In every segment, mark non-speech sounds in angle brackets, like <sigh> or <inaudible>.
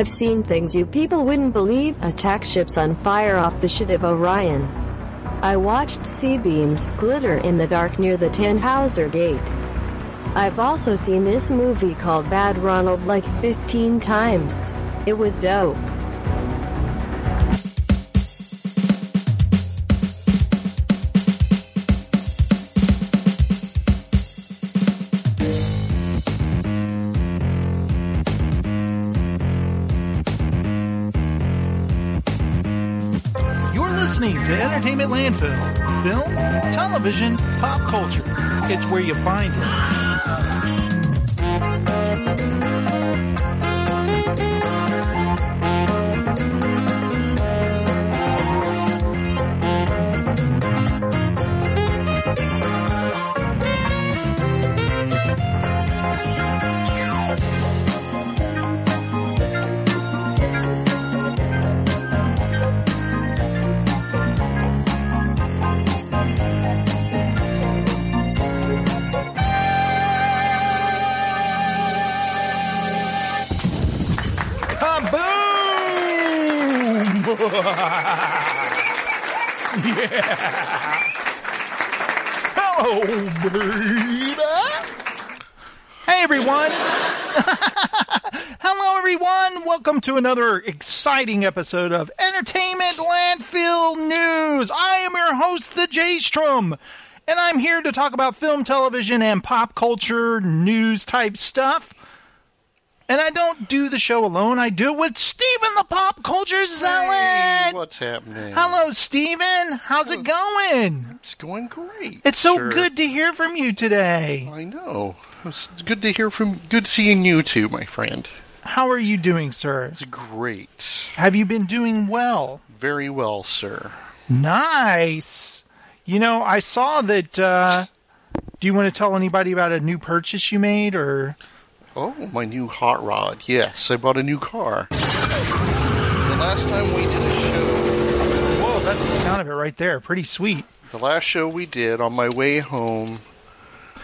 I've seen things you people wouldn't believe. Attack ships on fire off the ship of Orion. I watched C-beams glitter in the dark near the Tannhauser Gate. I've also seen this movie called Bad Ronald like 15 times. It was dope. Landfill. Film, television, pop culture. It's where you find it. Another exciting episode of Entertainment Landfill News. I am your host, the J Strom, and I'm here to talk about film, television, and pop culture news type stuff. And I don't do the show alone. I do it with Steven the Pop Culture Zealot. Hey, what's happening? Hello, Steven. How's it going? It's going great. It's so sir. good to hear from you today. I know. It's good to hear from. Good seeing you too, my friend. How are you doing, sir? It's great. Have you been doing well? Very well, sir. Nice. You know, I saw that. Uh, do you want to tell anybody about a new purchase you made, or Oh, my new hot rod. Yes, I bought a new car. The last time we did a show, whoa, that's the sound of it right there. Pretty sweet. the last show we did on my way home,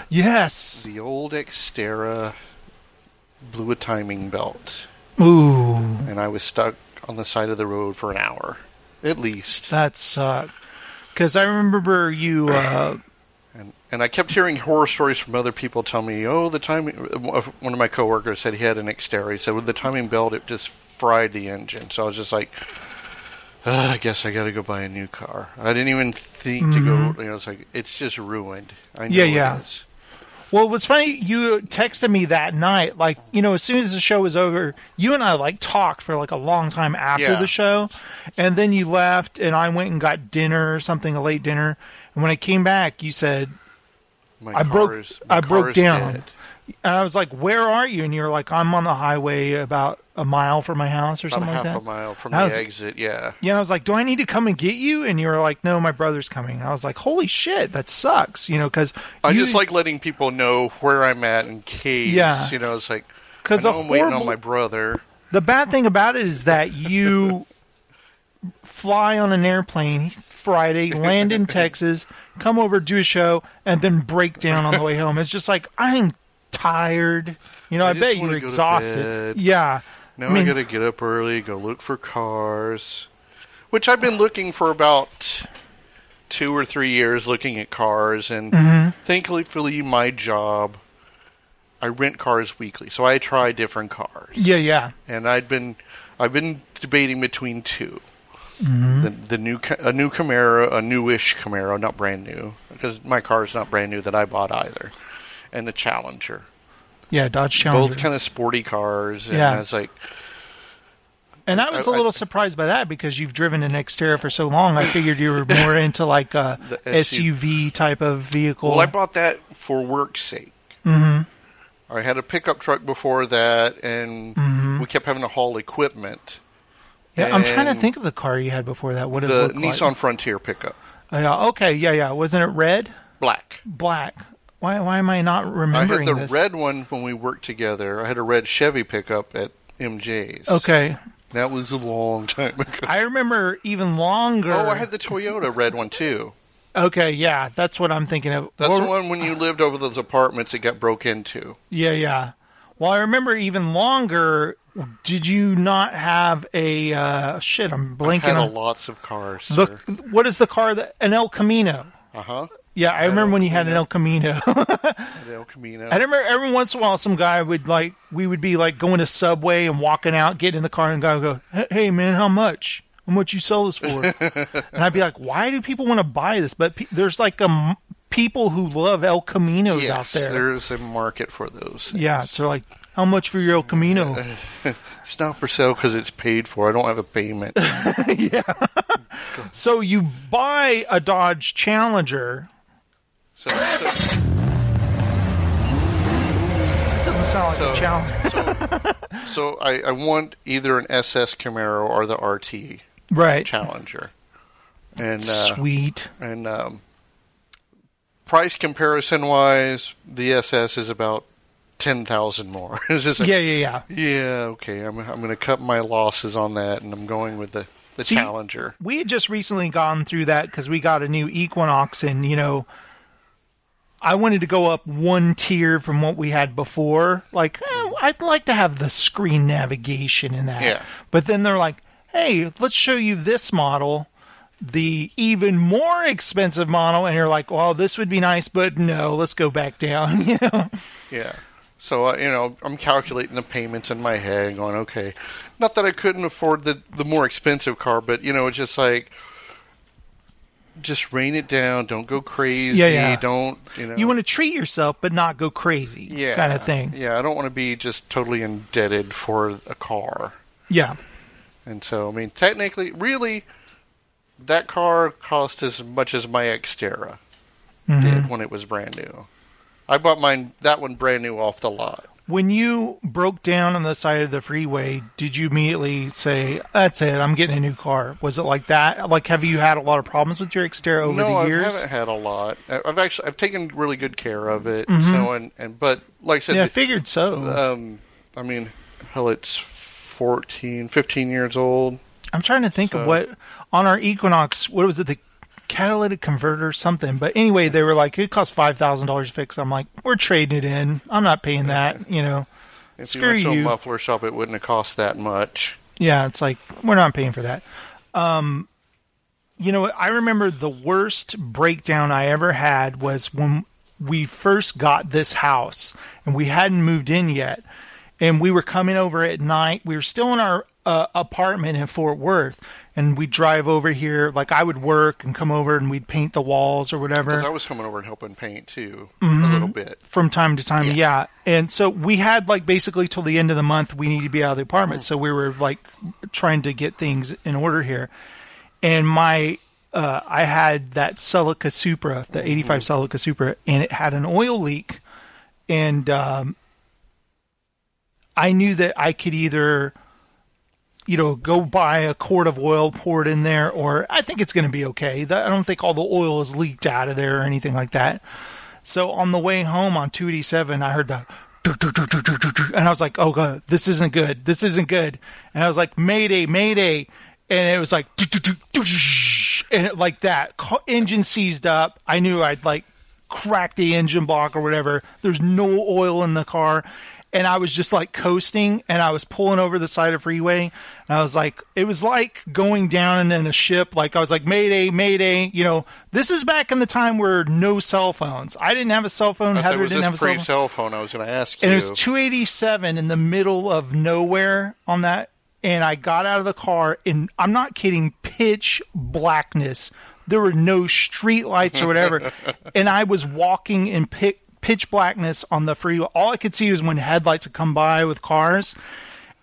Yes. the old Xterra blew a timing belt, Ooh, and I was stuck on the side of the road for an hour, at least. that sucked. Because I remember you. Uh, And and I kept hearing horror stories from other people tell me, oh, the timing. One of my coworkers said he had an Xterra. He said with the timing belt, it just fried the engine. So I was just like, "Ugh, I guess I got to go buy a new car. I didn't even think to go. You know, it's like it's just ruined. I know Mm-hmm. Yeah, yeah. It is. Well, it was funny. You texted me that night, like you know, as soon as the show was over, you and I like talked for like a long time after Yeah. the show, and then you left, and I went and got dinner or something, a late dinner. And when I came back, you said, My I car broke- is- I broke down. dead. and I was like, "Where are you?" And you're like, "I'm on the highway about a mile from my house or About something half like that." a mile from I the was- exit. Yeah. Yeah, I was like, "Do I need to come and get you?" And you were like, "No, my brother's coming." I was like, "Holy shit, that sucks," you know, because I just like letting people know where I'm at in case. Yeah. You know, it's like because I the know I'm waiting horrible on my brother. The bad thing about it is that you <laughs> fly on an airplane Friday, land in Texas, come over, do a show, and then break down on the way <laughs> home. It's just like I'm tired. You know, I, I just bet wanna you're go to exhausted. bed. Yeah. Now I mean- I gotta get up early, go look for cars, which I've been looking for about two or three years, looking at cars, and Mm-hmm. thankfully, my job, I rent cars weekly, so I try different cars. Yeah, yeah. And I'd been, I've been debating between 2 Mm-hmm. The, the new a new Camaro, a newish Camaro, not brand new, because my car is not brand new that I bought either, and the Challenger Yeah, Dodge Challenger. both kind of sporty cars, and Yeah. I was like, And I was a I- little surprised by that because you've driven an Xterra for so long. I figured you were more into like a <laughs> SUV type of vehicle. Well, I bought that for work's sake. Mm-hmm. I had a pickup truck before that, and we kept having to haul equipment. yeah, I'm trying to think of the car you had before that. What did it The look like? Nissan Frontier pickup, yeah, okay, yeah, yeah. Wasn't it red, black. black? Why, why am I not remembering? I had the this? red one when we worked together. I had a red Chevy pickup at MJ's. Okay, that was a long time ago. I remember even longer. oh, I had the Toyota red one too. Okay, yeah, that's what I'm thinking of. That's Well, the one when you lived over those apartments it got broke into. Yeah, yeah. Well, I remember even longer. Did you not have a uh, shit? I'm I blanking had a on lots of cars. the. What is the car that an El Camino? Uh huh. Yeah, I remember when you had an El Camino. <laughs> El Camino. I remember every once in a while some guy would like we would be like going to Subway and walking out, getting in the car, and guy would go, "Hey- "Hey man, how much? How much you sell this for?" <laughs> and I'd be like, "Why do people want to buy this?" But pe- there's like a m- people who love El Caminos yes, out there. there's a market for those. things. Yeah, so like, how much for your El Camino? <laughs> It's not for sale because it's paid for. I don't have a payment. Yeah. so you buy a Dodge Challenger. So, so, It doesn't sound like so, a Challenger. so, so I, I want either an SS Camaro or the RT Right. Challenger. And uh, Sweet. and um, price comparison wise, the SS is about ten thousand more. <laughs> it's just like, Yeah, yeah, yeah. yeah, okay. I'm I'm going to cut my losses on that, and I'm going with the the See- Challenger. we had just recently gone through that because we got a new Equinox, and you know, I wanted to go up one tier from what we had before. Like, eh, I'd like to have the screen navigation in that. Yeah. But then they're like, "Hey, let's show you this model." The even more expensive model, and you're like, "Well, this would be nice, but no, let's go back down." <laughs> You know, Yeah. So uh, you know, I'm calculating the payments in my head, and going, okay. Not that I couldn't afford the the more expensive car, but you know, it's just like, just rein it down. Don't go crazy. Yeah, yeah. Don't you know? you want to treat yourself, but not go crazy, yeah, kind of thing. Yeah, I don't want to be just totally indebted for a car. Yeah, And so, I mean, technically, really, that car cost as much as my Xterra Mm-hmm. did when it was brand new. I bought mine that one brand new off the lot. When you broke down on the side of the freeway, did you immediately say, "That's it, I'm getting a new car"? Was it like that? Like, have you had a lot of problems with your Xterra over no, the years? No, I haven't had a lot. I've actually I've taken really good care of it. So and, and but like I said, Mm-hmm. yeah, I figured so. um, I mean, hell, it's 14, 15 years old. I'm trying to think of what on our Equinox. What was it? The catalytic converter, something. But anyway, they were like, it cost five thousand dollars to fix. I'm like, we're trading it in. I'm not paying that. You know. If Screw you went to a muffler shop, it wouldn't have cost that much. Yeah, it's like we're not paying for that. Um, you know, I remember the worst breakdown I ever had was when we first got this house and we hadn't moved in yet, and we were coming over at night. We were still in our uh, apartment in Fort Worth, and we'd drive over here. Like I would work and come over, and we'd paint the walls or whatever. I was coming over and helping paint too, Mm-hmm. a little bit. from time to time. Yeah. Yeah. And so we had like basically till the end of the month we need to be out of the apartment. So we were like trying to get things in order here. And my uh, I had that Celica Supra, the 85 Celica Supra, and it had an oil leak. And um, I knew that I could either you know, go buy a quart of oil, pour it in there, or I think it's going to be okay. I don't think all the oil is leaked out of there or anything like that. So on the way home on 287, I heard that. And I was like, oh, God, this isn't good. This isn't good. And I was like, Mayday, Mayday. And it was like, and it, like that. Engine seized up. I knew I'd like crack the engine block or whatever. There's no oil in the car. And I was just like coasting and I was pulling over the side of freeway. And I was like, it was like going down in a ship. Like I was like, Mayday, Mayday. You know, this is back in the time where no cell phones. I didn't have a cell phone. Heather was didn't have a cell phone. cell phone? I was going to ask you. And it was 287 in the middle of nowhere on that. And I got out of the car, and I'm not kidding, pitch blackness. There were no street lights or whatever. <laughs> and I was walking in pi- pitch blackness on the freeway. All I could see was when headlights would come by with cars.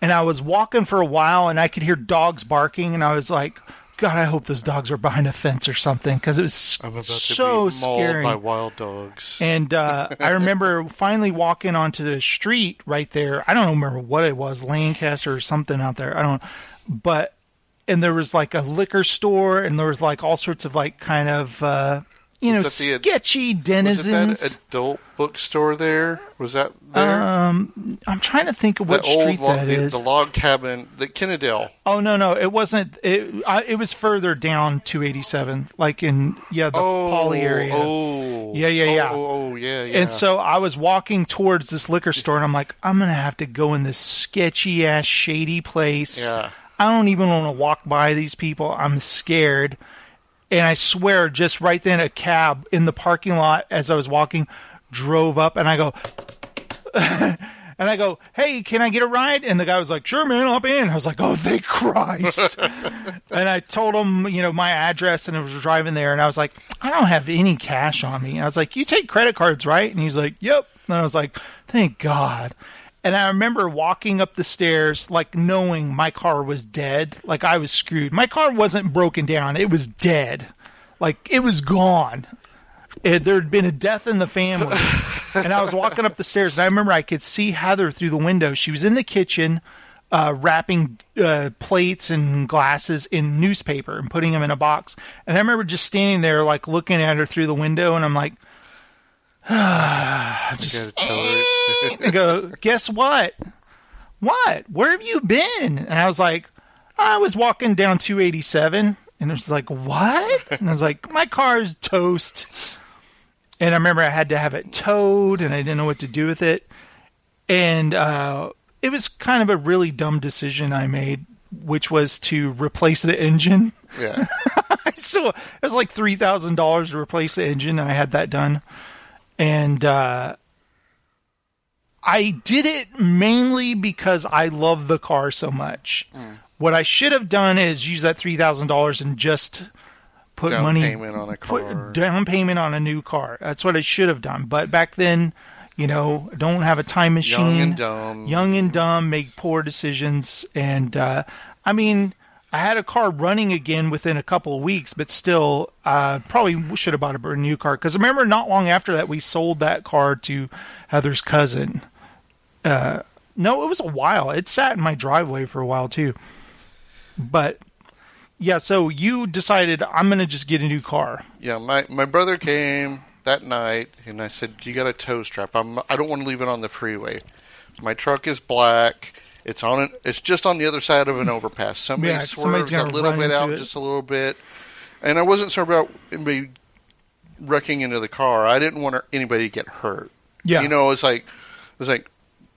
and I was walking for a while, and I could hear dogs barking, and I was like, God, I hope those dogs are behind a fence or something because it was I'm about so to be mauled scary. by wild dogs. And uh, I <laughs> remember finally walking onto the street right there. I don't remember what it was, Lancaster or something out there. I don't. But and there was like a liquor store, and there was like all sorts of like kind of uh, you know Was that the- sketchy Was it that adult bookstore there? Was that there? um, I'm trying to think of what the street log, that the, is. the log cabin, the Kennedale. Oh no, no, it wasn't. It I, it was further down 287, like in yeah the oh, Poly area. Oh, Yeah, yeah, yeah. Oh, oh, yeah, yeah. And so I was walking towards this liquor store, and I'm like, I'm gonna have to go in this sketchy ass, shady place. Yeah. I don't even want to walk by these people. I'm scared. And I swear, just right then, a cab in the parking lot as I was walking drove up, and I go, <laughs> and I go, "Hey, can I get a ride?" And the guy was like, "Sure, man, hop in." I was like, "Oh, thank <laughs> Christ!" <laughs> and I told him, you know, my address, and I was driving there, and I was like, "I don't have any cash on me." I was like, "You take credit cards, right?" And he's like, "Yep." And I was like, "Thank God." And I remember walking up the stairs, like knowing my car was dead, like I was screwed. My car wasn't broken down; it was dead, like it was gone. It, there had been a death in the family, <laughs> and I was walking up the stairs, and I remember I could see Heather through the window. She was in the kitchen, uh, wrapping uh, plates and glasses in newspaper and putting them in a box. And I remember just standing there, like looking at her through the window, and I'm like, <sighs> just Gotta tell her. <laughs> I go, guess what? What? Where have you been? And I was like, I was walking down 287. And it was like, what? And I was like, my car's toast. And I remember I had to have it towed and I didn't know what to do with it. And uh, it was kind of a really dumb decision I made, which was to replace the engine. yeah. <laughs> so it was like three thousand dollars to replace the engine. And I had that done, and uh, I did it mainly because I love the car so much. What I should have done is use that three thousand dollars and just put Down money payment on a car. put down payment on a new car. That's what I should have done. But back then, you know, don't have a time machine. Young and dumb. Young and dumb, make poor decisions, and uh, I mean, I had a car running again within a couple of weeks, but still, uh, probably should have bought a new car. Because remember, not long after that, we sold that car to Heather's cousin. Uh, no, it was a while. It sat in my driveway for a while too. But yeah, so you decided I'm to just get a new car. Yeah, my my brother came that night, and I said, "You got a tow strap? I'm I don't want to leave it on the freeway. My truck is black. It's on it. It's just on the other side of an overpass. <laughs> Somebody Yeah, swerves a little bit out, it. just a little bit, and I wasn't sure about anybody wrecking into the car. I didn't want anybody to get hurt. Yeah. you know, it's like it's like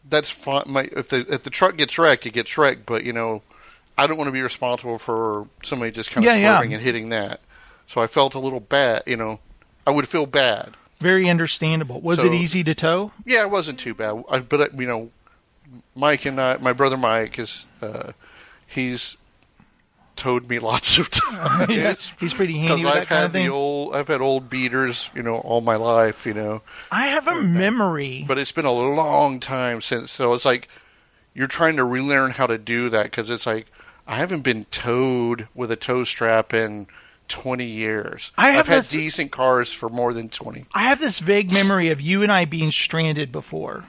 that's fine. My if the if the truck gets wrecked, it gets wrecked. But you know, I don't want to be responsible for somebody just kind of Yeah, yeah. swerving and hitting that. So I felt a little bad. You know, I would feel bad. Very understandable. Was So- it easy to tow? Yeah, it wasn't too bad. I, but you know, Mike and I, my brother Mike is uh, he's towed me <laughs> lots of times. <laughs> Yeah, he's pretty handy with I've that kind had of thing. the old, I've had old beaters, you know, all my life, you know. I have a memory. But it's been a long time since. So it's like you're trying to relearn how to do that because it's like I haven't been towed with a tow strap in 20 years. I have I've had this- decent cars for more than 20. I have this vague memory of you and I being stranded before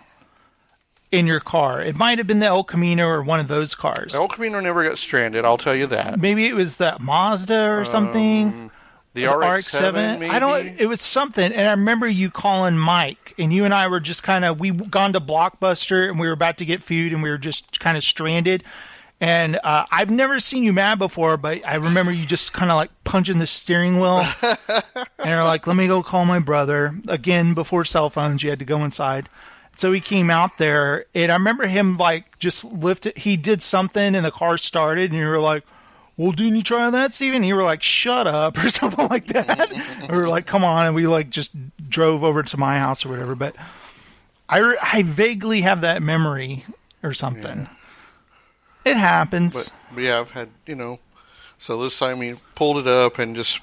in your car. It might have been the El Camino or one of those cars. El Camino never got stranded. I'll tell you that. Maybe it was the Mazda or something. The Or RX-7, maybe. I don't. It was something, and I remember you calling Mike, and you and I were just kind of we gone to Blockbuster, and we were about to get food, and we were just kind of stranded. And uh, I've never seen you mad before, but I remember you just kind of like punching the steering wheel, <laughs> and you're like, "Let me go call my brother." Again, before cell phones, you had to go inside. So he came out there, and I remember him like just lifted. He did something, and the car started, and you were like, "Well, didn't you try that, Steven? And you were like, "Shut up," <laughs> or something like that. were like, "Come on," and we like just drove over to my house or whatever. But I, I vaguely have that memory or something. It happens. But, yeah, I've had, you know. So this time he pulled it up and just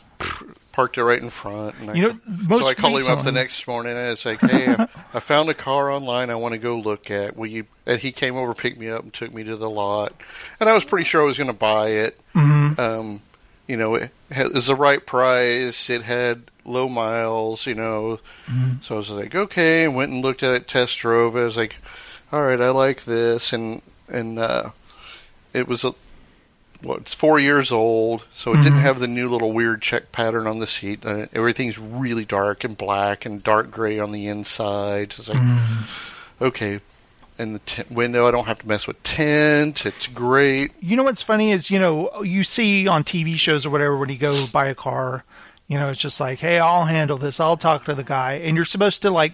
parked it right in front. And I, You know, most so I called him up the next morning and it's like, hey, <laughs> I- found a car online. I want to go look at. Will you? And he came over, picked me up, and took me to the lot. And I was pretty sure I was going to buy it. Mm-hmm. Um, you know, it, had, it was the right price. It had low miles. You know, Mm-hmm. so I was like, okay. Went and looked at it, test drove it. I was like, all right, I like this, and and uh, it was a well, it's four years old, so it Mm-hmm. didn't have the new little weird check pattern on the seat. Uh, everything's really dark and black and dark gray on the inside. So it's like, Mm-hmm. okay. And the t- window, I don't have to mess with tint. It's great. You know what's funny is you know you see on TV shows or whatever when you go buy a car, you know it's just like, hey, I'll handle this. I'll talk to the guy, and you're supposed to like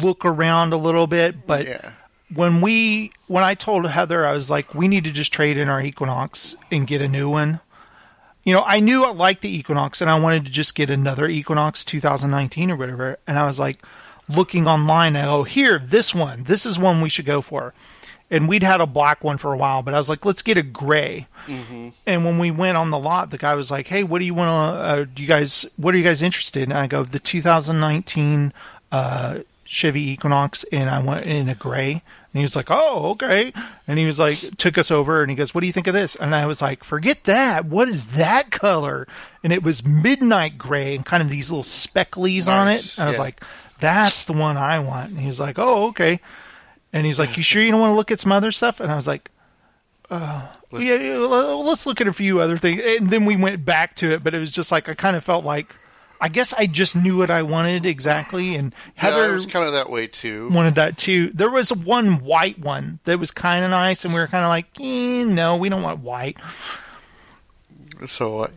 look around a little bit, but. yeah. When we when I told Heather I was like we need to just trade in our Equinox and get a new one. You know, I knew I liked the Equinox and I wanted to just get another Equinox 2019 or whatever and I was like looking online I go, "Here, this one. This is one we should go for." And we'd had a black one for a while, but I was like, "Let's get a gray." And when we went on the lot, the guy was like, "Hey, what do you want to? Uh, do you guys? What are you guys interested?" in? And I go, "The 2019 uh, Chevy Equinox," and I went in a gray. And he was like, "Oh, okay." And he was like, took us over, and he goes, "What do you think of this?" And I was like, "Forget that. What is that color?" And it was midnight gray and kind of these little specklies on it. Nice, And I was yeah. like, "That's the one I want." And he was like, "Oh, okay." And he's like, "You sure you don't want to look at some other stuff?" And I was like, uh, yeah, yeah, let's look at a few other things. And then we went back to it, but it was just like I kind of felt like I guess I just knew what I wanted exactly. And Yeah, Heather it was kind of that way too. wanted that too. There was one white one that was kind of nice, and we were kind of like, eh, no, we don't want white. So I,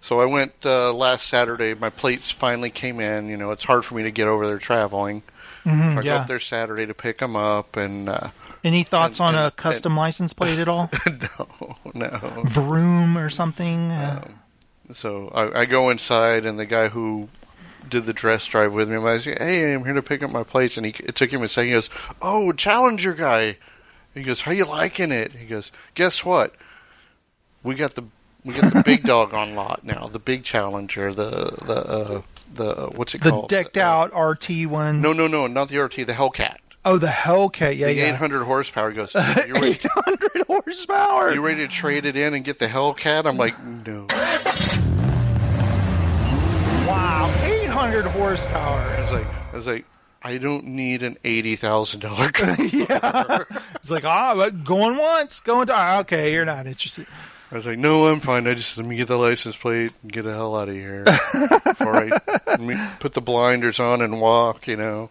so I went uh, last Saturday. My plates finally came in. You know, it's hard for me to get over there traveling. so I go yeah. up there Saturday to pick them up, and uh, Any thoughts And- on a and- custom license plate at all? <laughs> no, no. Vroom or something? Uh, So I, I go inside, and the guy who did the dress drive with me, I say, "Hey, I'm here to pick up my plates." And he, it took him a second. He goes, "Oh, Challenger guy." He goes, "How you liking it?" He goes, "Guess what? We got the we got the big <laughs> dog on lot now. The big Challenger, the the uh, the what's it the called? decked Uh, out RT one. No, no, no, not the RT. The Hellcat. Oh, the Hellcat. Yeah, The yeah. 800 horsepower. Goes, <laughs> "You ready, 800 horsepower. you ready to trade it in and get the Hellcat?" I'm like, "No." Wow, 800 horsepower. I was like, I was like, I don't need an eighty thousand dollar <laughs> car. It's like, ah, but going once, going to, ah, okay, you're not interested. I was like, no, I'm fine. I just let me get the license plate and get the hell out of here <laughs> before I let me put the blinders on and walk. You know.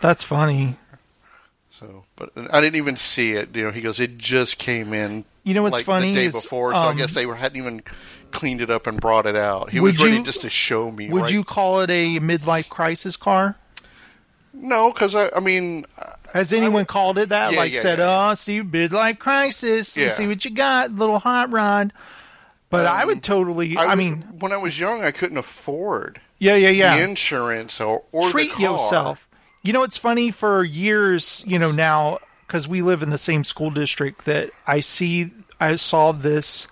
That's funny. So, but I didn't even see it. You know, he goes, it just came in. You know what's like funny the day is, before, so I um, guess they were, hadn't even cleaned it up and brought it out. He Would was ready you- just to show me. Would right- you call it a midlife crisis car? No, because I, I mean, Has anyone called it that? Yeah, like yeah, said, yeah. "Oh, Steve, midlife crisis. Yeah. See what you got, little hot rod." But I would totally. I, would- mean, when I was young, I couldn't afford yeah, yeah, the yeah. insurance or, or Treat the car. yourself. You know, it's funny for years. You know, now because we live in the same school district, that I see, I saw this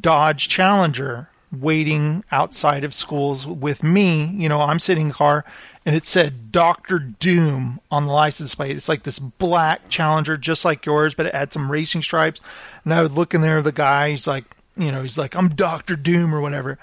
Dodge Challenger waiting outside of schools with me. You know, I'm sitting in the car and it said Doctor Doom on the license plate. It's like this black Challenger, just like yours, but it had some racing stripes. And I would look in there, the guy, he's like, you know, he's like, I'm Doctor Doom or whatever.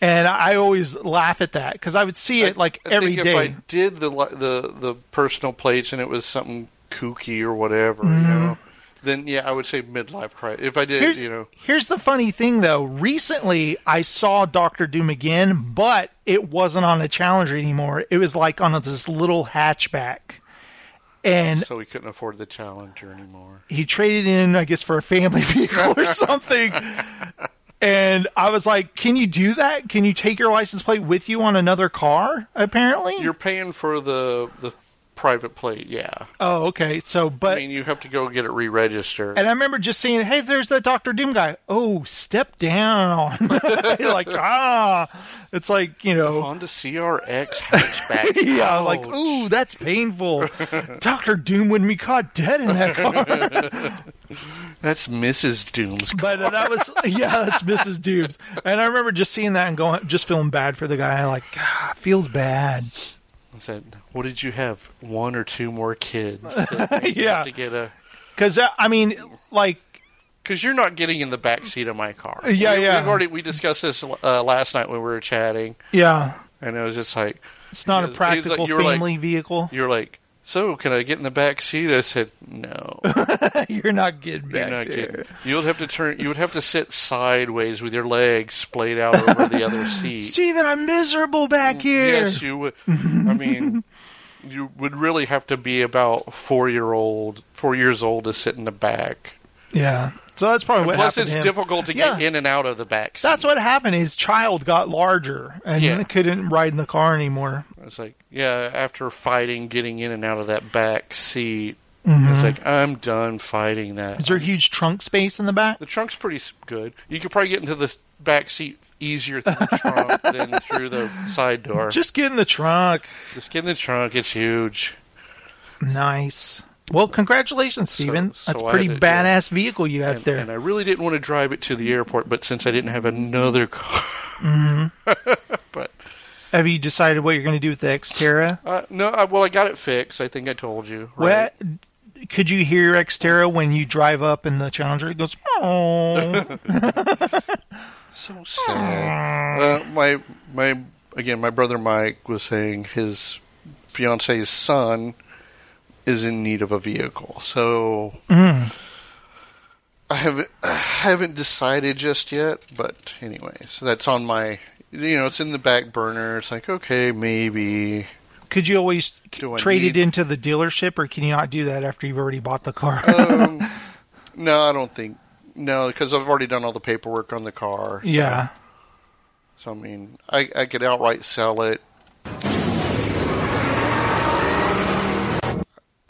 And I always laugh at that because I would see it like I every think day. If I did the the the personal plates and it was something kooky or whatever, Mm-hmm. you know, then yeah, I would say midlife crisis. If I did, Here's, you know, here's the funny thing, though. Recently, I saw Doctor Doom again, but it wasn't on a Challenger anymore. It was like on this little hatchback, and so we couldn't afford the Challenger anymore. he traded in, I guess, for a family <laughs> vehicle or something. <laughs> and I was like, "Can you do that? Can you take your license plate with you on another car?" Apparently, You're paying for the the private plate. Yeah, Oh, okay. So, but I mean you have to go get it re-registered. and I remember just seeing, hey, there's that Doctor Doom guy. Oh, step down. <laughs> Like <laughs> ah, it's like you know. Honda CRX hatchback. <laughs> Yeah, like Ouch. ooh, that's painful. Doctor Doom wouldn't be caught dead in that car. that's Mrs. Doom's. But uh, that was yeah, that's Mrs. Dooms. And I remember just seeing that and going, just feeling bad for the guy. Like, ah, feels bad. I said, "What did you have? One or two more kids? <laughs> that Yeah. to get a." Because I mean, like, Because you're not getting in the back seat of my car. Yeah, we, yeah. We've already we discussed this uh, last night when we were chatting, yeah, and it was just like it's not a like- practical like- family vehicle. you're like, "So can I get in the back seat?" I said, "No, <laughs> You're not getting you're back not there. getting. You would have to turn. You would have to sit sideways with your legs splayed out over the other <laughs> seat." Steven, I'm miserable back mm, here. Yes, you would. I mean, <laughs> you would really have to be about four year old, four years old to sit in the back. Yeah. So that's probably what Plus, it's to difficult to get Yeah. in and out of the back. Seat. That's what happened. His child got larger and Yeah. couldn't ride in the car anymore. It's like, yeah, after fighting, getting in and out of that back seat, Mm-hmm. it's like I'm done fighting that. Is there a huge trunk space in the back? the trunk's pretty good. You could probably get into the back seat easier through the trunk <laughs> than through the side door. Just get in the trunk. Just get in the trunk. It's huge. Nice. Well, congratulations, Steven. so That's a pretty to- yeah. badass vehicle you got And, there. and I really didn't want to drive it to the airport, but since I didn't have another car, Mm-hmm. <laughs> but Have you decided what you're going to do with the Xterra? uh, no, I, well, I got it fixed. I think I told you. Right? What could you hear Xterra when you drive up in the Challenger? It goes, oh. So sad. Uh, my my again, my brother Mike was saying his fiance's son is in need of a vehicle. So I haven't I haven't decided just yet. But anyway, so that's on my. You know, it's in the back burner. It's like okay, maybe. could you always Do trade it into the dealership, or can you not do that after you've already bought the car? Um, <laughs> no, I don't think. No, because I've already done all the paperwork on the car. so- yeah. So I mean, I, I could outright sell it.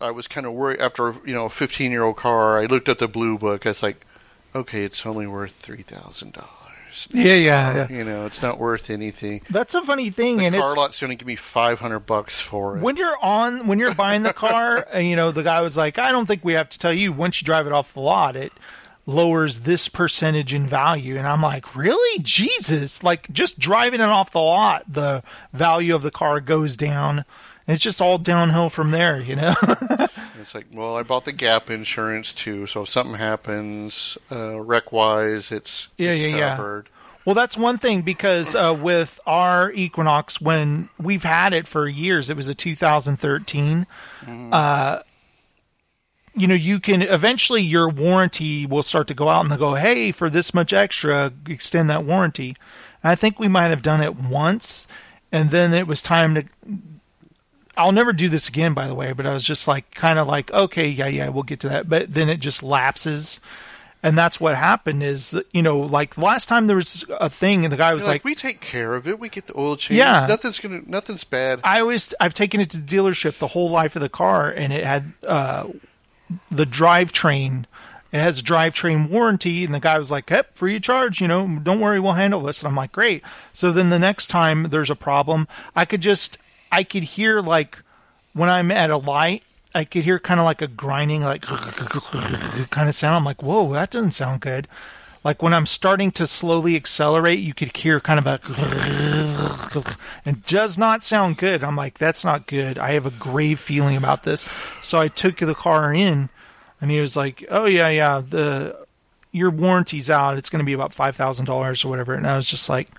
I was kind of worried after you know a 15 year old car. I looked at the blue book. I was like, okay, it's only worth three thousand dollars. Yeah, yeah, yeah. You know, it's not worth anything. That's a funny thing, The and car it's lot's going to give me 500 bucks for it. when you're on when you're buying the car, <laughs> uh, you know the guy was like, "I don't think we have to tell you. Once you drive it off the lot, it lowers this percentage in value." And I'm like, "Really? Jesus! Like just driving it off the lot, the value of the car goes down. And it's just all downhill from there, you know." <laughs> It's like, well, I bought the Gap insurance too, so if something happens uh, wreck wise, it's Yeah, it's yeah, yeah. Well, that's one thing because uh, with our Equinox, when we've had it for years, it was a 2013. Uh, you know, you can eventually your warranty will start to go out and they'll go, hey, for this much extra, extend that warranty. And I think we might have done it once, and then it was time to. I'll never do this again, by the way, but I was just like, kind of like, okay, yeah, yeah, we'll get to that. But then it just lapses. And that's what happened is, that, you know, like last time there was a thing and the guy was like, like, we take care of it. We get the oil change. Yeah. nothing's gonna, nothing's bad. I always I've taken it to the dealership the whole life of the car, and it had uh, the drivetrain. It has a drivetrain warranty, and the guy was like, "Yep, free of charge. You know, don't worry, we'll handle this." And I'm like, "Great." So then the next time there's a problem, I could just I could hear like when I'm at a light. I could hear kind of like a grinding, like <laughs> kind of sound. I'm like, whoa, that doesn't sound good. Like when I'm starting to slowly accelerate, you could hear kind of a <laughs> and does not sound good. I'm like, that's not good. I have a grave feeling about this. So I took the car in, and he was like, oh yeah, yeah, the your warranty's out. It's going to be about five thousand dollars or whatever. And I was just like,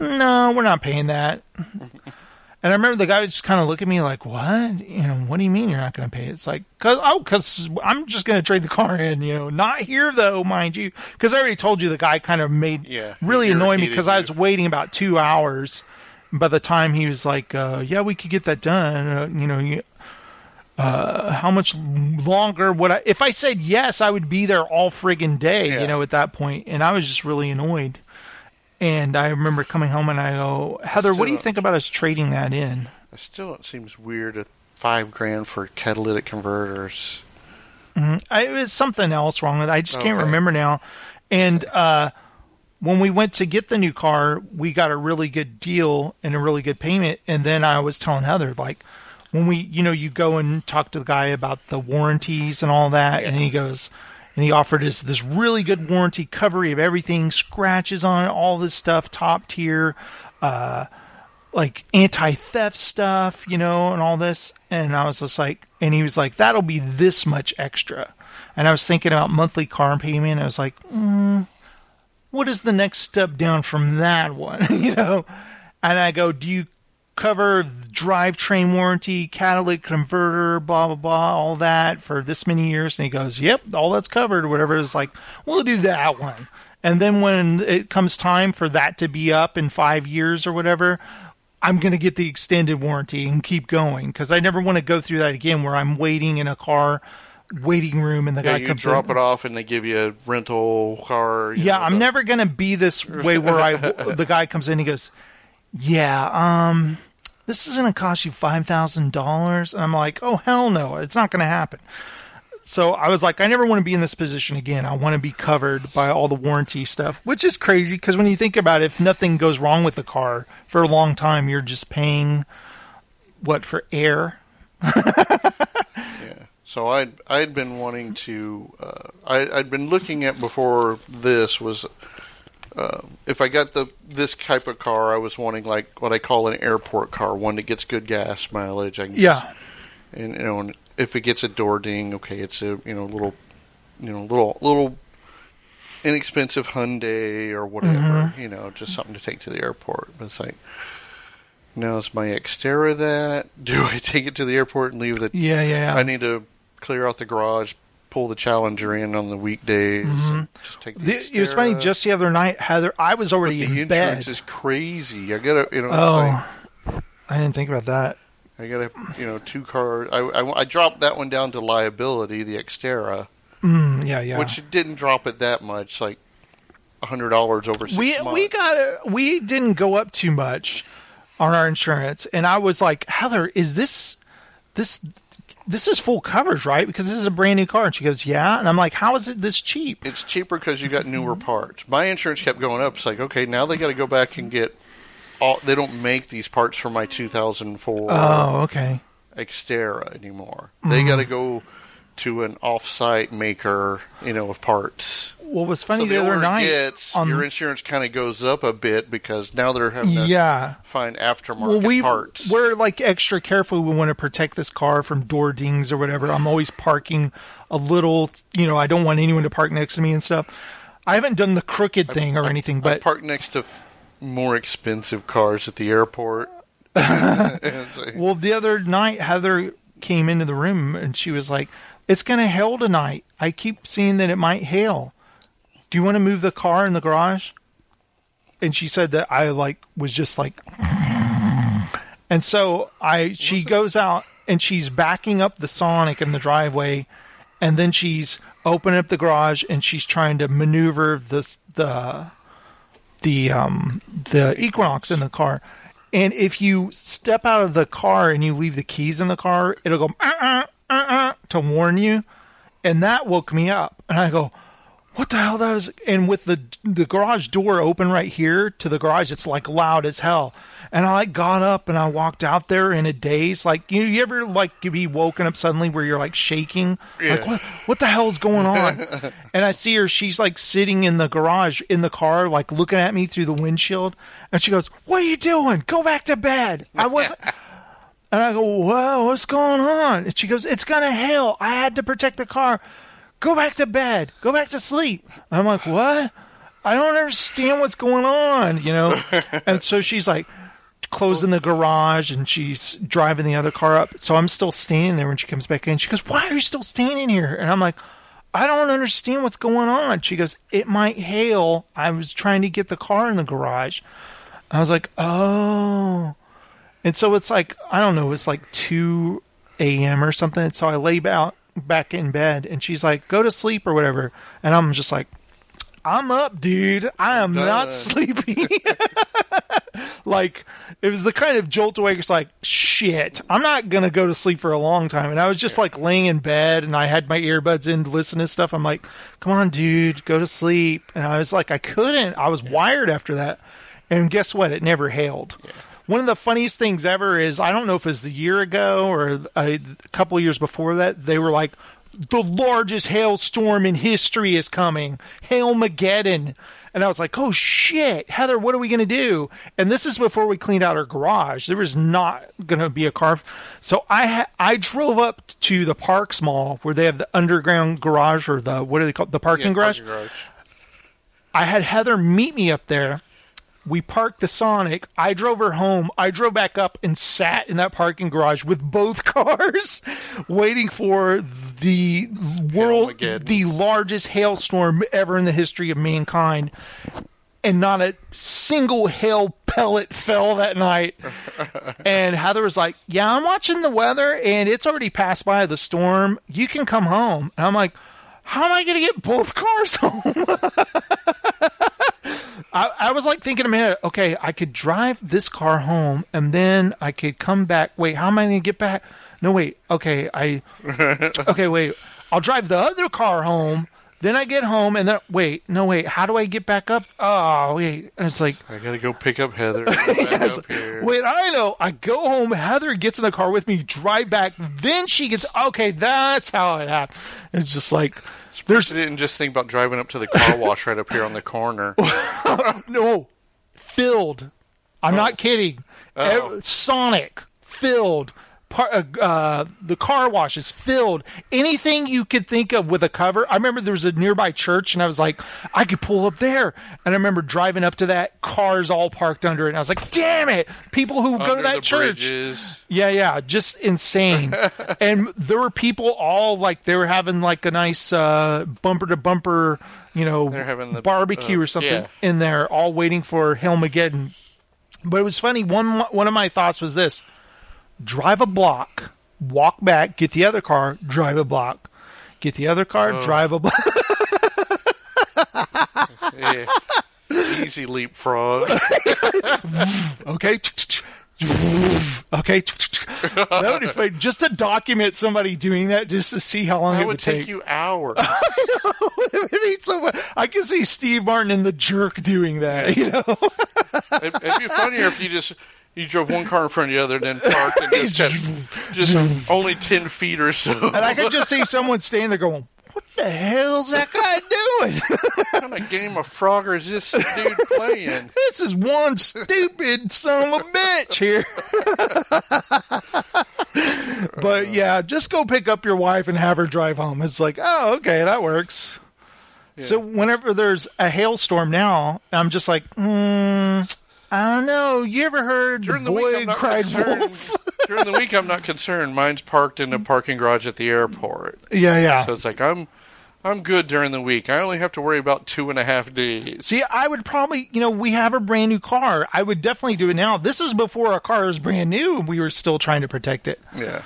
no, we're not paying that. <laughs> And I remember the guy was just kind of looking at me like, "What? You know, what do you mean you're not going to pay?" It's like, "Cause oh, cause I'm just going to trade the car in. You know, not here though, mind you, because I already told you the guy kind of made Yeah, really annoyed me because I was waiting about two hours. By the time he was like, uh, "Yeah, we could get that done," uh, you know, you, uh, how much longer would I? If I said yes, I would be there all friggin' day. Yeah. You know, at that point, and I was just really annoyed. And I remember coming home and I go, Heather, what do you Still- think about us trading that in? I still, it seems weird to five grand for catalytic converters. I, it was something else wrong with it. I just can't Okay. remember now. And uh, when we went to get the new car, we got a really good deal and a really good payment. And then I was telling Heather, like, when we, you know, you go and talk to the guy about the warranties and all that, and he goes, and he offered us this really good warranty coverage of everything, scratches on it, all this stuff, top tier, uh, like anti theft stuff, you know, and all this. And I was just like, and he was like, that'll be this much extra. And I was thinking about monthly car payment. I was like, mm, what is the next step down from that one, <laughs> you know? And I go, do you cover drivetrain warranty, catalytic converter, blah, blah, blah, all that for this many years? And he goes, yep, all that's covered, whatever. It's like, we'll do that one. And then when it comes time for that to be up in five years or whatever, I'm going to get the extended warranty and keep going because I never want to go through that again where I'm waiting in a car waiting room and the Yeah, guy you comes drop in. it off and they give you a rental car. Yeah, know, I'm the- never going to be this way where I <laughs> the guy comes in and he goes, "Yeah, um this is going to cost you $5,000." And I'm like, "Oh hell no, it's not going to happen." So I was like, I never want to be in this position again. I want to be covered by all the warranty stuff, which is crazy because when you think about it, if nothing goes wrong with the car for a long time, you're just paying what for air. <laughs> Yeah. So I'd I'd been wanting to uh, I I'd been looking at before this was uh, if I got the this type of car I was wanting like what I call an airport car one that gets good gas mileage I can Yeah. and you know and if it gets a door ding okay it's a you know little you know little little inexpensive Hyundai or whatever Mm-hmm. you know just something to take to the airport but it's like now is my Xterra that <laughs> do I take it to the airport and leave the Yeah, yeah. I need to clear out the garage, pull the Challenger in on the weekdays, take the. Mm-hmm. The- it was funny. Just the other night, Heather, I was But already the in bed. insurance is crazy. I gotta, you know, oh, I didn't think about that. I gotta, you know, two cars. I, I, I dropped that one down to liability, the Xterra, Mm, yeah, yeah. which didn't drop it that much, like a hundred dollars over six we months. we got we didn't go up too much on our insurance, and I was like, Heather, is this this this is full coverage, right? Because this is a brand new car. And she goes, Yeah, and I'm like, How is it this cheap? It's cheaper because you got newer parts. My insurance kept going up. It's like, okay, now they got to go back and get. All, they don't make these parts for my 2004. Oh, okay. Xterra anymore. They Mm-hmm. got to go to an off-site maker, you know, of parts. What was funny so the, the, other night, gets, on- your insurance kind of goes up a bit because now they're having to yeah. find aftermarket Well, we parts. we're like extra careful. We want to protect this car from door dings or whatever. I'm always parking a little. You know, I don't want anyone to park next to me and stuff. I haven't done the crooked thing or anything, I but park next to f- more expensive cars at the airport. And it's like- Well, the other night, Heather came into the room and she was like, "It's going to hail tonight. I keep seeing that it might hail. Do you want to move the car in the garage?" And she said that I like was just like, <laughs> and so I she goes out and she's backing up the Sonic in the driveway, and then she's opening up the garage and she's trying to maneuver the the the um the Equinox in the car. And if you step out of the car and you leave the keys in the car, it'll go uh, uh, uh, uh, to warn you. And that woke me up. And I go, what the hell that was? And with the the garage door open right here to the garage, it's like loud as hell. And I like got up and I walked out there in a daze. Like you, you ever like be woken up suddenly where you're like shaking? Like what what the hell's going on? <laughs> and I see her. She's like sitting in the garage in the car, like looking at me through the windshield. And she goes, "What are you doing? Go back to bed." I wasn't. <laughs> And I go, whoa, what's going on? And she goes, it's gonna hail. I had to protect the car. Go back to bed. Go back to sleep. I'm like, what? I don't understand what's going on, you know? <laughs> and so she's like closing the garage and she's driving the other car up. So I'm still standing there when she comes back in. She goes, why are you still standing here? And I'm like, I don't understand what's going on. She goes, it might hail. I was trying to get the car in the garage. I was like, oh. And so it's like I don't know, it's like two a.m. or something. And so I lay out back in bed, and she's like, "Go to sleep" or whatever, and I'm just like, "I'm up, dude. I am not done." sleeping." <laughs> <laughs> like it was the kind of jolt awake. It's like shit. I'm not gonna go to sleep for a long time, and I was just like laying in bed, and I had my earbuds in to listen to stuff. I'm like, come on, dude, go to sleep. And I was like, I couldn't. I was wired after that, and guess what? It never hailed. One of the funniest things ever is I don't know if it was a year ago or a, a couple of years before that. They were like, the largest hailstorm in history is coming, Hail Mageddon. And I was like, oh shit, Heather, what are we going to do? And this is before we cleaned out our garage. There was not going to be a car. So I ha- I drove up to the Parks Mall where they have the underground garage or the, what do they call? The parking Yeah, garage. parking garage. I had Heather meet me up there. We parked the Sonic. I drove her home. I drove back up and sat in that parking garage with both <laughs> cars, waiting for the world, the largest hailstorm ever in the history of mankind. And not a single hail pellet fell that night. <laughs> and Heather was like, Yeah, I'm watching the weather and it's already passed by the storm. You can come home. And I'm like, How am I going to get both cars <laughs> home? I, I was like thinking a minute, okay, I could drive this car home and then I could come back. Wait, how am I going to get back? No, wait. Okay, I. <laughs> Okay, wait. I'll drive the other car home. Then I get home and then wait. No, wait. How do I get back up? Oh, wait. And it's like, I gotta go pick up Heather. <laughs> up wait. I know. I go home. Heather gets in the car with me. Drive back. Then she gets. Okay, that's how it happened. It's just like There's didn't just think about driving up to the car wash right up here on the corner. <laughs> no filled. I'm oh. not kidding. Oh. Sonic filled. Par- uh, uh, the car wash is filled. Anything you could think of with a cover. I remember there was a nearby church, and I was like, I could pull up there. And I remember driving up to that, cars all parked under it. And I was like, damn it! People who go to that church. bridges. Yeah, yeah, just insane. <laughs> and there were people all like they were having like a nice uh, bumper to bumper, you know, the, barbecue uh, or something yeah. in there, all waiting for Helmageddon. But it was funny. One one of my thoughts was this: drive a block, walk back, get the other car, drive a block, get the other car, Oh. drive a block. Yeah. Easy leapfrog. <laughs> okay. Okay, that would be fun. just to document somebody doing that, just to see how long That it would would take take. you hours. <laughs> Be so much- I can see Steve Martin and the jerk doing that. You know, It'd, it'd be funnier if you just you drove one car in front of the other, then parked and just kept <laughs> just only ten feet or so. and I could just see someone standing there going, "What the hell's that guy doing? <laughs> What kind of game of Frogger is this dude playing? <laughs> this is one stupid son of a bitch here." but yeah, just go pick up your wife and have her drive home. It's like, oh, okay, that works. So whenever there's a hailstorm now, I'm just like, hmm, I don't know. You ever heard During the the week, I'm not cried concerned. wolf? <laughs> During the week, I'm not concerned. Mine's parked in the parking garage at the airport, yeah, yeah. so it's like I'm I'm good during the week. I only have to worry about two and a half days. See, I would probably, you know, we have a brand new car. I would definitely do it now. This is before our car was brand new and we were still trying to protect it. Yeah,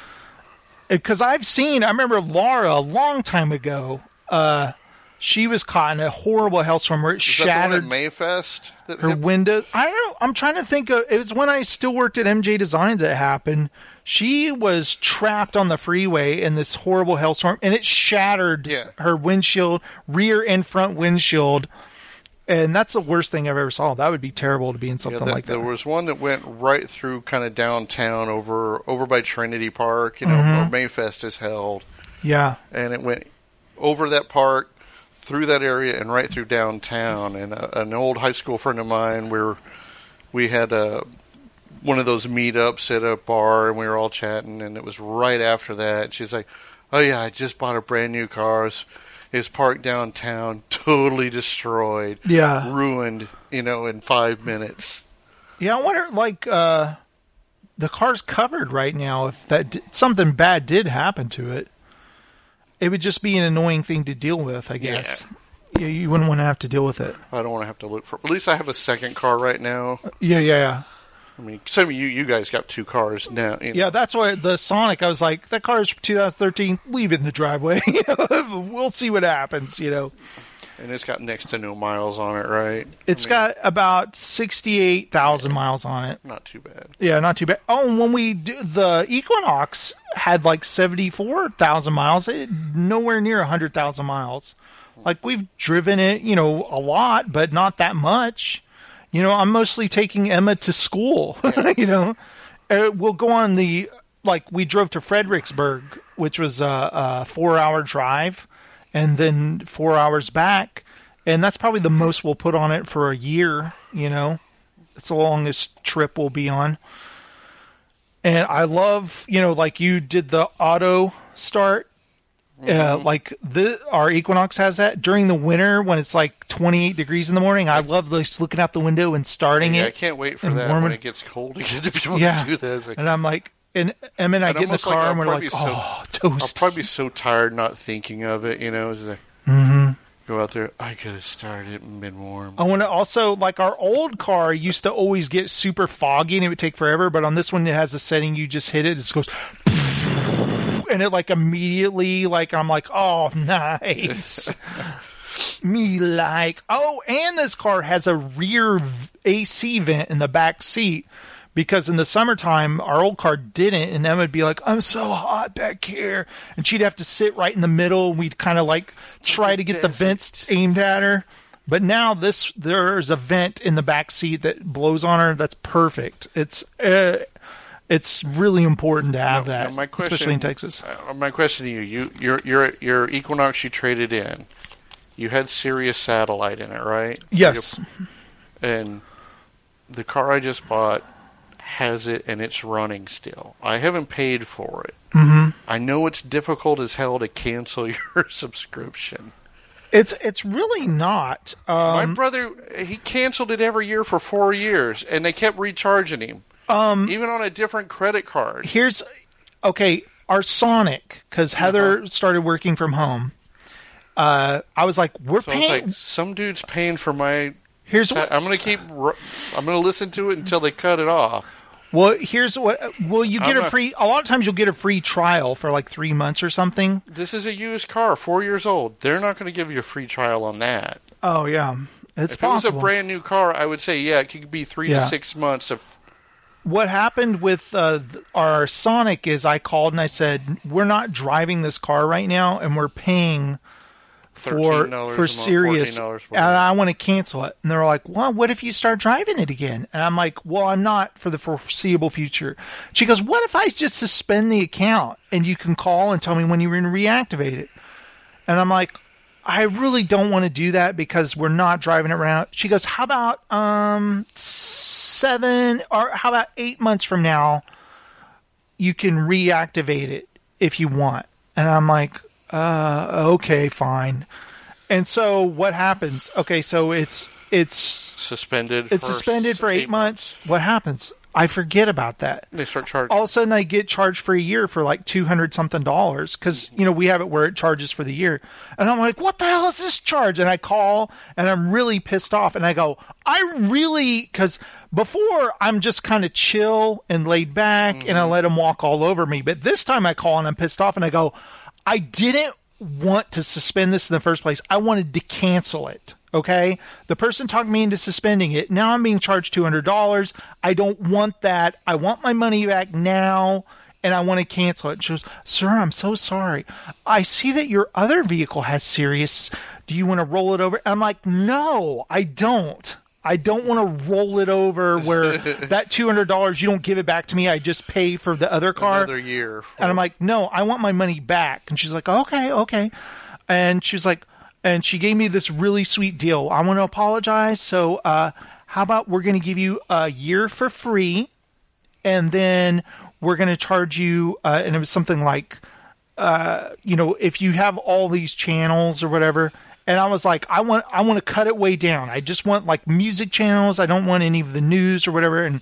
Because I've seen, I remember Laura a long time ago, uh, she was caught in a horrible hailstorm where it is that the shattered one at Mayfest? That her hit- window. I don't know. I'm trying to think of, it was when I still worked at MJ Designs It happened. She was trapped on the freeway in this horrible hailstorm and it shattered Yeah. her windshield, rear and front windshield. And that's the worst thing I've ever saw. That would be terrible to be in Yeah, something that- like that. There was one that went right through kind of downtown over over by Trinity Park, you know, Mm-hmm. where Mayfest is held, yeah. and it went over that park, through that area, and right through downtown. And a, an old high school friend of mine, where we had a one of those meetups at a bar, and we were all chatting, and it was right after that. She's like, "Oh yeah, I just bought a brand new car." It's, it's parked downtown, <laughs> totally destroyed, Yeah. ruined, you know, in five minutes. Yeah, I wonder, like, uh, the car's covered right now. If that something bad did happen to it, it would just be an annoying thing to deal with. I guess. Yeah, you wouldn't want to have to deal with it. I don't want to have to look for. At least I have a second car right now. Yeah, yeah, yeah. I mean, some of you you guys got two cars now. you know. Yeah, that's why the Sonic. I was like, that car's 2013. Leave it in the driveway. <laughs> We'll see what happens. You know. And it's got next to no miles on it, right? It's I mean, got about sixty-eight thousand miles on it. not too bad. Yeah, not too bad. Oh, and when we do, the Equinox had like seventy-four thousand miles, it, nowhere near hundred thousand miles. Like we've driven it, you know, a lot, but not that much. You know, I'm mostly taking Emma to school. <laughs> you know, uh, we'll go on the like we drove to Fredericksburg, which was a, a four-hour drive, and then four hours back, and that's probably the most we'll put on it for a year. You know, it's the longest trip we'll be on. And I love, you know, like you did the auto start. Uh, like the our Equinox has that during the winter when it's like 28 degrees in the morning. I love just looking out the window and starting Yeah, it. I can't wait for that warming- when it gets cold <laughs> again to be able Yeah. to do that. Like, And I'm like, and Em and I I'd get in the almost like car and we're like, so- oh, I'll probably be so tired not thinking of it, you know. It's like, mm-hmm. Go out there, I could have started it mid warm. I want to also like our old car used to always get super foggy and it would take forever, but on this one it has a setting you just hit it, it just goes <laughs> and it like immediately like I'm like, oh <laughs> nice. <laughs> Me like oh, and this car has a rear AC vent in the back seat because in the summertime our old car didn't, and Emma would be like, "I'm so hot back here," and she'd have to sit right in the middle. and We'd kind of like try to get the vents aimed at her. But now this there's a vent in the back seat that blows on her. That's perfect. It's uh, it's really important to have Now, that, my question, especially in Texas. uh, my question to you: you your your your Equinox you traded in, you had Sirius satellite in it, right? Yes. And the car I just bought has it, and it's running still. I haven't paid for it. Mm-hmm. I know it's difficult as hell to cancel <laughs> your subscription. It's it's really not. My Um, brother, he canceled it every year for four years, and they kept recharging him. Um, even on a different credit card. here's okay. Our Sonic, because Uh-huh. Heather started working from home. Uh, I was like, we're So paying. like, some dude's paying for my. here's what. I'm gonna keep. ru- I'm gonna listen to it until they cut it off. Well, here's what. Well, you get I'm a free. A lot of times, you'll get a free trial for like three months or something. This is a used car, four years old. They're not going to give you a free trial on that. Oh yeah, it's if possible. it was a brand new car, I would say yeah, it could be three Yeah. to six months of. what happened with uh, our Sonic is I called and I said we're not driving this car right now and we're paying for $13 for $14 and. I want to cancel it. And they're like, "Well, what if you start driving it again?" And I'm like, "Well, I'm not for the foreseeable future." She goes, "What if I just suspend the account and you can call and tell me when you're going to reactivate it?" And I'm like, I really don't want to do that because we're not driving it around. She goes, How about um seven or how about eight months from now you can reactivate it if you want? And I'm like, uh okay, fine. And so what happens? Okay, so it's it's Suspended. it's for suspended for eight, months. What happens? I forget about that They start charging. all of a sudden I get charged for a year for like two hundred something dollars because you know we have it where it charges for the year, and I'm like, what the hell is this charge? And I call and I'm really pissed off, and I go, I really because before I'm just kind of chill and laid back, and I let them walk all over me, but this time I call and I'm pissed off, and I go, I didn't want to suspend this in the first place. I wanted to cancel it. Okay. The person talked me into suspending it. Now I'm being charged $200. I don't want that. I want my money back now and I want to cancel it. She goes, Sir, I'm so sorry. I see that your other vehicle has Sirius. Do you want to roll it over? I'm like, No, I don't. I don't want to roll it over where <laughs> that $200, you don't give it back to me. I just pay for the other car. Another year. for- And I'm like, no, I want my money back. And she's like, okay, okay. And she's like, and she gave me this really sweet deal. I want to apologize. So, uh, how about we're going to give you a year for free, and then we're going to charge you, uh, and it was something like, uh, you know, if you have all these channels or whatever. And I was like, I want, I want to cut it way down. I just want like music channels. I don't want any of the news or whatever. And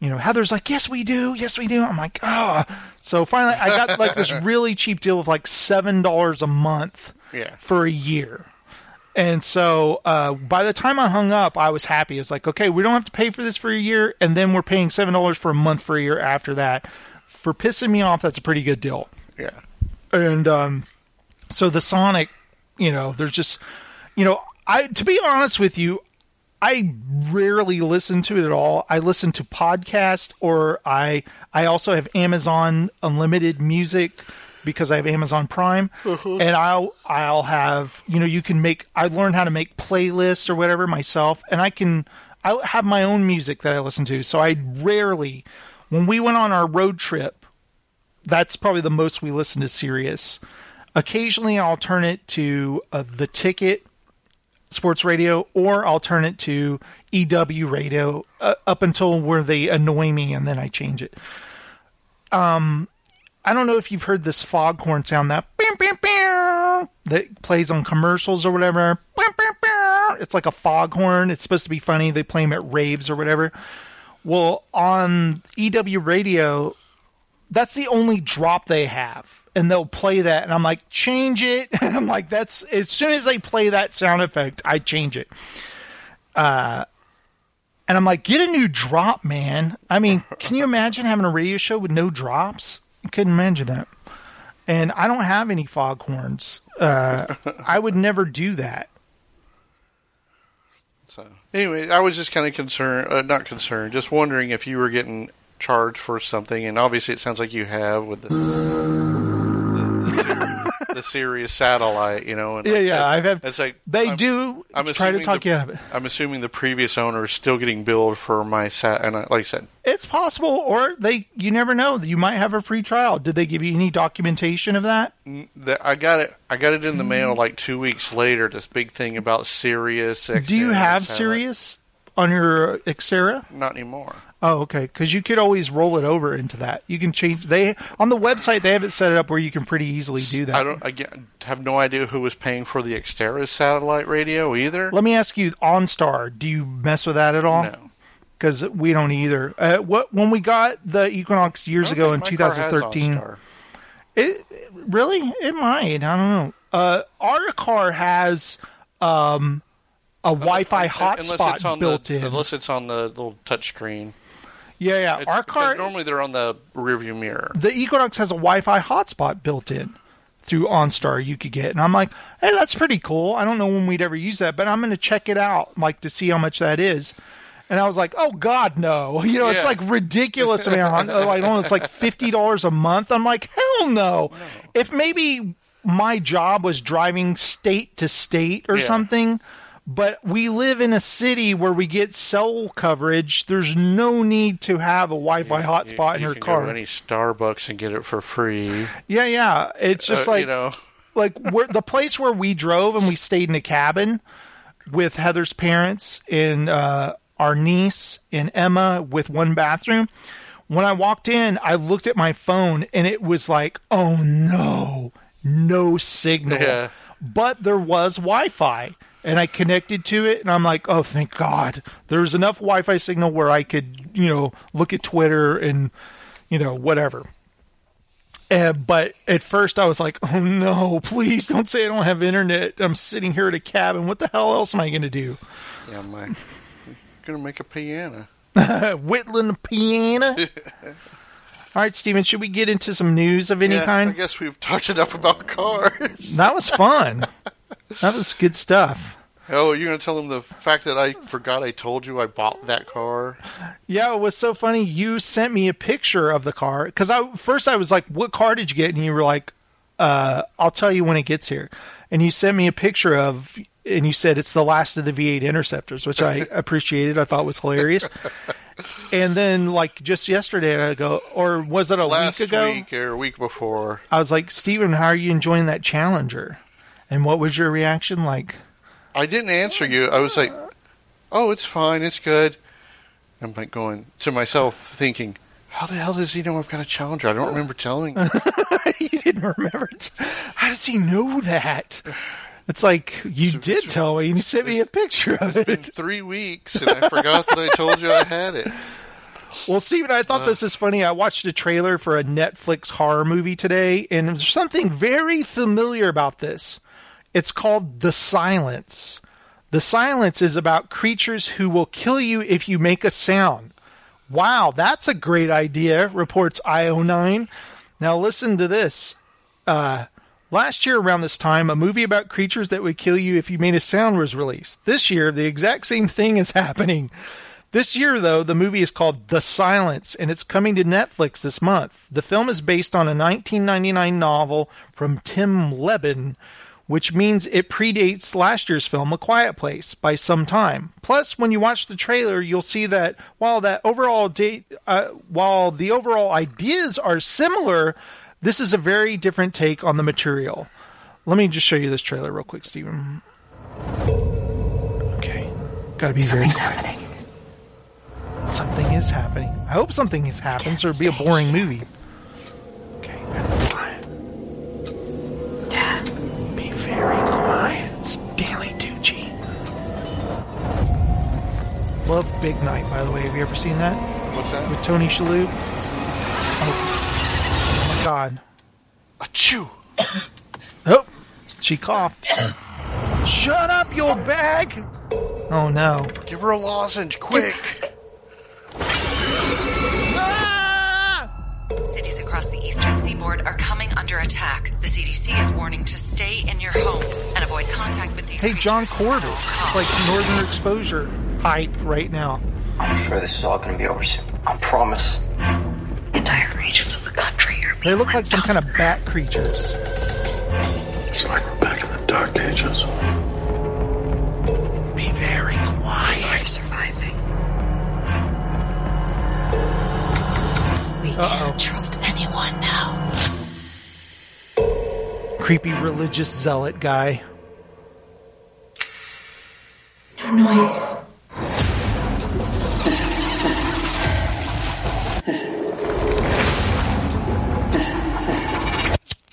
you know, Heather's like, yes, we do. Yes, we do. I'm like, ah. So finally, I got like this <laughs> really cheap deal of like $7 a month Yeah. for a year. And so uh, by the time I hung up, I was happy. It's like, okay, we don't have to pay for this for a year. And then we're paying $7 for a month for a year after that. For pissing me off, that's a pretty good deal yeah. and um, so the Sonic, you know, there's just, you know, I to be honest with you, I rarely listen to it at all. I listen to podcast or I I also have Amazon Unlimited Music because I have Amazon Prime, mm-hmm. and I'll I'll have you know you can make I learned how to make playlists or whatever myself, and I can I have my own music that I listen to. So I rarely, when we went on our road trip, that's probably the most we listened to Sirius. Occasionally, I'll turn it to uh, the Ticket Sports Radio, or I'll turn it to EW Radio uh, up until where they annoy me, and then I change it. Um, I don't know if you've heard this foghorn sound that that plays on commercials or whatever. It's like a foghorn. It's supposed to be funny. They play them at raves or whatever. Well, on EW Radio, that's the only drop they have. And they'll play that, and I'm like, change it. <laughs> And I'm like, that's as soon as they play that sound effect, I change it. Uh, and I'm like, get a new drop, man. I mean, can you imagine having a radio show with no drops? I couldn't imagine that. And I don't have any foghorns. Uh, I would never do that. So anyway, I was just kind of concerned, uh, not concerned, just wondering if you were getting charged for something, and obviously it sounds like you have with the the, <laughs> the, the Sirius satellite, you know. And Yeah, like yeah, I've had- It's like They I'm- do I'm try to talk the- you out of it. I'm assuming the previous owner is still getting billed for my sat, and I, like I said, It's possible, or they. You never know. You might have a free trial. Did they give you any documentation of that? that I got it. I got it in the Mm. mail like two weeks later. This big thing about Sirius. Do you have satellite. Sirius on your Xterra? Not anymore. Oh, okay. Because you could always roll it over into that. You can change. They on the website they have it set up where you can pretty easily do that. I don't. I get, have no idea who was paying for the Xterra satellite radio either. Let me ask you, OnStar. Do you mess with that at all? No. Because we don't either. Uh, what when we got the Equinox years ago in think my car has 2013? It really it might. I don't know. Uh, our car has um, a Wi-Fi hotspot built the, in. Unless it's on the little touch screen. Yeah, yeah. It's, Our car, normally they're on the rearview mirror. the Equinox has a Wi-Fi hotspot built in through OnStar. You could get, and I'm like, hey, that's pretty cool. I don't know when we'd ever use that, but I'm going to check it out, like to see how much that is. And I was like, "Oh God, no!" <laughs> You know, it's like ridiculous amount. Uh, like, I don't know, it's like fifty dollars a month. I'm like, "Hell no!" If maybe my job was driving state to state or Yeah. something, but we live in a city where we get cell coverage. There's no need to have a Wi-Fi hotspot you, in you your can car. Go to any Starbucks and get it for free. Yeah, yeah. It's just Uh, like you know. like where the place where we drove and we stayed in a cabin with Heather's parents and uh, our niece and Emma with one bathroom. When I walked in, I looked at my phone and it was like, "Oh no, no signal." Yeah. But there was Wi-Fi. And I connected to it, and I'm like, "Oh, thank God!" There's enough Wi-Fi signal where I could, you know, look at Twitter and, you know, whatever. And, but at first I was like, oh no, please don't say I don't have internet. I'm sitting here at a cabin. What the hell else am I going to do? Yeah, I'm like, <laughs> gonna make a piano. <laughs> Whittling a piano? <laughs> All right, Steven, should we get into some news of any yeah, I guess we've talked enough about cars. That was fun. That was good stuff. oh, you're gonna tell them the fact that I forgot I told you I bought that car. Yeah, it was so funny. You sent me a picture of the car because I first I was like, "What car did you get?" And you were like, uh, "I'll tell you when it gets here." And you sent me a picture of, and you said it's the last of the V8 Interceptors, which I <laughs> appreciated. I thought was hilarious. And then, like just yesterday, I go, or was it a Last week ago? week or a week before. I was like, Steven, how are you enjoying that Challenger? And what was your reaction like? I didn't answer you. I was like, "Oh, it's fine. It's good." I'm like going to myself, thinking, "How the hell does he know I've got a Challenger? I don't remember telling." him." <laughs> you didn't remember it. How does he know that? It's like you did tell me, and you sent me a picture of It's been three weeks, and I forgot that I told you I had it. <laughs> Well, Steven, I thought uh. this is funny. I watched a trailer for a Netflix horror movie today, and there's something very familiar about this. It's called The Silence. The Silence is about creatures who will kill you if you make a sound. Wow, that's a great idea, reports IO9. Now listen to this. Uh, Last year, around this time, a movie about creatures that would kill you if you made a sound was released. This year, the exact same thing is <laughs> happening. This year, though, the movie is called The Silence, and it's coming to Netflix this month. The film is based on a 1999 novel from Tim Lebbon, which means it predates last year's film, A Quiet Place, by some time. Plus, when you watch the trailer, you'll see that while that overall date, uh, while the overall ideas are similar, this is a very different take on the material. Let me just show you this trailer real quick, Steven. Okay, gotta be very Something's quiet. happening. Something is happening. I hope something is happening, so it'd be a boring movie. Okay, Love Big Night, by the way. Have you ever seen that? What's that? With Tony Shalhoub? Oh, oh my god. Achoo! <coughs> Oh, she coughed. <coughs> Shut up, you old bag! Oh no. Give her a lozenge, quick! <coughs> Ah! cities across the eastern seaboard are coming under attack. The CDC is warning to stay in your homes and avoid contact with these Hey, John creatures Corbett. It's like northern exposure hype right now. I'm sure this is all gonna be over soon. I promise. entire regions of the country are They look like some kind of bat creatures. It's like we're back in the dark ages. Be very quiet. surviving. We Uh-oh. can't trust anyone now. Creepy religious zealot guy. No noise.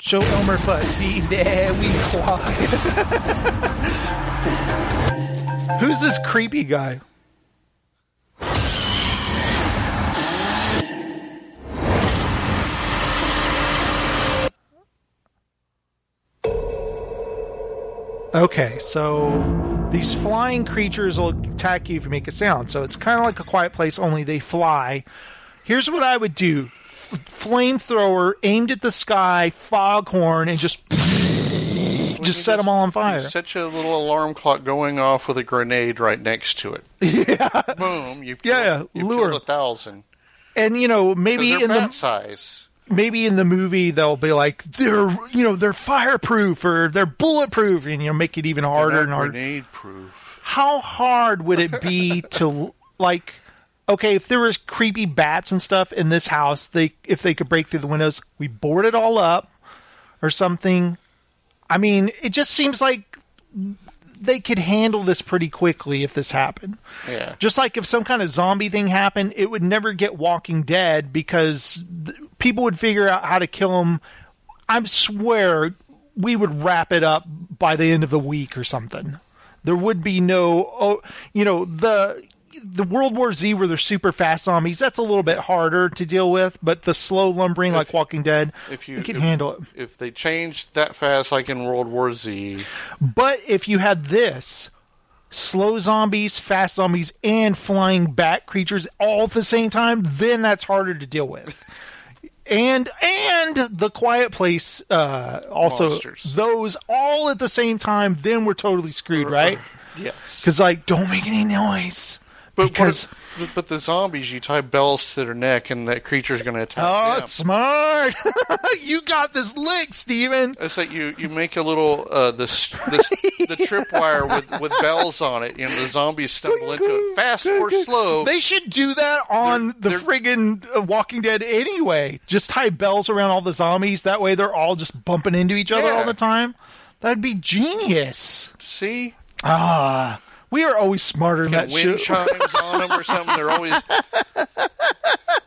Show Elmer Fudd. Be we quiet. Who's this creepy guy? Okay, so these flying creatures will attack you if you make a sound. So it's kind of like a quiet place, only they fly. Here's what I would do F- flamethrower aimed at the sky, foghorn, and just just set them all on fire. Such a little alarm clock going off with a grenade right next to it. <laughs> Yeah. Boom. You've Yeah, killed, yeah, you've lure. killed a thousand. And you know maybe in the size. maybe in the movie they'll be like they're you know they're fireproof or they're bulletproof, and you know make it even harder and harder. grenade proof. How hard would it be to like? Okay, if there was creepy bats and stuff in this house, they if they could break through the windows, we board it all up or something. I mean, it just seems like they could handle this pretty quickly if this happened. Yeah. Just like if some kind of zombie thing happened, it would never get Walking Dead because th- people would figure out how to kill them. I swear we would wrap it up by the end of the week or something. There would be no, oh, you know, the the World War Z where they're super fast zombies. That's a little bit harder to deal with, but the slow lumbering like Walking Dead, If you we could if, handle it. if they changed that fast, like in World War Z, But if you had this slow zombies, fast zombies, and flying bat creatures all at the same time, then that's harder to deal with. And and the quiet place uh also Monsters. those all at the same time, then we're totally screwed, right? yes. Because like don't make any noise. But because if- but the zombies, you tie bells to their neck, and that creature's going to attack oh, them. smart! <laughs> you got this lick, Steven. It's like you, you make a little uh, this this the <laughs> tripwire with with bells on it. You know the zombies stumble into it, fast or slow. They should do that on They're- the friggin' uh, Walking Dead anyway. Just tie bells around all the zombies. That way they're all just bumping into each other Yeah. all the time. That'd be genius. See, Ah, we are always smarter than that wind show. chimes on them or something. They're always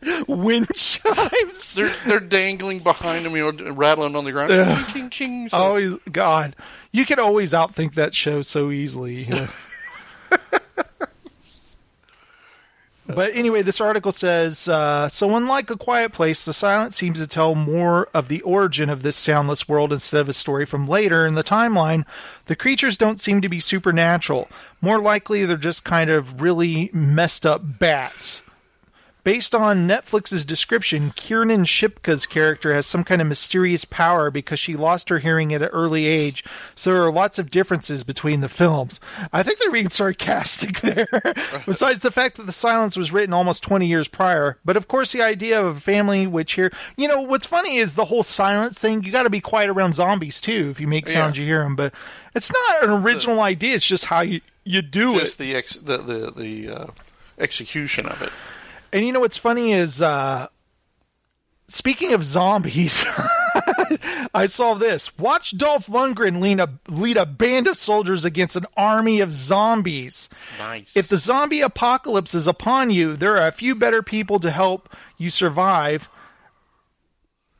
<laughs> Wind chimes. they're they're dangling behind them, you know, rattling on the ground. Ching, ching, ching. So Always, God, you can always outthink that show so easily. you know. <laughs> but anyway, this article says uh, so. Unlike a quiet place, the silence seems to tell more of the origin of this soundless world instead of a story from later in the timeline. The creatures don't seem to be supernatural. More likely, they're just kind of really messed up bats. Based on Netflix's description, Kiernan Shipka's character has some kind of mysterious power because she lost her hearing at an early age. So there are lots of differences between the films. I think they're being sarcastic <laughs> there. Besides the fact that the silence was written almost 20 years prior. But of course, the idea of a family which here, you know, what's funny is the whole silence thing. You got to be quiet around zombies too. If you make sounds, you hear them. But it's not an original idea. It's just how you, you do it. Just the ex- the the, the uh, execution of it. And you know what's funny is, uh, speaking of zombies, <laughs> I saw this. Watch Dolph Lundgren lead a, lead a band of soldiers against an army of zombies. Nice. If the zombie apocalypse is upon you, there are a few better people to help you survive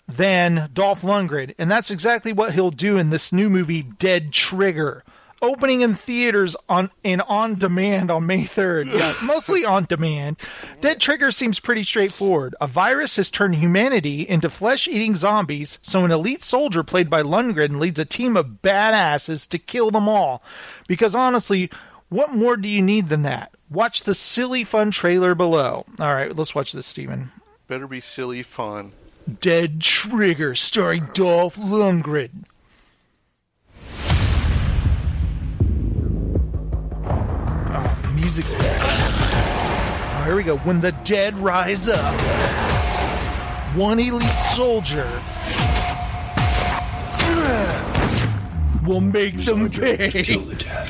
than Dolph Lundgren. And that's exactly what he'll do in this new movie, Dead Trigger. Opening in theaters on in on demand on May 3rd. Yeah, <laughs> mostly on demand. Dead Trigger seems pretty straightforward. A virus has turned humanity into flesh eating zombies, so an elite soldier played by Lundgren leads a team of badasses to kill them all. Because honestly, what more do you need than that? Watch the silly fun trailer below. All right, let's watch this, Steven. Better be silly fun. Dead Trigger, starring Dolph Lundgren. Music's bad. Oh, here we go. When the dead rise up, one elite soldier will make them pay. Kill the dead.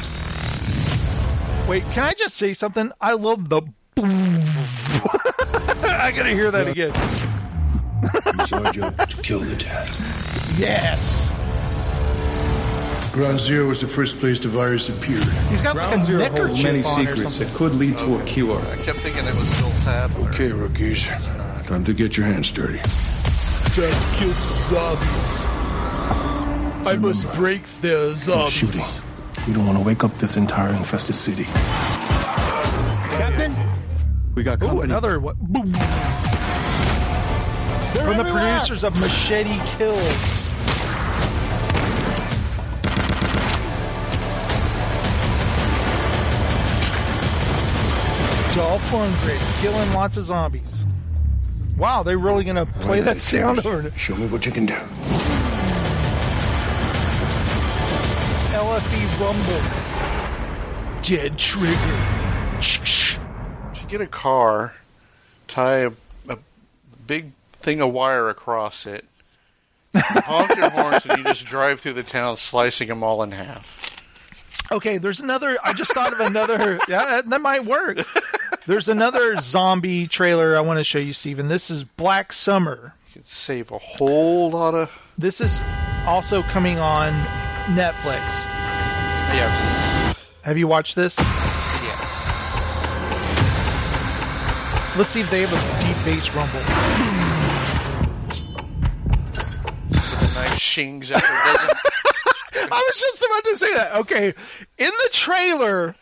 Wait, can I just say something? I love the boom. <laughs> I gotta hear that again. Sergeant, to <laughs> kill the dead. Yes. Ground Zero was the first place the virus appeared. He's got Ground like a Zero holds many secrets that could lead to a cure. I kept thinking it was Bill Sadler. Okay, rookies. Time to get your hands dirty. Trying to kill some zombies. I must break their zombies. shooting. We don't want to wake up this entire infested city. Captain, we got Ooh, another what? Boom. From the producers of Machete Kills. Dolph Lundgren killing lots of zombies. Wow, they're really gonna play that sound over it. Show me what you can do. LFE Rumble. Dead Trigger. If you get a car, tie a, a big thing of wire across it, honk your horns, and you just drive through the town, slicing them all in half. Okay, there's another. I just thought of another. Yeah, that might work. There's another zombie trailer I want to show you, Steven. This is Black Summer. You can save a whole lot of. This is also coming on Netflix. Yes. Have you watched this? Yes. Let's see if they have a deep bass rumble. The nice shings after it doesn't. I was just about to say that. Okay, in the trailer,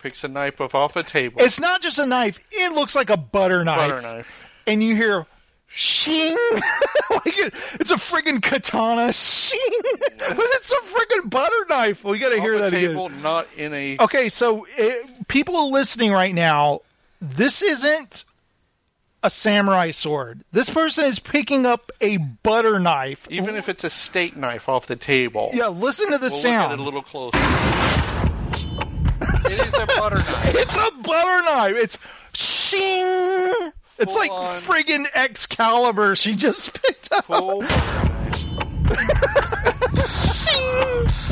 Picks a knife off off a table. it's not just a knife; it looks like a butter knife. butter knife. and you hear shing <laughs> like it, it's a friggin' katana shing but it's a friggin' butter knife we gotta hear off a that table, again not in a. okay so uh, people listening right now this isn't a samurai sword. This person is picking up a butter knife. Even if it's a steak knife off the table. yeah listen to the We'll look sound at it a little closer. it is a butter knife. <laughs> it's a butter knife. It's shing. It's like on. friggin' Excalibur. She just picked up. Full <laughs>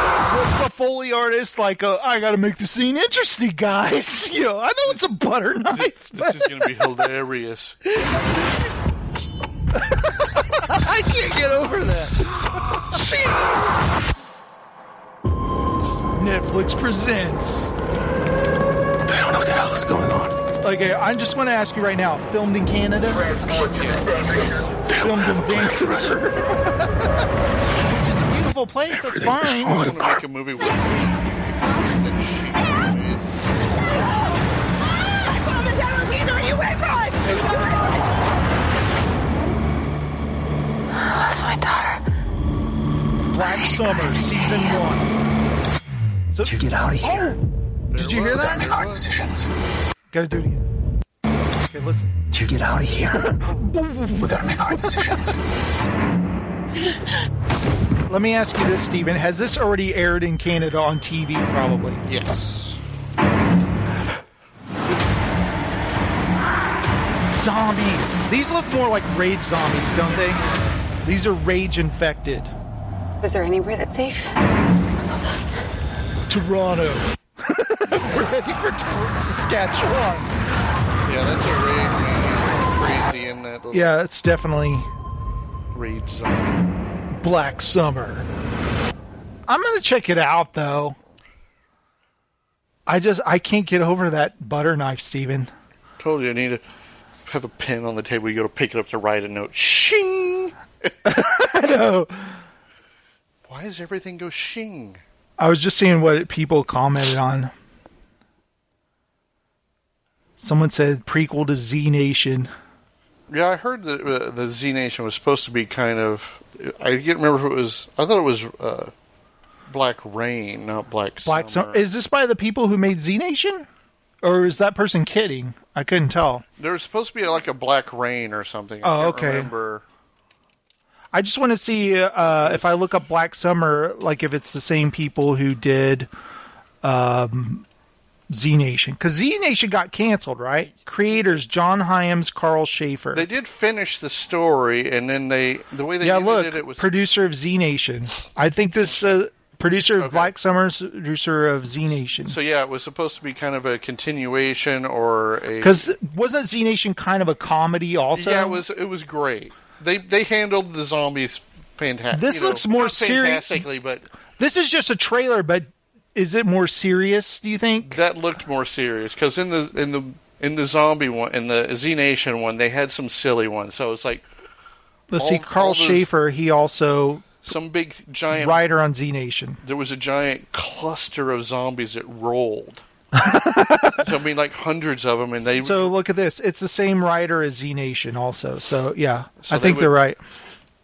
What's the Foley artist like? Uh, I got to make the scene interesting, guys. <laughs> You know, I know it's a butter knife, This but is going to be hilarious. <laughs> I can't get over that. Shit. Netflix presents. They don't know what the hell is going on. Okay, I just want to ask you right now. Filmed in Canada, filmed in Vancouver, <laughs> which is place. That's <laughs> I fine. want to make a movie with that That's my daughter. Black Summer, season one. So, You get out of here. Oh! did you hear that? Make hard decisions. Gotta do it again. Okay, listen. To get out of here, <laughs> we gotta make hard decisions. <laughs> Let me ask you this, Stephen. Has this already aired in Canada on TV? Probably. Yes. Zombies. These look more like rage zombies, don't they? These are rage infected. Is there anywhere that's safe? Toronto. <laughs> We're heading for Tor- Saskatchewan. Yeah, that's a rage man. Uh, crazy in that Yeah, it's definitely rage zone. Black Summer. I'm gonna check it out though. I just I can't get over that butter knife, Steven. Told you I need to have a pen on the table. You go to pick it up to write a note. Shing. <laughs> I know. Why does everything go shing? I was just seeing what people commented on. Someone said prequel to Z Nation. Yeah, I heard that uh, the Z Nation was supposed to be kind of. I can't remember if it was. I thought it was uh, Black Rain, not Black Black Summer. Is this by the people who made Z Nation? Or is that person kidding? I couldn't tell. There was supposed to be like a Black Rain or something. I Oh, okay. Remember. I just want to see uh, if I look up Black Summer, like if it's the same people who did um, Z Nation. Because Z Nation got canceled, right? Creators John Hyams, Karl Schaefer. They did finish the story, and then they the way they yeah, look, did it was producer of Z Nation. I think this uh, producer of Black Summer, producer of Z Nation. So yeah, it was supposed to be kind of a continuation or a Because wasn't Z Nation kind of a comedy also? yeah, it was it was great. They they handled the zombies fantastic. This looks more seri- fantastically, but This is just a trailer, but is it more serious? Do you think? that looked more serious because in the in the in the zombie one in the Z Nation one they had some silly ones. So it's like Let's all- see. Karl Schaefer. He also some big giant writer on Z Nation. There was a giant cluster of zombies that rolled. <laughs> I mean, like hundreds of them, and they So look at this. It's the same writer as Z Nation, also. So yeah, So I they think would- they're right.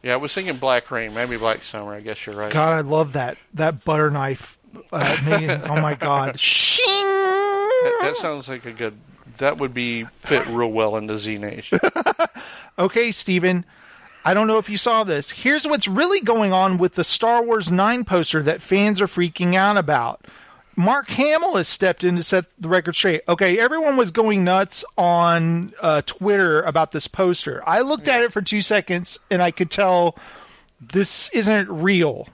Yeah, I was thinking Black Rain, maybe Black Summer. I guess you're right. God, I love that that butter knife. Uh, made- oh my God! <laughs> Shing! That, that sounds like a good. That would be fit real well into Z Nation. <laughs> Okay, Steven. I don't know if you saw this. Here's what's really going on with the Star Wars 9 poster that fans are freaking out about. Mark Hamill has stepped in to set the record straight. Okay, everyone was going nuts on uh, Twitter about this poster. I looked at it for two seconds and I could tell this isn't real.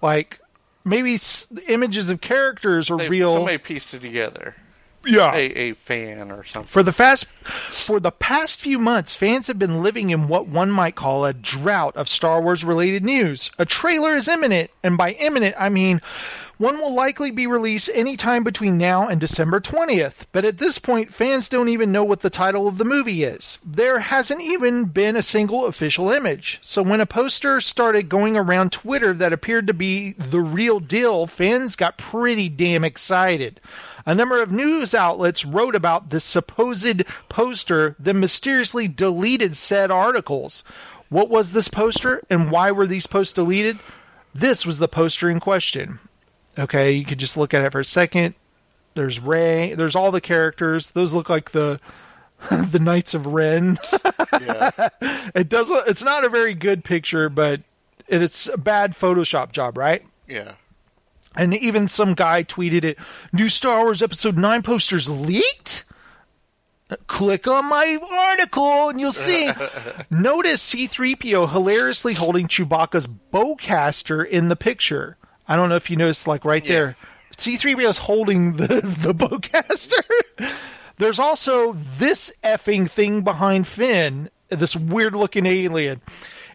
Like, maybe s- images of characters are They- real. Somebody pieced it together. Yeah. a, a fan or something. For the fast for the past few months, fans have been living in what one might call a drought of Star Wars related news. A trailer is imminent, and by imminent I mean one will likely be released anytime between now and December 20th. But at this point, fans don't even know what the title of the movie is. There hasn't even been a single official image. So when a poster started going around Twitter that appeared to be the real deal, fans got pretty damn excited. A number of news outlets wrote about this supposed poster, then mysteriously deleted said articles. What was this poster and why were these posts deleted? This was the poster in question. Okay, you could just look at it for a second. There's Rey, there's all the characters. Those look like the <laughs> the Knights of Ren. <laughs> it doesn't it's not a very good picture, but it's a bad Photoshop job, right? Yeah. And even some guy tweeted it New Star Wars Episode 9 posters leaked? Click on my article and you'll see. <laughs> Notice C3PO hilariously holding Chewbacca's bowcaster in the picture. I don't know if you noticed, like right there. C3PO is holding the, <laughs> the bowcaster. There's also this effing thing behind Finn, this weird looking alien.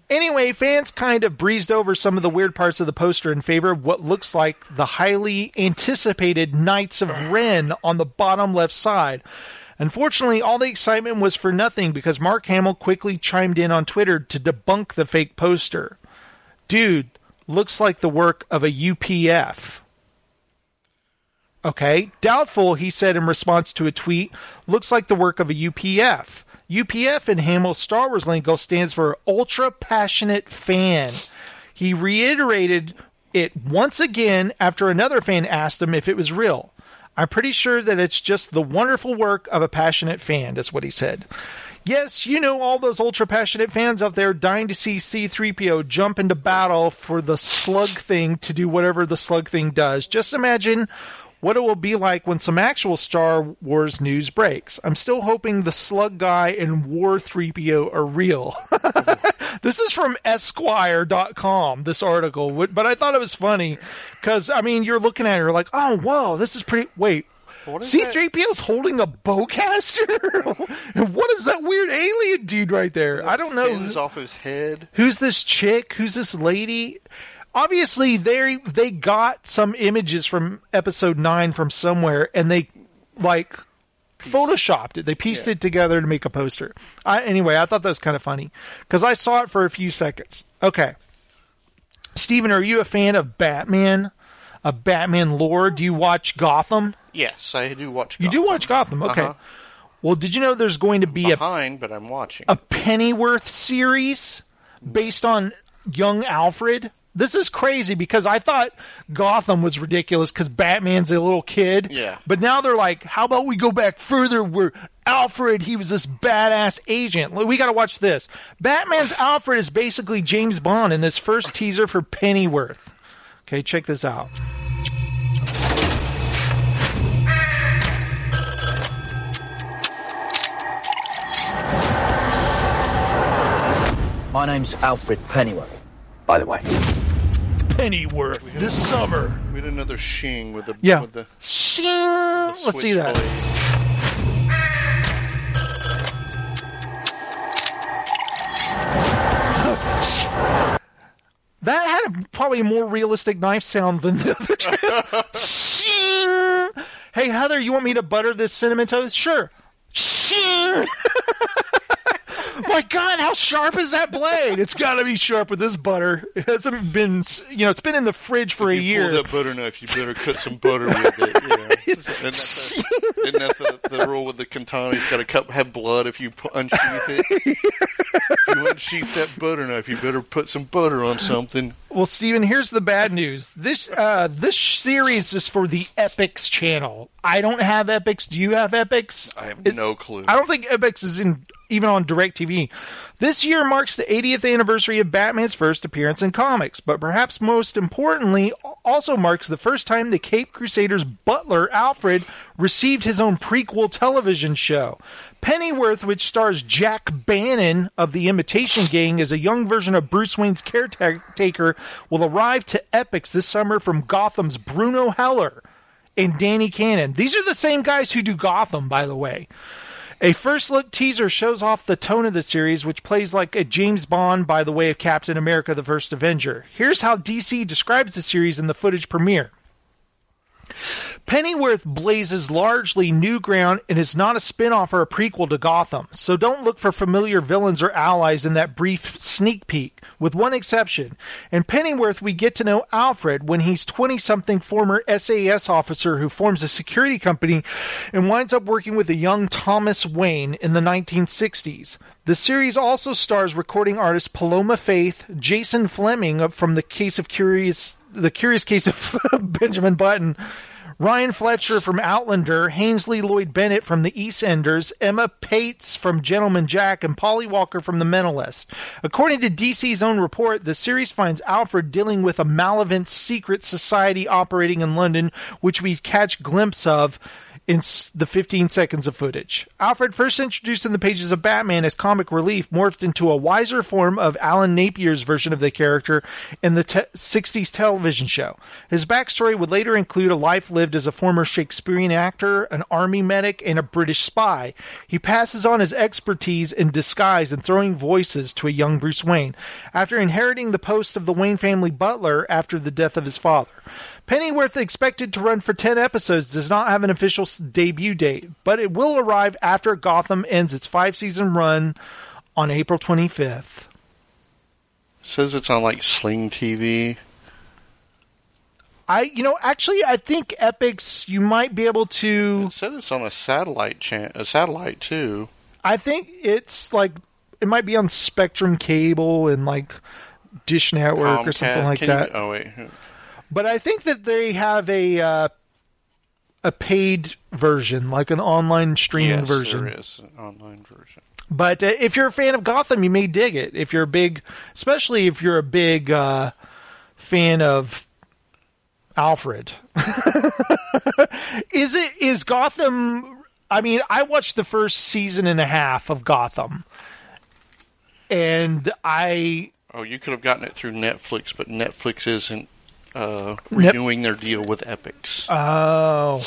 Anyway, fans kind of breezed over some of the weird parts of the poster in favor of what looks like the highly anticipated Knights of Ren on the bottom left side. Unfortunately, all the excitement was for nothing because Mark Hamill quickly chimed in on Twitter to debunk the fake poster. Dude, looks like the work of a UPF. Okay, doubtful, he said in response to a tweet, looks like the work of a UPF. UPF in Hamill's Star Wars lingo stands for Ultra Passionate Fan. He reiterated it once again after another fan asked him if it was real. I'm pretty sure that it's just the wonderful work of a passionate fan, that's what he said. Yes, you know all those ultra passionate fans out there dying to see C3PO jump into battle for the slug thing to do whatever the slug thing does. Just imagine what it will be like when some actual Star Wars news breaks. I'm still hoping the slug guy and War 3PO are real. <laughs> this is from Esquire.com, this article, but I thought it was funny because, I mean, you're looking at it, you're like, oh, whoa, this is pretty. Wait. C3PO's holding a bowcaster? <laughs> what is that weird alien dude right there? I don't know. Pins off his head. Who's this chick? Who's this lady? Obviously, they they got some images from episode nine from somewhere, and they like photoshopped it. They pieced it together to make a poster. I, anyway, I thought that was kind of funny because I saw it for a few seconds. Okay, Steven, are you a fan of Batman? A Batman lore? Do you watch Gotham? Yes, I do watch. You do watch Gotham, okay? Uh-huh. Well, did you know there's going to be Behind, but I'm watching. a a Pennyworth series based on young Alfred? This is crazy because I thought Gotham was ridiculous because Batman's a little kid. Yeah. But now they're like, how about we go back further where Alfred, he was this badass agent. We got to watch this. Batman's Alfred is basically James Bond in this first teaser for Pennyworth. Okay, check this out. My name's Alfred Pennyworth, by the way. Pennyworth this summer. We had another shing with the Yeah. with the Shing! Let's see that. That had a, probably a more realistic knife sound than the other two. <laughs> Shing! Hey, Heather, you want me to butter this cinnamon toast? Sure. Shing! <laughs> My God, how sharp is that blade? It's got to be sharp with this butter. It hasn't been, you know, it's been in the fridge for a you year. Pull that butter knife. You better cut some butter with it. Yeah. <laughs> Isn't that, the, isn't that the, the rule with the katana? You've got to cut, have blood if you pu- unsheath it. if you unsheath that butter knife, you better put some butter on something. Well, Steven, here's the bad news. This uh, this series is for the Epix channel. I don't have Epix. Do you have Epix? I have Is- no clue. I don't think Epix is in even on DirecTV. This year marks the 80th anniversary of Batman's first appearance in comics, but perhaps most importantly, also marks the first time the Cape Crusaders' butler Alfred received his own prequel television show. Pennyworth, which stars Jack Bannon of the Imitation Game as a young version of Bruce Wayne's caretaker, will arrive to Epix this summer from Gotham's Bruno Heller and Danny Cannon. These are the same guys who do Gotham, by the way. A first look teaser shows off the tone of the series, which plays like a James Bond by the way of Captain America the First Avenger. Here's how DC describes the series in the footage premiere. Pennyworth blazes largely new ground and is not a spin off or a prequel to Gotham, so don't look for familiar villains or allies in that brief sneak peek, with one exception. In Pennyworth, we get to know Alfred when he's 20 something former SAS officer who forms a security company and winds up working with a young Thomas Wayne in the 1960s. The series also stars recording artist Paloma Faith, Jason Flemyng from the case of curious the curious case of <laughs> Benjamin Button, Ryan Fletcher from Outlander, Hainsley Lloyd Bennett from The EastEnders, Emma Paetz from Gentleman Jack, and Polly Walker from The Mentalist. According to DC's own report, the series finds Alfred dealing with a malevolent secret society operating in London, which we catch glimpse of in the 15 seconds of footage. Alfred, first introduced in the pages of Batman as comic relief, morphed into a wiser form of Alan Napier's version of the character in the te- 60s television show. His backstory would later include a life lived as a former Shakespearean actor, an army medic, and a British spy. He passes on his expertise in disguise and throwing voices to a young Bruce Wayne, after inheriting the post of the Wayne family butler after the death of his father. Pennyworth, expected to run for 10 episodes, does not have an official debut date, but it will arrive after Gotham ends its five season run on April 25th. Says it's on like Sling TV. I, you know, actually, I think Epix, you might be able to. It said it's on a satellite chan- a satellite too. I think it's like, it might be on Spectrum Cable and like Dish Network or something like can you- that. oh wait, But I think that they have a uh, a paid version, like an online streaming yes, version. there is an online version. But uh, if you're a fan of Gotham, you may dig it. If you're a big, especially if you're a big uh, fan of Alfred, <laughs> is it is Gotham? I mean, I watched the first season and a half of Gotham, and I Oh, you could have gotten it through Netflix, but Netflix isn't uh, renewing their deal with Epix. Oh.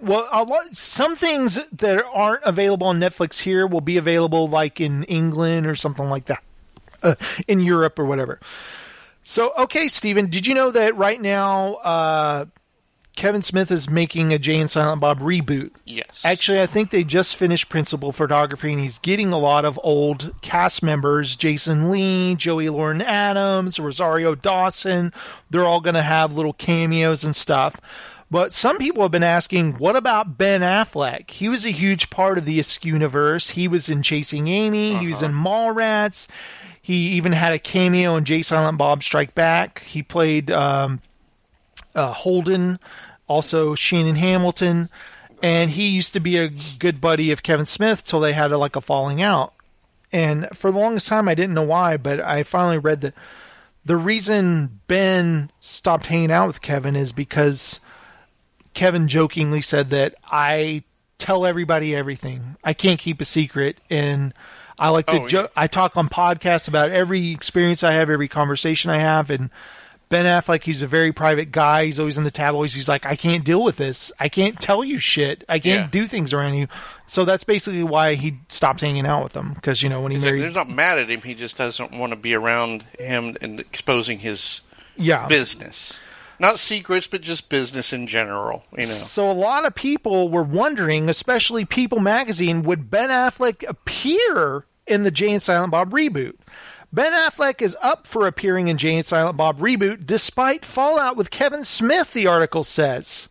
Well, a lot, some things that aren't available on Netflix here will be available like in England or something like that, uh, in Europe or whatever. So, okay, Steven, did you know that right now uh, Kevin Smith is making a Jay and Silent Bob reboot? Yes. Actually, I think they just finished principal photography, and he's getting a lot of old cast members: Jason Lee, Joey Lauren Adams, Rosario Dawson. They're all going to have little cameos and stuff. But some people have been asking, what about Ben Affleck? He was a huge part of the Askew-universe. He was in Chasing Amy. He was in Mallrats. He even had a cameo in Jay Silent Bob Strike Back. He played um, uh, Holden, also Sheen and Hamilton, and he used to be a good buddy of Kevin Smith till they had a, like a falling out. And for the longest time, I didn't know why, but I finally read that the reason Ben stopped hanging out with Kevin is because Kevin jokingly said that I tell everybody everything. I can't keep a secret, and I like to. Oh, jo- I talk on podcasts about every experience I have, every conversation I have, and Ben Affleck, he's a very private guy. He's always in the tabloids. He's like, I can't deal with this. I can't tell you shit. I can't Yeah. do things around you. So that's basically why he stopped hanging out with them. Because you know when he He's like, they're not mad at him. He just doesn't want to be around him and exposing his Yeah. business. Not secrets, but just business in general. You know. So a lot of people were wondering, especially People Magazine, would Ben Affleck appear in the Jay and Silent Bob reboot? Ben Affleck is up for appearing in Jay and Silent Bob reboot despite fallout with Kevin Smith, the article says.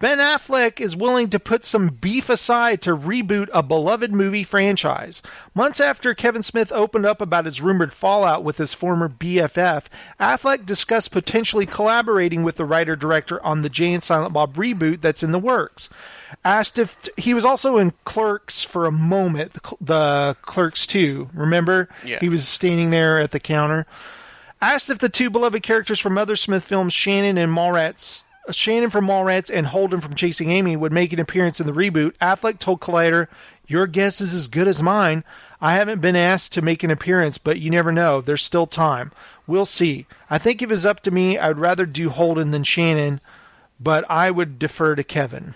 Ben Affleck is willing to put some beef aside to reboot a beloved movie franchise. Months after Kevin Smith opened up about his rumored fallout with his former BFF, Affleck discussed potentially collaborating with the writer director on the Jay and Silent Bob reboot that's in the works. Asked if he was also in Clerks for a moment, the, Cl- the Clerks 2. Remember? Yeah. He was standing there at the counter. Asked if the two beloved characters from other Smith films, Shannon and Mallrats, Shannon from Mallrats and Holden from Chasing Amy, would make an appearance in the reboot, Affleck told Collider, "Your guess is as good as mine. I haven't been asked to make an appearance, but you never know. There's still time. We'll see. I think if it's up to me, I'd rather do Holden than Shannon, but I would defer to Kevin."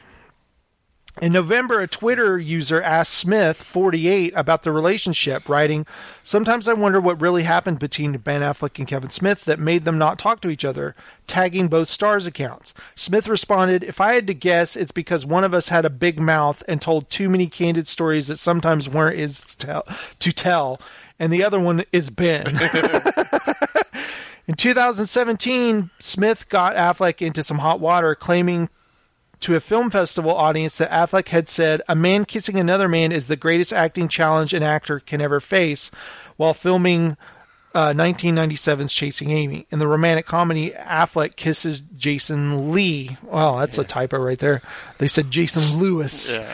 In November, a Twitter user asked Smith, 48, about the relationship, writing, Sometimes I wonder what really happened between Ben Affleck and Kevin Smith that made them not talk to each other, tagging both stars' accounts. Smith responded, If I had to guess, it's because one of us had a big mouth and told too many candid stories that sometimes weren't is to tell, to tell and the other one is Ben. <laughs> In 2017, Smith got Affleck into some hot water, claiming to a film festival audience that Affleck had said, A man kissing another man is the greatest acting challenge an actor can ever face, while filming uh, 1997's Chasing Amy. In the romantic comedy, Affleck kisses Jason Lee. Wow, that's a typo right there. They said Jason Lewis. Yeah.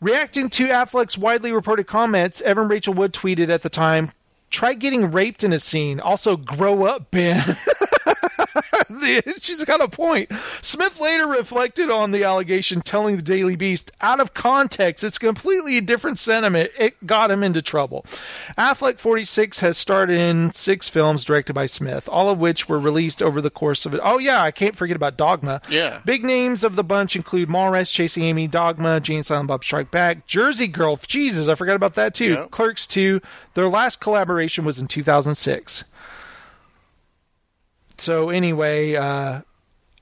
Reacting to Affleck's widely reported comments, Evan Rachel Wood tweeted at the time, Try getting raped in a scene. Also, grow up, Ben. <laughs> <laughs> She's got a point. Smith later reflected on the allegation, telling the Daily Beast, out of context, it's completely a different sentiment. It got him into trouble. Affleck 46 has starred in six films directed by Smith, all of which were released over the course of it. Oh, yeah, I can't forget about Dogma. Yeah. Big names of the bunch include Mallrats, Chasing Amy, Dogma, Jane Silent Bob Strike Back, Jersey Girl. Jesus, I forgot about that too. Yeah. Clerks 2. Their last collaboration was in 2006. So anyway, uh,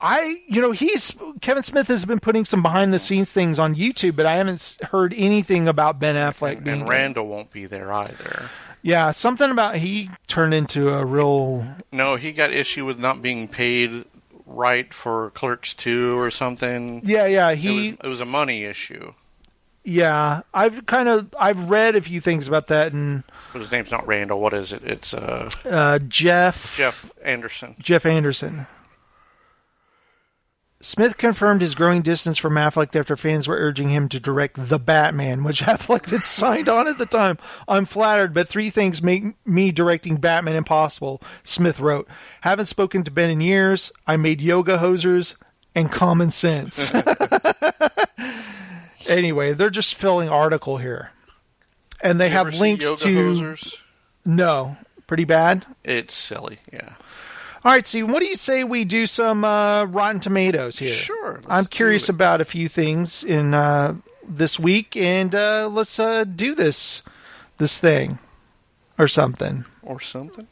I you know he's Kevin Smith has been putting some behind the scenes things on YouTube, but I haven't heard anything about Ben Affleck being. And Randall won't be there either. yeah, something about he turned into a real. No, he got issue with not being paid right for Clerks 2 or something. Yeah, yeah, It he. was, it was a money issue. Yeah, I've kind of I've read a few things about that, and But his name's not Randall. What is it? It's uh, uh, Jeff Jeff Anderson. Jeff Anderson. Smith confirmed his growing distance from Affleck after fans were urging him to direct The Batman, which <laughs> Affleck had signed on at the time. I'm flattered, but three things make me directing Batman impossible, Smith wrote. Haven't spoken to Ben in years. I made yoga hosers and common sense. <laughs> anyway, they're just filling article here. And they You have links to. Hosers? No. Pretty bad? It's silly, yeah. All right, Steve, what do you say we do some uh, Rotten Tomatoes here? Sure. I'm curious about a few things in uh, this week, and uh, let's uh, do this this thing or something. Or something.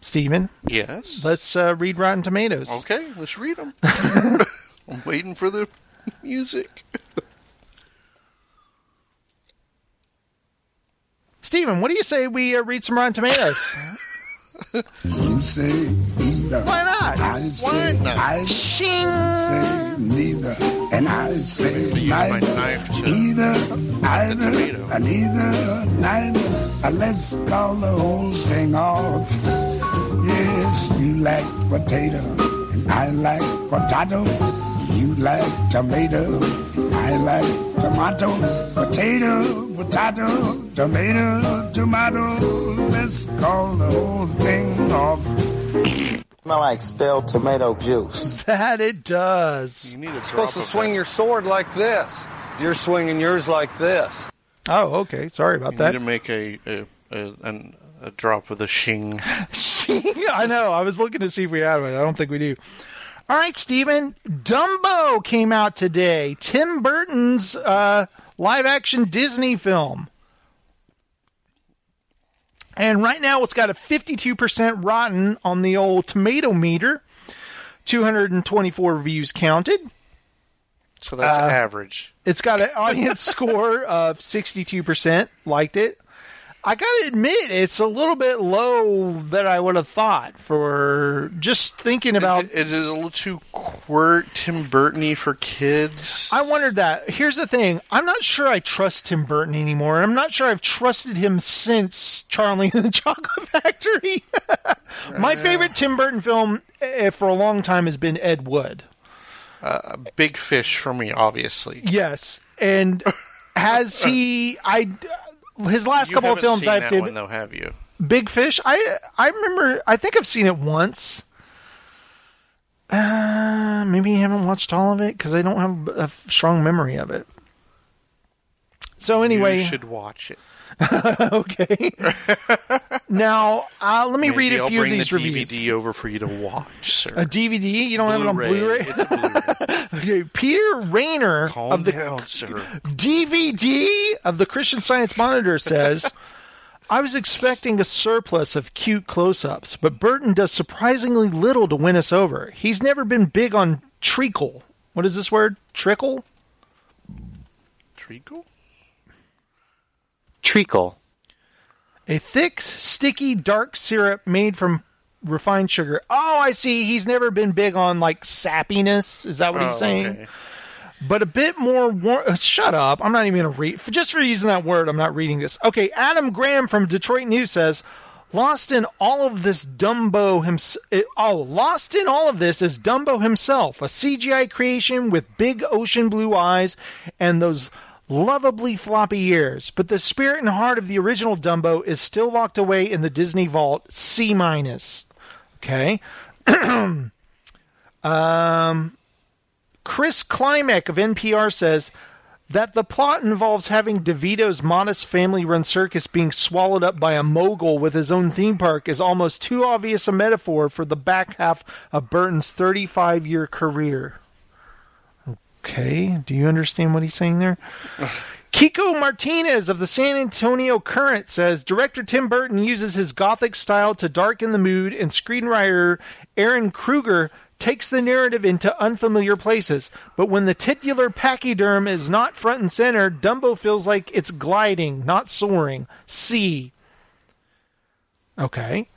Steven, Yes. let's uh, read Rotten Tomatoes. Okay, let's read them. <laughs> I'm waiting for the music. <laughs> Steven, what do you say we uh, read some Rotten Tomatoes? You say either. Why not? I say not? I Shing. say neither. And I say neither. Either, either, tomato. and either, neither. Uh, Let's call the whole thing off. Yes, you like potato, and I like potato. You like tomato, I like tomato. Potato, potato, tomato, tomato. Let's call the whole thing off. Smell like stale tomato juice. <laughs> that it does. You need a supposed to swing your sword like this. You're swinging yours like this. Oh, okay. Sorry about that. You that. need to make a a, a, an, a drop with the shing. <laughs> Shing? I know. I was looking to see if we had one. I don't think we do. All right, Steven. Dumbo came out today. Tim Burton's uh, live action Disney film. And right now it's got a 52% rotten on the old tomato meter. 224 reviews counted. So that's Uh, average. It's got an audience <laughs> score of 62%. Liked it. I gotta admit, it's a little bit low that I would have thought for just thinking about. Is it a little too quirt Tim Burton-y for kids? I wondered that. Here's the thing: I'm not sure I trust Tim Burton anymore. I'm not sure I've trusted him since Charlie and the <laughs> Chocolate Factory. <laughs> My favorite Tim Burton film eh, for a long time has been Ed Wood. Uh, big fish for me, obviously. Yes, and <laughs> has he? I his last You couple of films I've did. one, though, have you? Big Fish. I I remember. I think I've seen it once. Uh, maybe you haven't watched all of it because I don't have a strong memory of it. So anyway, you should watch it. <laughs> okay. now uh, let me Maybe read a I'll few of these the reviews. DVD over for you to watch, sir. A DVD? You don't have it on Blu-ray. Blu-ray? Blu-ray. <laughs> okay, Peter Rainer Calm of the down, sir. DVD of the Christian Science Monitor says, <laughs> I was expecting a surplus of cute close ups, but Burton does surprisingly little to win us over. He's never been big on treacle. What is this word? Trickle? Treacle? Treacle. A thick, sticky, dark syrup made from refined sugar. Oh, I see. He's never been big on like sappiness. Is that what he's Oh, saying? okay. but a bit more. War- uh, shut up! I'm not even going to read. For, just for using that word, I'm not reading this. Okay, Adam Graham from Detroit News says, "Lost in all of this, Dumbo himself. Oh, lost in all of this is Dumbo himself, a CGI creation with big ocean blue eyes and those." Lovably floppy ears, but the spirit and heart of the original Dumbo is still locked away in the Disney vault. C minus. Okay. <clears throat> um, Chris Klimek of NPR says that the plot involves having DeVito's modest family run circus being swallowed up by a mogul with his own theme park is almost too obvious a metaphor for the back half of Burton's 35 year career. Okay, do you understand what he's saying there? Kiko Martinez of the San Antonio Current says director Tim Burton uses his gothic style to darken the mood, and screenwriter Ehren Kruger takes the narrative into unfamiliar places. But when the titular pachyderm is not front and center, Dumbo feels like it's gliding, not soaring. C. Okay.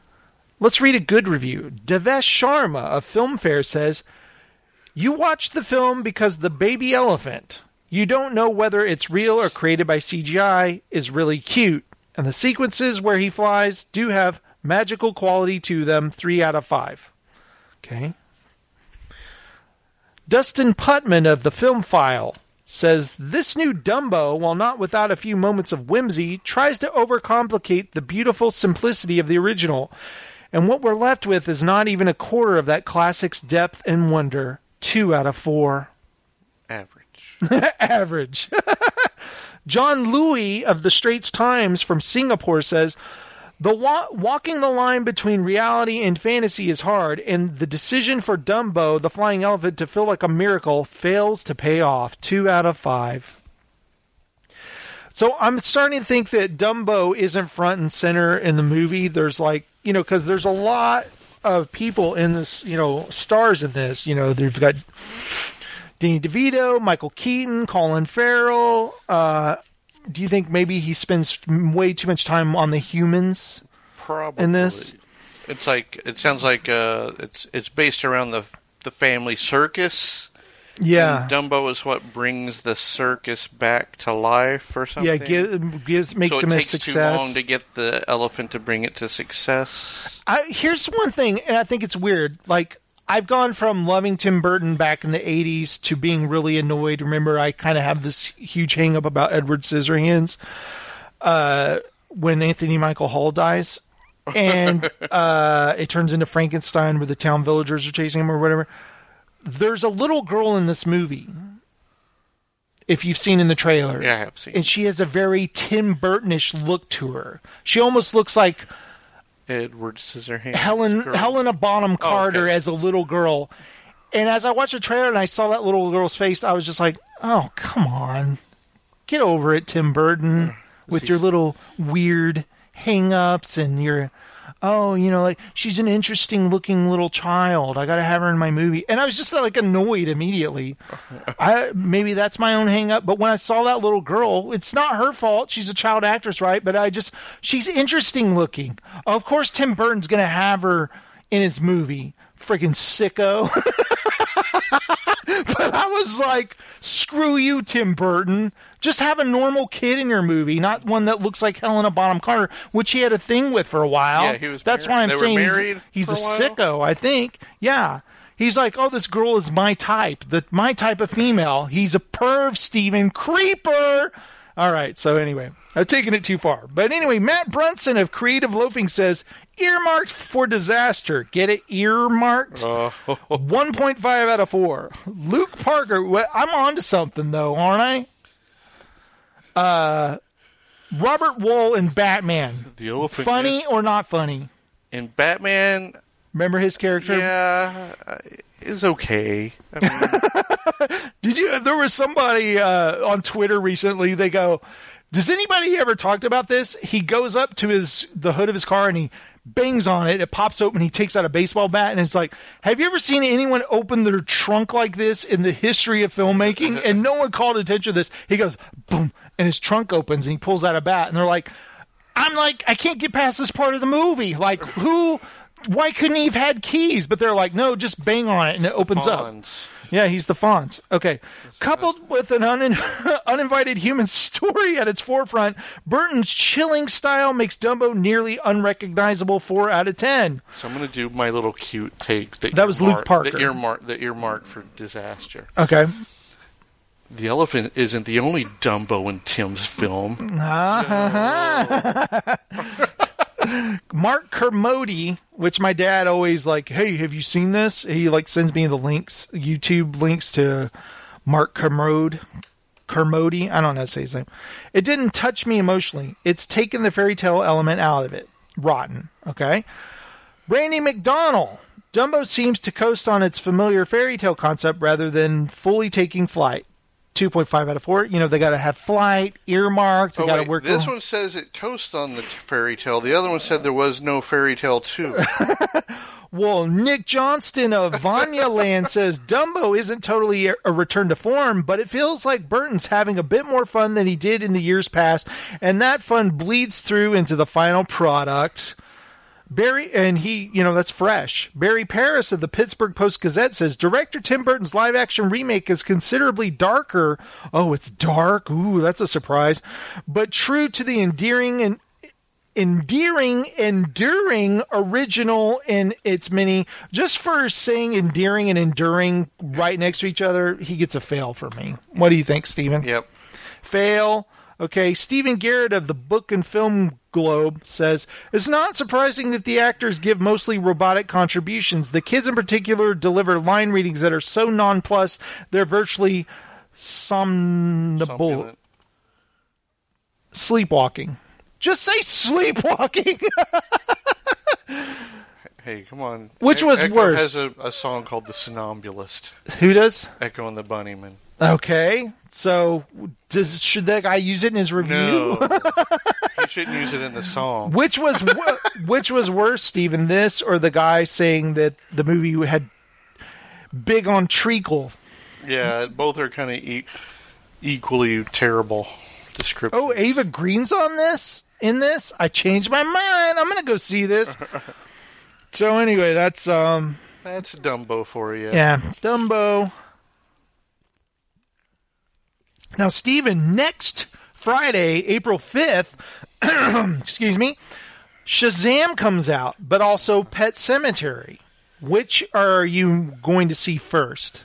Let's read a good review. Devesh Sharma of Filmfare says, You watch the film because the baby elephant, you don't know whether it's real or created by CGI, is really cute. And the sequences where he flies do have magical quality to them, 3 out of 5. Okay. Dustin Putman of the Film File says this new Dumbo, while not without a few moments of whimsy, tries to overcomplicate the beautiful simplicity of the original. And what we're left with is not even a quarter of that classic's depth and wonder. Two out of four. Average. <laughs> Average. <laughs> John Lui of the Straits Times from Singapore says the wa- walking the line between reality and fantasy is hard, and the decision for Dumbo, the flying elephant, to feel like a miracle fails to pay off. Two out of five. So I'm starting to think that Dumbo isn't front and center in the movie. There's like, you know, because there's a lot of people in this, you know, stars in this. You know, they've got Danny DeVito, Michael Keaton, Colin Farrell. Uh, do you think maybe he spends way too much time on the humans Probably. in this? It's like it sounds like uh, it's it's based around the the family circus. Yeah. And Dumbo is what brings the circus back to life, or something. Yeah, give, gives makes so it him a takes success. too long to get the elephant to bring it to success. I, here's one thing, and I think it's weird. Like I've gone from loving Tim Burton back in the '80s to being really annoyed. Remember, I kind of have this huge hang up about Edward Scissorhands uh, when Anthony Michael Hall dies, and <laughs> uh, it turns into Frankenstein, where the town villagers are chasing him or whatever. There's a little girl in this movie. If you've seen in the trailer, Yeah, I have seen. and she has a very Tim Burtonish look to her. She almost looks like Edward Scissorhands. Helen girl. Helena Bonham Oh, Carter okay. as a little girl. And as I watched the trailer and I saw that little girl's face, I was just like, "Oh, come on, get over it, Tim Burton, with your little weird hang-ups and your." Oh, you know, like she's an interesting looking little child. I got to have her in my movie. And I was just like annoyed immediately. <laughs> I maybe that's my own hang up, but when I saw that little girl, it's not her fault. She's a child actress, right? But I just she's interesting looking. Of course Tim Burton's going to have her in his movie. Freaking sicko. <laughs> <laughs> but I was like, screw you, Tim Burton. Just have a normal kid in your movie, not one that looks like Helena Bonham Carter, which he had a thing with for a while. Yeah, he was That's married- why I'm they saying he's- he's, a a sicko, I think. Yeah. He's like, oh, this girl is my type, the my type of female. He's a perv, Steven Creeper. All right, so anyway, I've taken it too far. But anyway, Matt Brunson of Creative Loafing says, earmarked for disaster. Get it? Earmarked? 1.5 out of 4. Luke Parker, I'm on to something, though, aren't I? Uh, Robert Wuhl in Batman. The elephant Funny is- or not funny? in Batman. Remember his character? Yeah, uh, is okay. I mean, <laughs> Did you? There was somebody uh, on Twitter recently. They go, "Does anybody ever talked about this?" He goes up to his the hood of his car and he bangs on it. It pops open. He takes out a baseball bat and it's like, "Have you ever seen anyone open their trunk like this in the history of filmmaking?" and no one called attention to this. He goes, "Boom!" and his trunk opens and he pulls out a bat. And they're like, "I'm like, I can't get past this part of the movie. Like, who?" Why couldn't he have had keys? But they're like, no, just bang on it and it opens up. Yeah, he's the Fonz. Okay. Coupled with an un- <laughs> uninvited human story at its forefront, Burton's chilling style makes Dumbo nearly unrecognizable 4 out of 10. so I'm going to do my little cute take. That, That was Luke Parker. The earmark, the earmark for disaster. Okay. The elephant isn't the only Dumbo in Tim's film. <laughs> Ah, <laughs> Mark Kermode, which my dad always like, hey, have you seen this? He like sends me the links, YouTube links to Mark Kermode. Kermode, I don't know how to say his name. It didn't touch me emotionally. It's taken the fairy tale element out of it. Rotten. Okay. Randy McDonald. Dumbo seems to coast on its familiar fairy tale concept rather than fully taking flight. 2.5 out of 4. You know, they got to have flight, earmarked, they Oh, got to work this on- one says it coast on the fairy tale. The other one said there was no fairy tale too. <laughs> Well, Nick Johnston of Vanyaland says Dumbo isn't totally a a return to form, but it feels like Burton's having a bit more fun than he did in the years past, and that fun bleeds through into the final product. Barry, and he, you know, that's fresh. Barry Paris of the Pittsburgh Post Gazette says director Tim Burton's live action remake is considerably darker. Oh, it's dark. Ooh, that's a surprise. But true to the endearing and endearing, enduring original in its many. Just for saying endearing and enduring right next to each other, he gets a fail for me. What do you think, Steven? Yep. Fail. Okay, Stephen Garrett of the Book and Film Globe says it's not surprising that the actors give mostly robotic contributions. The kids, in particular, deliver line readings that are so nonplussed they're virtually somnambul, sleepwalking. Just say sleepwalking. <laughs> Hey, come on. Which was Echo worse? has a, a song called The Somnambulist. Who does? Echo and the Bunnymen. Okay, so does should that guy use it in his review? No. you <laughs> shouldn't use it in the song. Which was <laughs> which was worse, Stephen? This or the guy saying that the movie had big on treacle? Yeah, both are kind of e- equally terrible description. Oh, Eva Green's on this. In this, I changed my mind. I'm gonna go see this. <laughs> so anyway, that's um, That's Dumbo for you. yeah, Dumbo. Now, Stephen, next Friday, April 5th, <clears throat> excuse me, Shazam comes out, but also Pet Sematary. Which are you going to see first?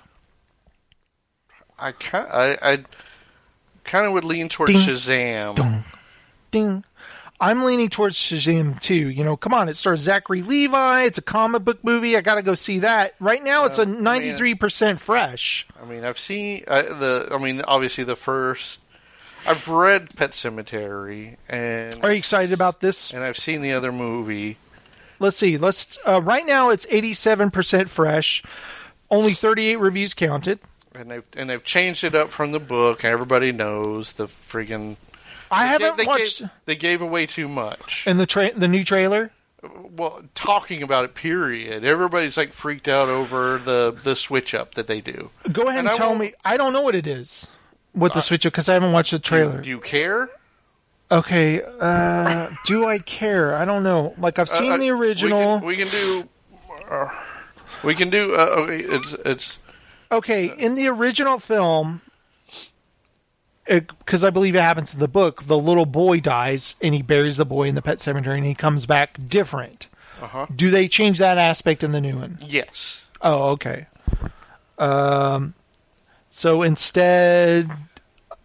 I kind I, I kind of would lean towards Ding. Shazam. Dong. Ding. I'm leaning towards Shazam too. You know, come on, it stars Zachary Levi. It's a comic book movie. I got to go see that. Right now, it's a 93% fresh. I mean, I've seen uh, the. I mean, obviously the first. I've read Pet Sematary, and Are you excited about this? and I've seen the other movie. Let's see. Let's. Uh, right now, it's 87% fresh. Only 38 reviews counted. And they've and they've changed it up from the book. and Everybody knows the friggin' I haven't they watched Gave, they gave away too much. in the tra- the new trailer. Well, talking about it, period. Everybody's like freaked out over the the switch up that they do. Go ahead and, And tell me. I don't know what it is with the switch up because I haven't watched the trailer. Do you care? Okay. Uh, do I care? I don't know. Like I've seen Uh, uh, the original. We can, we can do. Uh, we can do. Uh, okay, it's it's. Okay, in the original film, because I believe it happens in the book, the little boy dies and he buries the boy in the pet cemetery and he comes back different. Uh-huh. Do they change that aspect in the new one? Yes. Oh, okay. Um, so instead,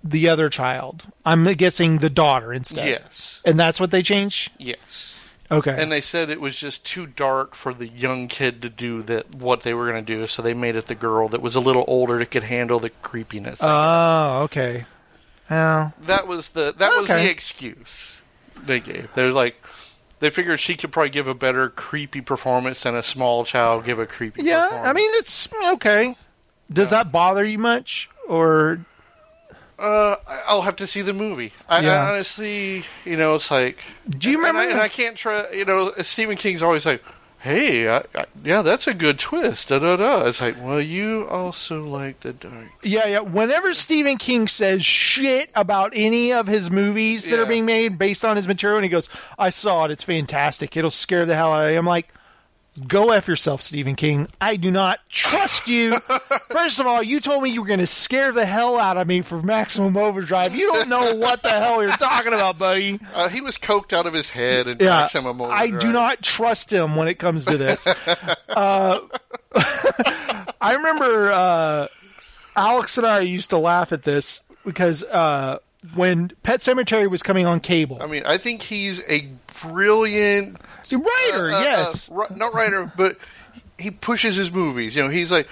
the other child. I'm guessing the daughter instead. Yes. And that's what they change. Yes. Okay. And they said it was just too dark for the young kid to do that. What they were going to do, so they made it the girl that was a little older that could handle the creepiness. Oh, okay. Well, that was the that was the excuse they gave. They're like. They figured she could probably give a better creepy performance than a small child give a creepy yeah. I mean, it's okay. Does that bother you much, or Uh, I'll have to see the movie. I, Yeah. I honestly, you know, it's like. Do you and- and I- remember- And I, can't try. You know, Stephen King's always like, "Hey, I, I, yeah, that's a good twist." Da da da. It's like, well, you also like the dark. Yeah, yeah. Whenever Stephen King says shit about any of his movies that are being made based on his material, and he goes, "I saw it. It's fantastic. It'll scare the hell out of you." I'm like, "Go f yourself, Stephen King. I do not trust you." <laughs> First of all, you told me you were going to scare the hell out of me for Maximum Overdrive. You don't know what the hell you're talking about, buddy. <laughs> Uh, he was coked out of his head and Yeah, maximum Overdrive. I do not trust him when it comes to this. <laughs> uh, I remember uh, Alex and I used to laugh at this because uh, when Pet Sematary was coming on cable, I mean, I think he's a brilliant writer. uh, uh, yes, uh, not writer, but he pushes his movies. You know, he's like,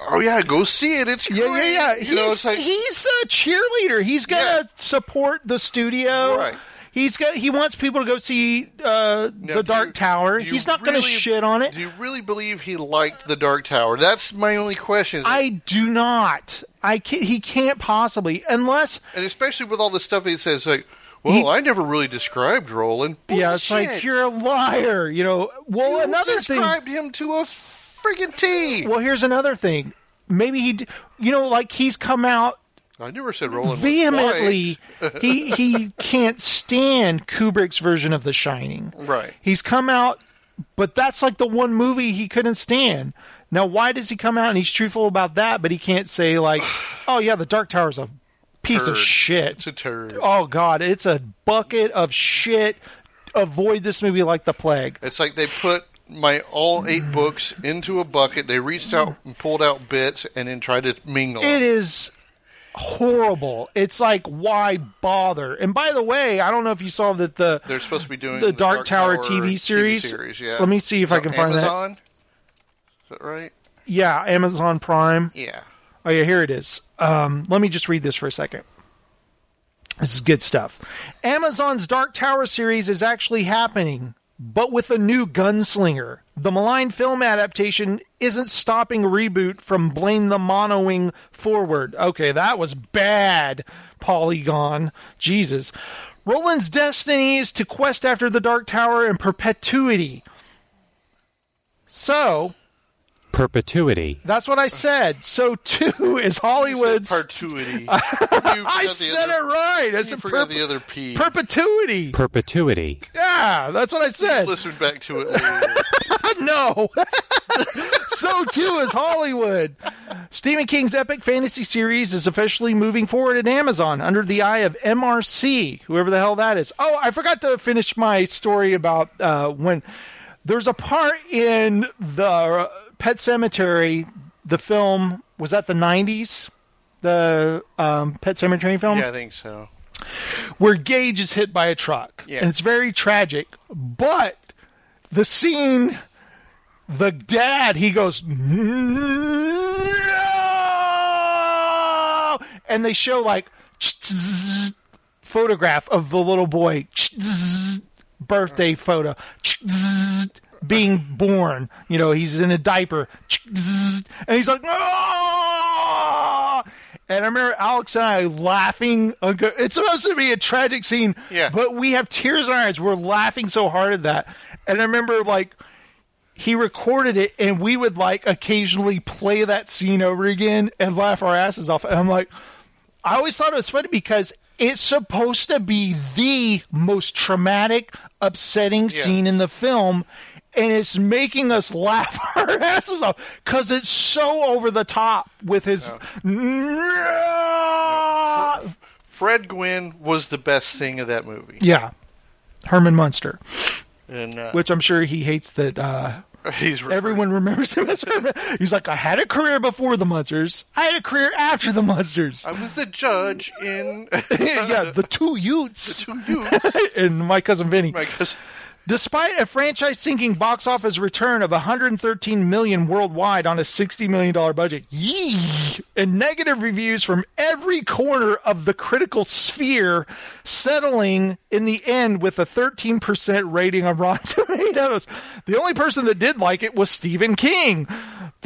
"Oh yeah, go see it. It's yeah, yeah, yeah. You know, he's it's like he's a cheerleader. He's gonna support the studio. Right. He's got. He wants people to go see uh, the Dark Tower. He's not going to shit on it. Do you really believe he liked the Dark Tower? That's my only question. I do not. I can't, he can't possibly unless and especially with all the stuff he says, like, "Well, I never really described Roland." yeah, it's like you're a liar. You know. Well, You another thing. described him to a friggin' T. Well, here's another thing. Maybe he, you know, like he's come out I never said Roland vehemently. <laughs> he he can't stand Kubrick's version of The Shining. Right. He's come out, but that's like the one movie he couldn't stand. Now, why does he come out and he's truthful about that, but he can't say like, <sighs> "Oh yeah, the Dark Tower's a piece of shit." It's a turd. Oh god, it's a bucket of shit. avoid this movie like the plague. It's like they put my all eight <sighs> books into a bucket. They reached out and pulled out bits, and then tried to mingle. It is horrible. It's like why bother? And by the way, I don't know if you saw that the They're supposed to be doing the Dark, Tower, TV series. series, yeah. Let me see if I can find that. Amazon? That right? Yeah, Amazon Prime. Yeah. Oh yeah, here it is. Um, let me just read this for a second. This is good stuff. Amazon's Dark Tower series is actually happening, but with a new gunslinger. The malign film adaptation isn't stopping reboot from Blame the Monoing forward. Okay, that was bad, Polygon. Jesus. Roland's destiny is to quest after the Dark Tower in perpetuity. So, Perpetuity. that's what I said. So too is Hollywood's. Perpetuity. <laughs> I said it right. I said forgot perp- the other P. perpetuity. Perpetuity. Yeah, that's what I said. Listen back to it <laughs> later. no. <laughs> so too is Hollywood. Stephen King's epic fantasy series is officially moving forward at Amazon under the eye of MRC, whoever the hell that is. Oh, I forgot to finish my story about uh, when there's a part in the Pet Sematary, the film was that the 90s, the um, Pet Sematary film yeah, I think so. where Gage is hit by a truck. Yeah. And it's very tragic. But the scene, the dad, he goes, no! And they show like photograph of the little boy, birthday photo, being born. You know, he's in a diaper. And he's like, "Ah!" And I remember Alex and I laughing. It's supposed to be a tragic scene, Yeah. but we have tears in our eyes. We're laughing so hard at that. And I remember, like, he recorded it, and we would, like, occasionally play that scene over again and laugh our asses off. And I'm like, I always thought it was funny because it's supposed to be the most traumatic, upsetting Yeah. scene in the film. And it's making us laugh <laughs> our asses off because it's so over the top with his. Fred Gwynne was the best thing of that movie. Yeah. Herman Munster, And uh, which I'm sure he hates that uh, <laughs> he's everyone remembers him as Herman. <laughs> He's like, I had a career before the Munsters, I had a career after the Munsters. I was the judge in yeah, the two Utes. Two Utes. and my cousin Vinny. My cousin- Despite a franchise sinking box office return of 113 million worldwide on a 60 million dollar budget, yee, and negative reviews from every corner of the critical sphere, settling in the end with a 13% rating on Rotten <laughs> Tomatoes. The only person that did like it was Stephen King.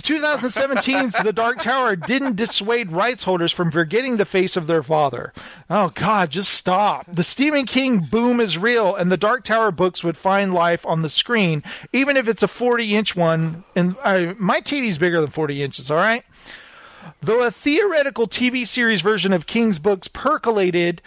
The 2017's The Dark Tower didn't dissuade rights holders from forgetting the face of their father. Oh God, just stop. The Stephen King boom is real, and the Dark Tower books would find life on the screen, even if it's a 40 inch one. And uh, my TV's bigger than 40 inches. All right. Though a theoretical TV series version of King's books percolated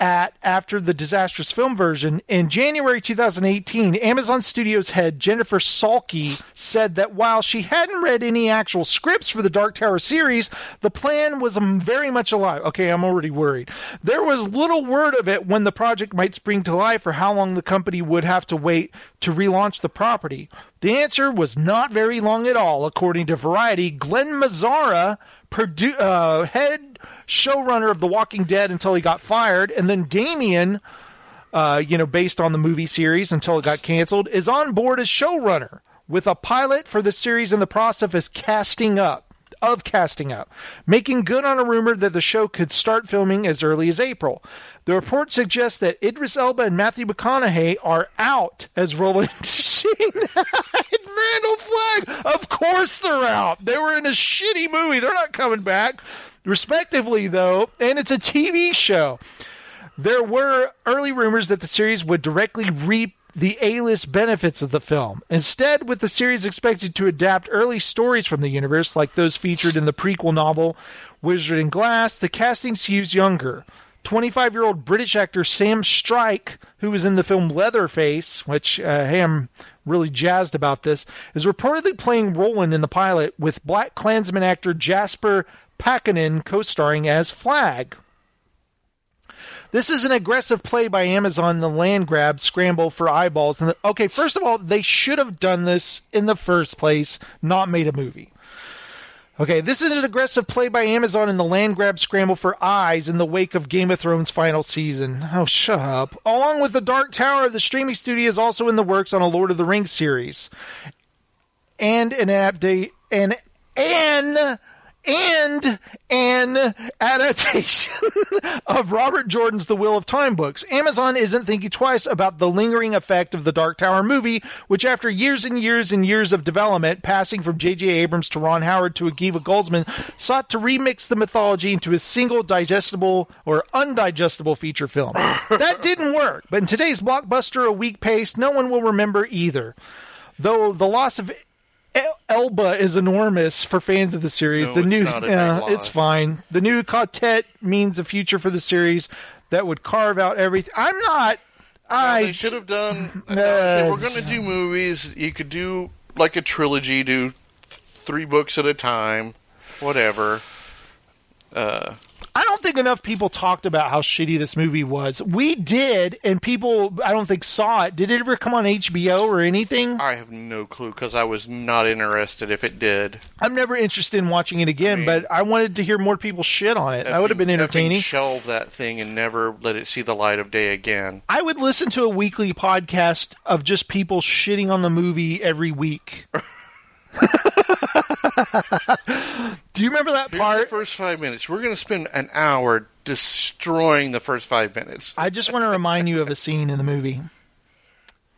at after the disastrous film version in January 2018, Amazon Studios head Jennifer Salke said that while she hadn't read any actual scripts for the Dark Tower series, the plan was very much alive. Okay, I'm already worried. There was little word of it when the project might spring to life or how long the company would have to wait to relaunch the property. The answer was not very long at all, according to Variety. Glen Mazzara, produ- uh, head showrunner of The Walking Dead until he got fired, and then Damien, uh, you know, based on the movie series until it got canceled, is on board as showrunner with a pilot for the series in the process of casting up. Of casting up, making good on a rumor that the show could start filming as early as April. The report suggests that Idris Elba and Matthew McConaughey are out as Roland <laughs> Sheen and Randall Flagg. Of course they're out. They were in a shitty movie. They're not coming back respectively, though, and it's a TV show. There were early rumors that the series would directly reap the A-list benefits of the film. Instead, with the series expected to adapt early stories from the universe, like those featured in the prequel novel Wizard and Glass, the casting skews younger. 25 year old British actor Sam Strike, who was in the film Leatherface, which, uh, hey, I'm really jazzed about this, is reportedly playing Roland in the pilot with Black Klansman actor Jasper Pääkkönen co starring as Flagg. This is an aggressive play by Amazon, the land grab scramble for eyeballs. And the, okay, first of all, they should have done this in the first place, not made a movie. Okay, this is an aggressive play by Amazon in the land grab scramble for eyes in the wake of Game of Thrones final season. Oh, shut up. Along with The Dark Tower, the streaming studio is also in the works on a Lord of the Rings series. And an update and and and an adaptation <laughs> of Robert Jordan's The Wheel of Time books. Amazon isn't thinking twice about the lingering effect of the Dark Tower movie, which after years and years and years of development, passing from J.J. Abrams to Ron Howard to Akiva Goldsman, sought to remix the mythology into a single digestible or undigestible feature film. <laughs> that didn't work, but in today's blockbuster, a weak pace, no one will remember either. Though the loss of Elba is enormous for fans of the series. No, the it's new, big loss. it's fine. The new quartet means a future for the series that would carve out everything. I'm not. I they should have done. <laughs> no, they were going to do movies, you could do like a trilogy, do three books at a time, whatever. Uh, I don't think enough people talked about how shitty this movie was. We did, and people I don't think saw it. Did it ever come on HBO or anything? I have no clue because I was not interested if it did. I'm never interested in watching it again, but I wanted to hear more people shit on it. That would have been entertaining. Shelve that thing and never let it see the light of day again. I would listen to a weekly podcast of just people shitting on the movie every week. <laughs> <laughs> Do you remember that Here's part? the first five minutes. We're going to spend an hour destroying the first five minutes. I just want to remind you of a scene in the movie.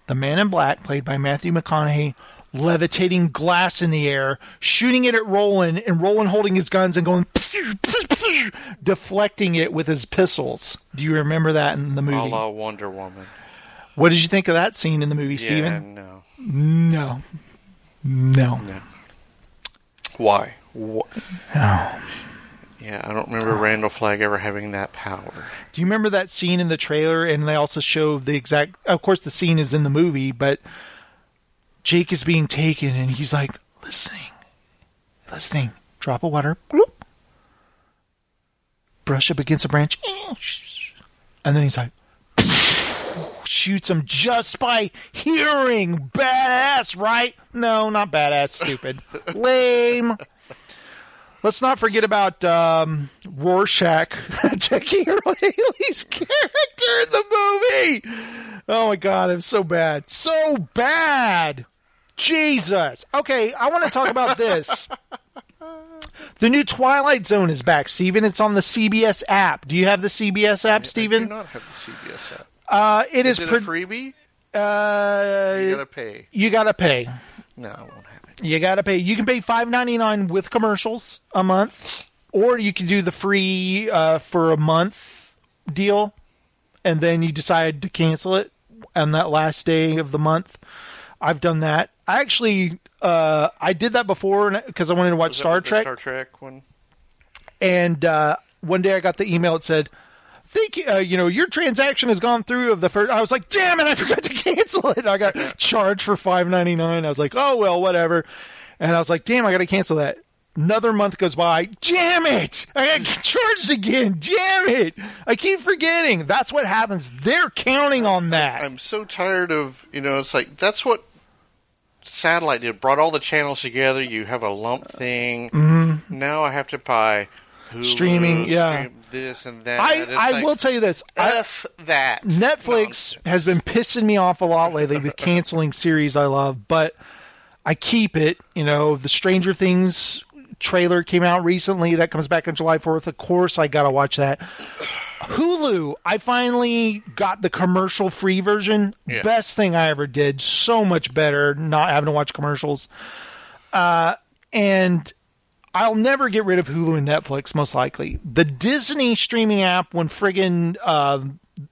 The man in black, played by Matthew McConaughey, levitating glass in the air, shooting it at Roland, and Roland holding his guns and going, deflecting it with his pistols. Do you remember that in the A movie? la Wonder Woman. What did you think of that scene in the movie, Yeah, Steven? no. No. No. Why? Wha- Oh. Yeah, I don't remember Randall Flagg ever having that power. Do you remember that scene in the trailer? And they also show the exact. Of course, the scene is in the movie, but Jake is being taken, and he's like listening, listening. Drop of water, bloop. brush up against a branch, and then he's like shoots him just by hearing. Badass, right? No, not badass. Stupid, <laughs> lame. Let's not forget about um, Rorschach <laughs> Earle Haley's character in the movie. Oh my god, I'm so bad, so bad. Jesus. Okay, I want to talk about this. <laughs> The new Twilight Zone is back, Steven. It's on the CBS app. Do you have the CBS app, I do Steven? not have the CBS app. Uh, it is, is it pro- a freebie? Uh, You gotta pay. You gotta pay. No, I won't have it. You gotta pay. You can pay five ninety nine with commercials a month, or you can do the free uh, for a month deal, and then you decide to cancel it on that last day of the month. I've done that. I actually uh, I did that before because I wanted to watch Star Trek. Star Trek one. and uh, one day I got the email It said, "Thank you, uh, you know, your transaction has gone through of the first. I was like, "Damn it, I forgot to <laughs> cancel it." I got charged for five ninety nine. I was like, "Oh well, whatever," and I was like, "Damn, I got to cancel that." Another month goes by. Damn it! I got charged again. Damn it! I keep forgetting. That's what happens. They're counting on that. I'm so tired of you know. It's like that's what satellite did. Brought all the channels together. You have a lump thing. Mhm. Now I have to buy Hulu, Streaming, yeah. stream this and that. I, It's I like, will tell you this. I- F that. Netflix has been pissing me off a lot lately with <laughs> canceling series I love, but I keep it. You know, the Stranger Things trailer came out recently that comes back on July 4th. Of course, I got to watch that. Hulu, I finally got the commercial free version. Yeah. Best thing I ever did. So much better not having to watch commercials. Uh, and I'll never get rid of Hulu and Netflix, most likely. The Disney streaming app, when friggin' uh,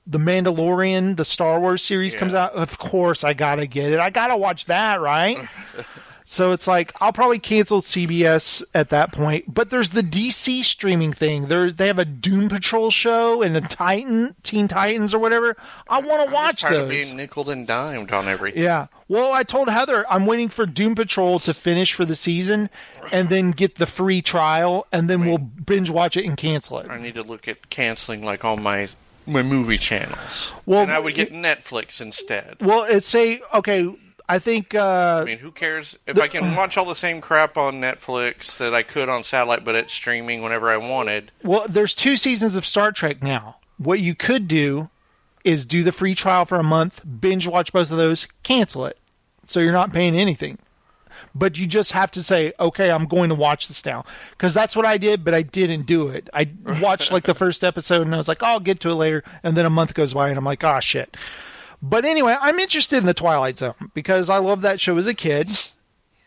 The Mandalorian, the Star Wars series comes out, of course I gotta get it. I gotta watch that, right? <laughs> so it's like I'll probably cancel CBS at that point. But there's the DC streaming thing. There they have a Doom Patrol show and a Titan, Teen Titans or whatever. I want to watch tired those. of being nickel and dimed on everything. Yeah. Well, I told Heather I'm waiting for Doom Patrol to finish for the season and then get the free trial and then we'll binge watch it and cancel it. I need to look at canceling like all my my movie channels. Well, and I would get Netflix instead. Well, it's say okay. I think. Uh, I mean, who cares if I can watch all the same crap on Netflix that I could on satellite, but it's streaming whenever I wanted? Well, there's two seasons of Star Trek now. What you could do is do the free trial for a month, binge watch both of those, cancel it. So you're not paying anything. But you just have to say, okay, I'm going to watch this now. Because that's what I did, but I didn't do it. I watched like the first episode and I was like, oh, I'll get to it later. And then a month goes by and I'm like, oh, shit. But anyway, I'm interested in The Twilight Zone because I love that show as a kid.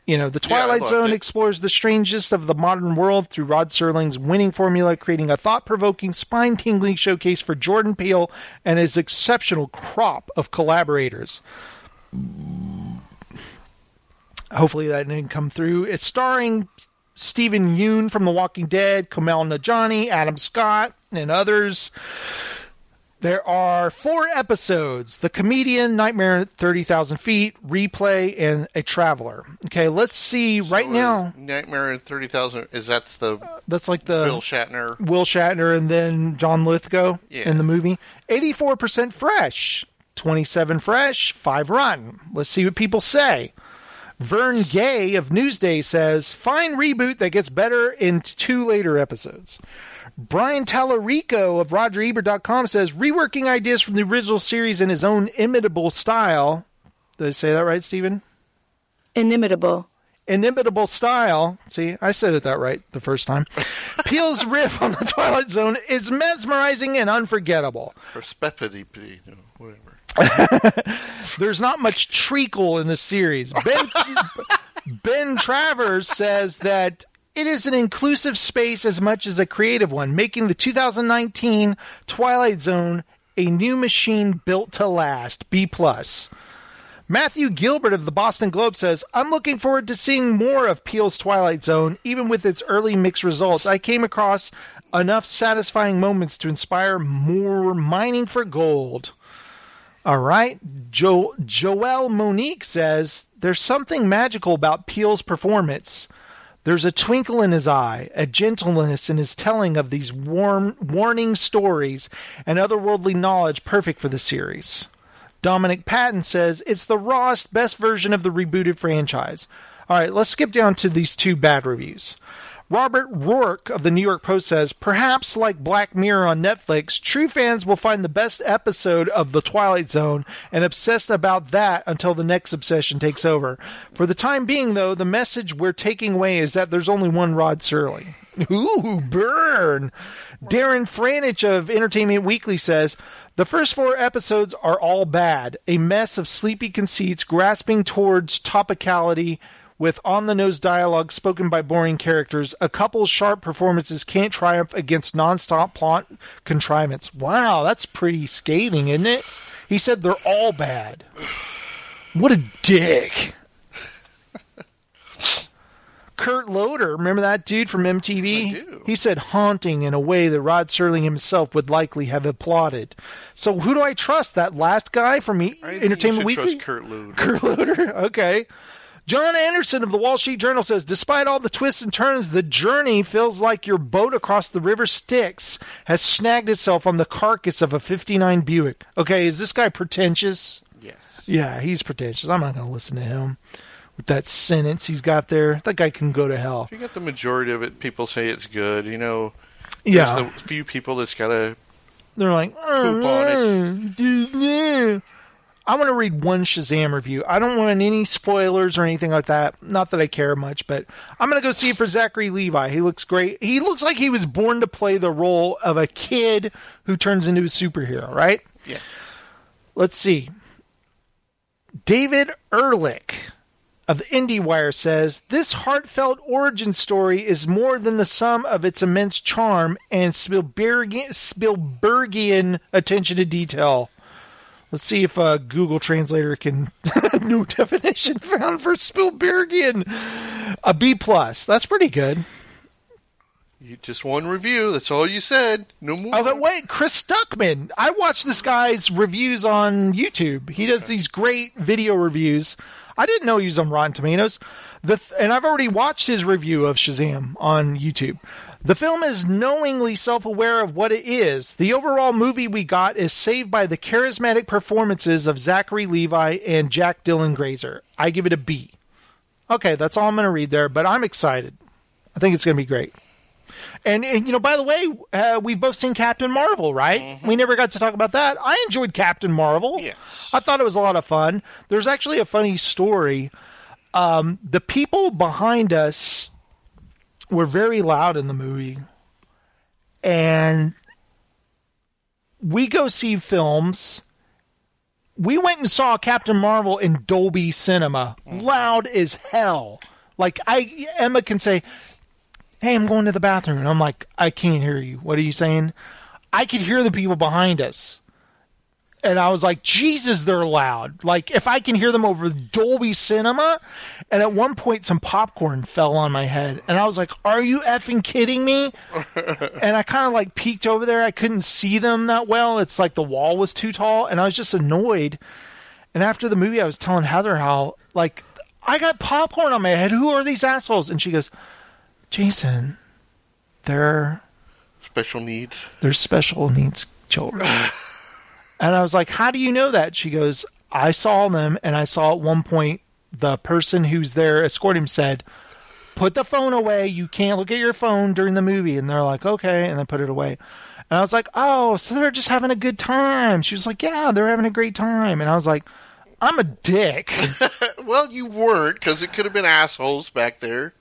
You know, The Twilight loved Zone it. explores the strangest of the modern world through Rod Serling's winning formula, creating a thought provoking, spine tingling showcase for Jordan Peele and his exceptional crop of collaborators. Hopefully that didn't come through. It's starring Steven Yeun from The Walking Dead, Kumail Nanjiani, Adam Scott, and others. There are four episodes The Comedian, Nightmare at 30,000 Feet, Replay, and A Traveler. Okay, let's see right uh, now. Nightmare in Thirty Thousand is that's the uh, That's like the Will Shatner. Will Shatner and then John Lithgow Yeah. in the movie. 84% fresh, 27 fresh, 5 run. Let's see what people say. Vern Gay of Newsday says, fine reboot that gets better in two later episodes. Brian Tallarico of RogerEbert.com says, reworking ideas from the original series in his own imitable style. Did I say that right, Stephen? Inimitable. inimitable style. See, I said it that right the first time. <laughs> Peele's riff on the Twilight Zone is mesmerizing and unforgettable. Or Spepity, you know, whatever. <laughs> There's not much treacle in the series. Ben, <laughs> ben Travers says that it is an inclusive space as much as a creative one, making the 2019 Twilight Zone a new machine built to last. B plus. Matthew Gilbert of the Boston Globe says, I'm looking forward to seeing more of Peele's Twilight Zone, even with its early mixed results. I came across enough satisfying moments to inspire more mining for gold. All right. Jo- Joelle Monique says, There's something magical about Peele's performance. There's a twinkle in his eye, a gentleness in his telling of these warm, warning stories, and otherworldly knowledge perfect for the series. Dominic Patten says it's the rawest, best version of the rebooted franchise. All right, let's skip down to these two bad reviews. Robert Rorke of the New York Post says, perhaps like Black Mirror on Netflix, true fans will find the best episode of The Twilight Zone and obsess about that until the next obsession takes over. For the time being, though, the message we're taking away is that there's only one Rod Serling. <laughs> Ooh, burn! Darren Franich of Entertainment Weekly says, the first four episodes are all bad. A mess of sleepy conceits grasping towards topicality with on the nose dialogue spoken by boring characters. A couple sharp performances can't triumph against nonstop plot contrivance. Wow, that's pretty scathing, isn't it? He said they're all bad. What a dick. Kurt Loder, remember that dude from MTV? He said haunting in a way that Rod Serling himself would likely have applauded. So who do I trust? That last guy from e- Entertainment Weekly? trust Kurt Loder. Kurt Loder. <laughs> Okay. John Anderson of the Wall Street Journal says, despite all the twists and turns, the journey feels like your boat across the River Styx has snagged itself on the carcass of a 59 Buick. Okay, is this guy pretentious? Yes. Yeah, he's pretentious. I'm not going to listen to him with that sentence he's got there. That guy can go to hell. If you got the majority of it, people say it's good. You know, Yeah. There's the few people that's got to They're like, oh, Poop on mm, dude, no. I want to read one Shazam review. I don't want any spoilers or anything like that. Not that I care much, but I'm going to go see it for Zachary Levi. He looks great. He looks like he was born to play the role of a kid who turns into a superhero, right? Yeah. Let's see. David Ehrlich of the IndieWire says this heartfelt origin story is more than the sum of its immense charm and Spielbergian, Spielbergian attention to detail. Let's see if uh, Google Translator can <laughs> new definition found for Spielbergian. A B plus. That's pretty good. You just one review. That's all you said. No more. Oh, but wait, Chris Stuckman. I watch this guy's reviews on YouTube. He does these great video reviews. I didn't know he was on Rotten Tomatoes. The th- and I've already watched his review of Shazam on YouTube. The film is knowingly self aware of what it is. The overall movie we got is saved by the charismatic performances of Zachary Levi and Jack Dylan Grazer. I give it a B. Okay, that's all I'm going to read there, but I'm excited. I think it's going to be great. And, and, you know, by the way, uh, we've both seen Captain Marvel, right? We never got to talk about that. I enjoyed Captain Marvel. Yes. I thought it was a lot of fun. There's actually a funny story. Um, the people behind us were very loud in the movie. And we go see films. We went and saw Captain Marvel in Dolby Cinema, mm-hmm. loud as hell. Like I, Emma can say, "Hey, I'm going to the bathroom," and I'm like, "I can't hear you. What are you saying?" I could hear the people behind us, and I was like, "Jesus, they're loud!" Like if I can hear them over Dolby Cinema, and at one point some popcorn fell on my head, and I was like, "Are you effing kidding me?" <laughs> and I kind of like peeked over there. I couldn't see them that well. It's like the wall was too tall, and I was just annoyed. And after the movie, I was telling Heather how like I got popcorn on my head. Who are these assholes? And she goes, Jason, they're Special needs. they're special needs children. <laughs> and I was like, How do you know that? She goes, I saw them, and I saw at one point the person who's there escorting him said, Put the phone away. You can't look at your phone during the movie. And they're like, Okay. And they put it away. And I was like, Oh, so they're just having a good time. She was like, Yeah, they're having a great time. And I was like, I'm a dick. <laughs> well, you weren't because it could have been assholes back there.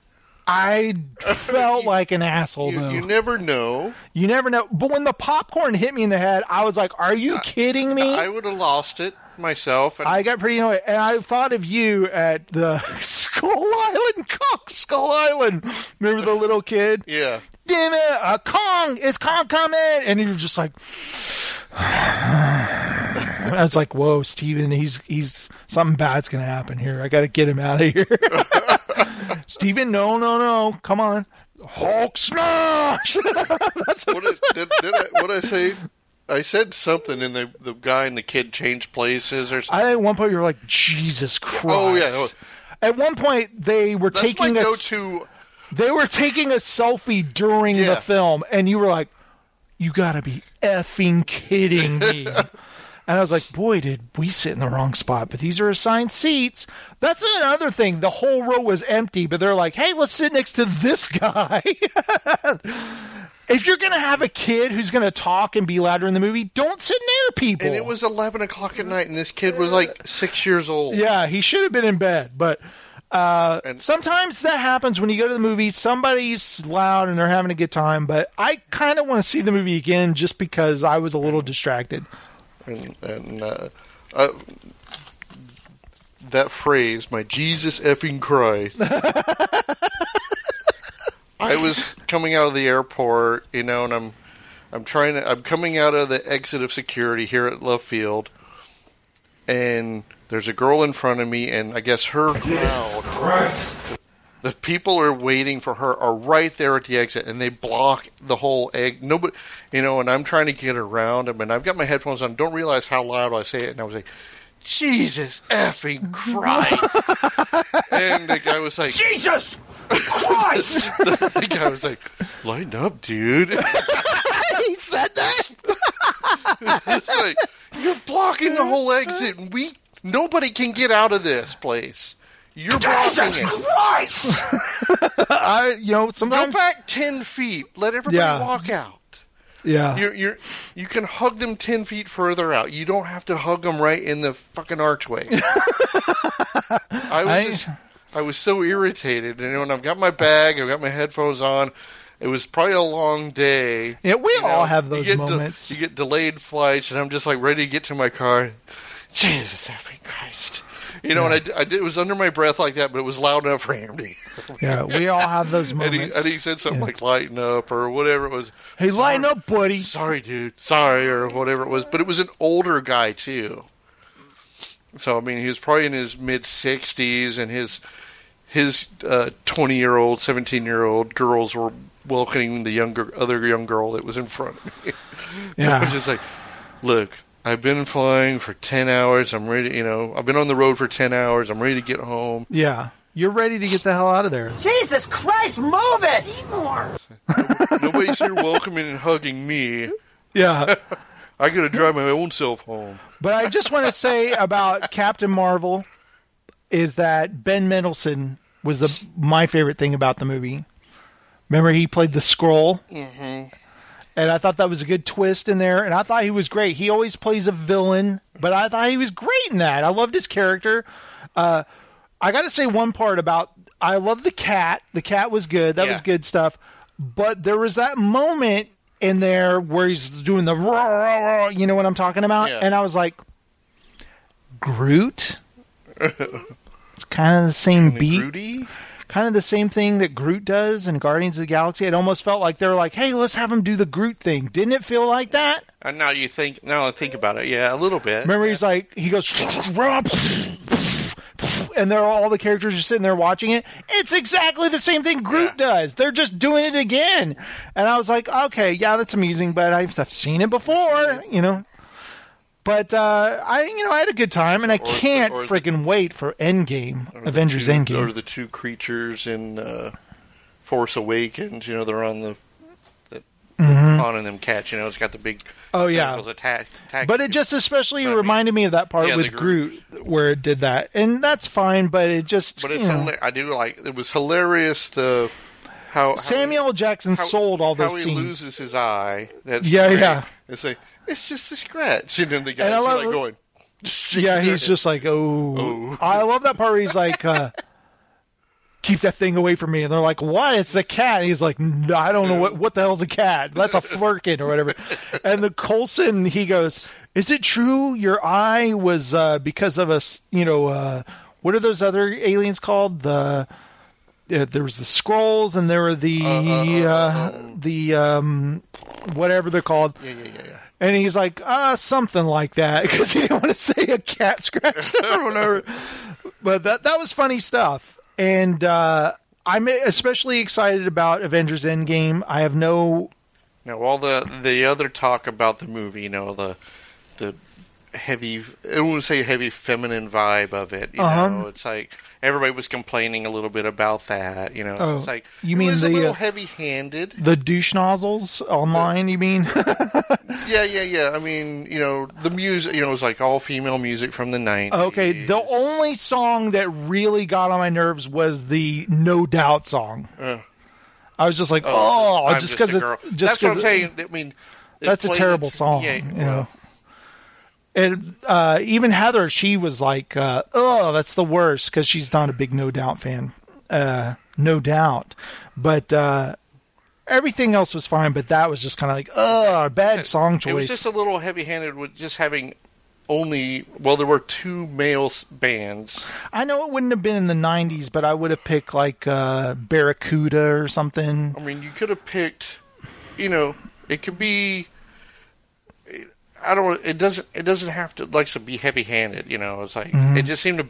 I <laughs> felt like an asshole, You, though. you never know. You never know. But when the popcorn hit me in the head, I was like, "Are you kidding me?" I would have lost it myself. And I got pretty annoyed, and I thought of you at the <laughs> Skull Island, Kong Skull Island. Remember the little kid? yeah, Damn it, uh, Kong! It's Kong coming! And you're just like, <sighs> <laughs> I was like, "Whoa, Steven, he's he's something bad's gonna happen here. I got to get him out of here." <laughs> Steven, no, no, no, come on, Hulk smash! <laughs> That's what, what did, did, did I, what I say? I said something, and the the guy and the kid changed places or something. I at one point you were like, Jesus Christ! Oh, yeah, no. At one point they were That's taking my a go-to. they were taking a selfie during Yeah. the film, and you were like, "You got to be effing kidding me!" <laughs> and I was like, "Boy, did we sit in the wrong spot!" But these are assigned seats. That's another thing. The whole row was empty, but they're like, "Hey, let's sit next to this <laughs> guy." if you're gonna have a kid who's gonna talk and be louder in the movie, don't sit near people. And it was eleven o'clock at night, and this kid was like six years old. Yeah, he should have been in bed. But uh, sometimes that happens when you go to the movie. Somebody's loud and they're having a good time. But I kind of want to see the movie again just because I was a little distracted. And, and uh, uh, that phrase, "My Jesus effing Christ." <laughs> I was coming out of the airport, you know, and I'm, I'm trying to, I'm coming out of the exit of security here at Love Field, and there's a girl in front of me, and I guess her crowd, the people are waiting for her are right there at the exit, and they block the whole egg. Nobody, you know, and I'm trying to get around them, and I've got my headphones on. Don't realize how loud I say it, and I was like, "Jesus effing <laughs> Christ!" and the guy was like, Jesus <laughs> Christ! the guy was like, "Lighten up, dude." <laughs> he said that. like you're blocking the whole exit, and we nobody can get out of this place. You're blocking Jesus it. Christ! <laughs> I, you know, sometimes Go sometimes. back ten feet. Let everybody Yeah. walk out. Yeah. You're, you're, you can hug them ten feet further out. You don't have to hug them right in the fucking archway. <laughs> I was I- just, I was so irritated, and when I've got my bag, I've got my headphones on. It was probably a long day. Yeah, we You all know, have you those get de- moments. you get delayed flights, and I'm just like ready to get to my car. Jesus effing Christ! <laughs> You know, and I I, did, it was under my breath like that, but it was loud enough for him <laughs> to. yeah, we all have those And he, moments. and he said something Yeah. like "lighten up" or whatever it was. hey, lighten up, buddy. Sorry, dude. Sorry, or whatever it was. But it was an older guy too. So I mean, he was probably in his mid sixties, and his his uh, twenty year old, seventeen year old girls were welcoming the younger other young girl that was in front of me. <laughs> Yeah. I was just like, look. I've been flying for ten hours. I'm ready. You know, I've been on the road for ten hours. I'm ready to get home. Yeah, you're ready to get the hell out of there. Jesus Christ, move it! Seymour! <laughs> Nobody's here welcoming and hugging me. Yeah. <laughs> I gotta drive my own self home. But I just want to say about Captain Marvel is that Ben Mendelsohn was the my favorite thing about the movie. Remember he played the Skrull, Mm-hmm. And I thought that was a good twist in there, and I thought he was great. He always plays a villain, but I thought he was great in that. I loved his character. Uh, I got to say one part about I love the cat. The cat was good. That was good stuff. But there was that moment in there where he's doing the rah, you know what I'm talking about? Yeah. And I was like, Groot? <laughs> it's kind of the same beat. Groody? Kind of the same thing that Groot does in Guardians of the Galaxy. It almost felt like they were like, hey, let's have him do the Groot thing. Didn't it feel like that? And now you think, now I think about it, yeah, a little bit. Remember, he's like, he goes, and there are all the characters are sitting there watching it. It's exactly the same thing Groot does. They're just doing it again. And I was like, okay, yeah, that's amusing, but I've, I've seen it before, you know. But uh, I, you know, I had a good time, and I can't or the- freaking wait for Endgame, Avengers two- Endgame. Or the two creatures in uh, Force Awakens, you know, they're on the, the Mhm. on and them cats, you know, it's got the big Oh, yeah. Attack, attack But it just especially reminded me of that part Yeah, with the Groot, where it did that, and that's fine. But it just, But it's hila- I do like it was hilarious the how, Samuel. Jackson how- sold all those how he scenes. loses his eye. That's Yeah, great. yeah. It's like it's just a scratch, and then the guy's I love like going. <laughs> yeah, he's just like, oh. I love that part where he's like, uh, <laughs> keep that thing away from me. And they're like, what? It's a cat. And he's like, "No, I don't know what, what the hell's a cat. That's a <laughs> flerken or whatever. and the Coulson, he goes, is it true your eye was, uh, because of us, you know, uh, what are those other aliens called? The, uh, there was the Skrulls and there were the, uh, the, um, whatever they're called. Yeah, yeah, yeah, yeah. And he's like, uh, something like that, <laughs> because he didn't want to say a cat scratched <laughs> or whatever. But that that was funny stuff, and uh, I'm especially excited about Avengers Endgame. I have no, Now, all the the other talk about the movie, you know, the the heavy, I wouldn't say heavy feminine vibe of it. You Uh-huh. know, it's like everybody was complaining a little bit about that. You know, Oh, it's like you mean was a the, little uh, heavy-handed. the douche nozzles online. You mean? <laughs> Yeah, yeah, yeah. I mean, you know, the music, you know, it was like all female music from the nineties. okay, the only song that really got on my nerves was the No Doubt song. Uh, I was just like, oh, I'm just because it's just That's what I'm 'cause saying. I mean, that's a terrible it- song. Yeah, you well, know. And uh, even Heather, she was like, uh, "Oh, that's the worst," because she's not a big No Doubt fan. Uh, no doubt, but uh, everything else was fine. But that was just kind of like, "Oh, bad song choice." It was just a little heavy-handed with just having only. Well, there were two male bands. I know it wouldn't have been in the '90s, but I would have picked like uh, Barracuda or something. I mean, you could have picked. You know, it could be. I don't. It doesn't. It doesn't have to like to be heavy-handed. You know, it's like Mhm. it just seemed to.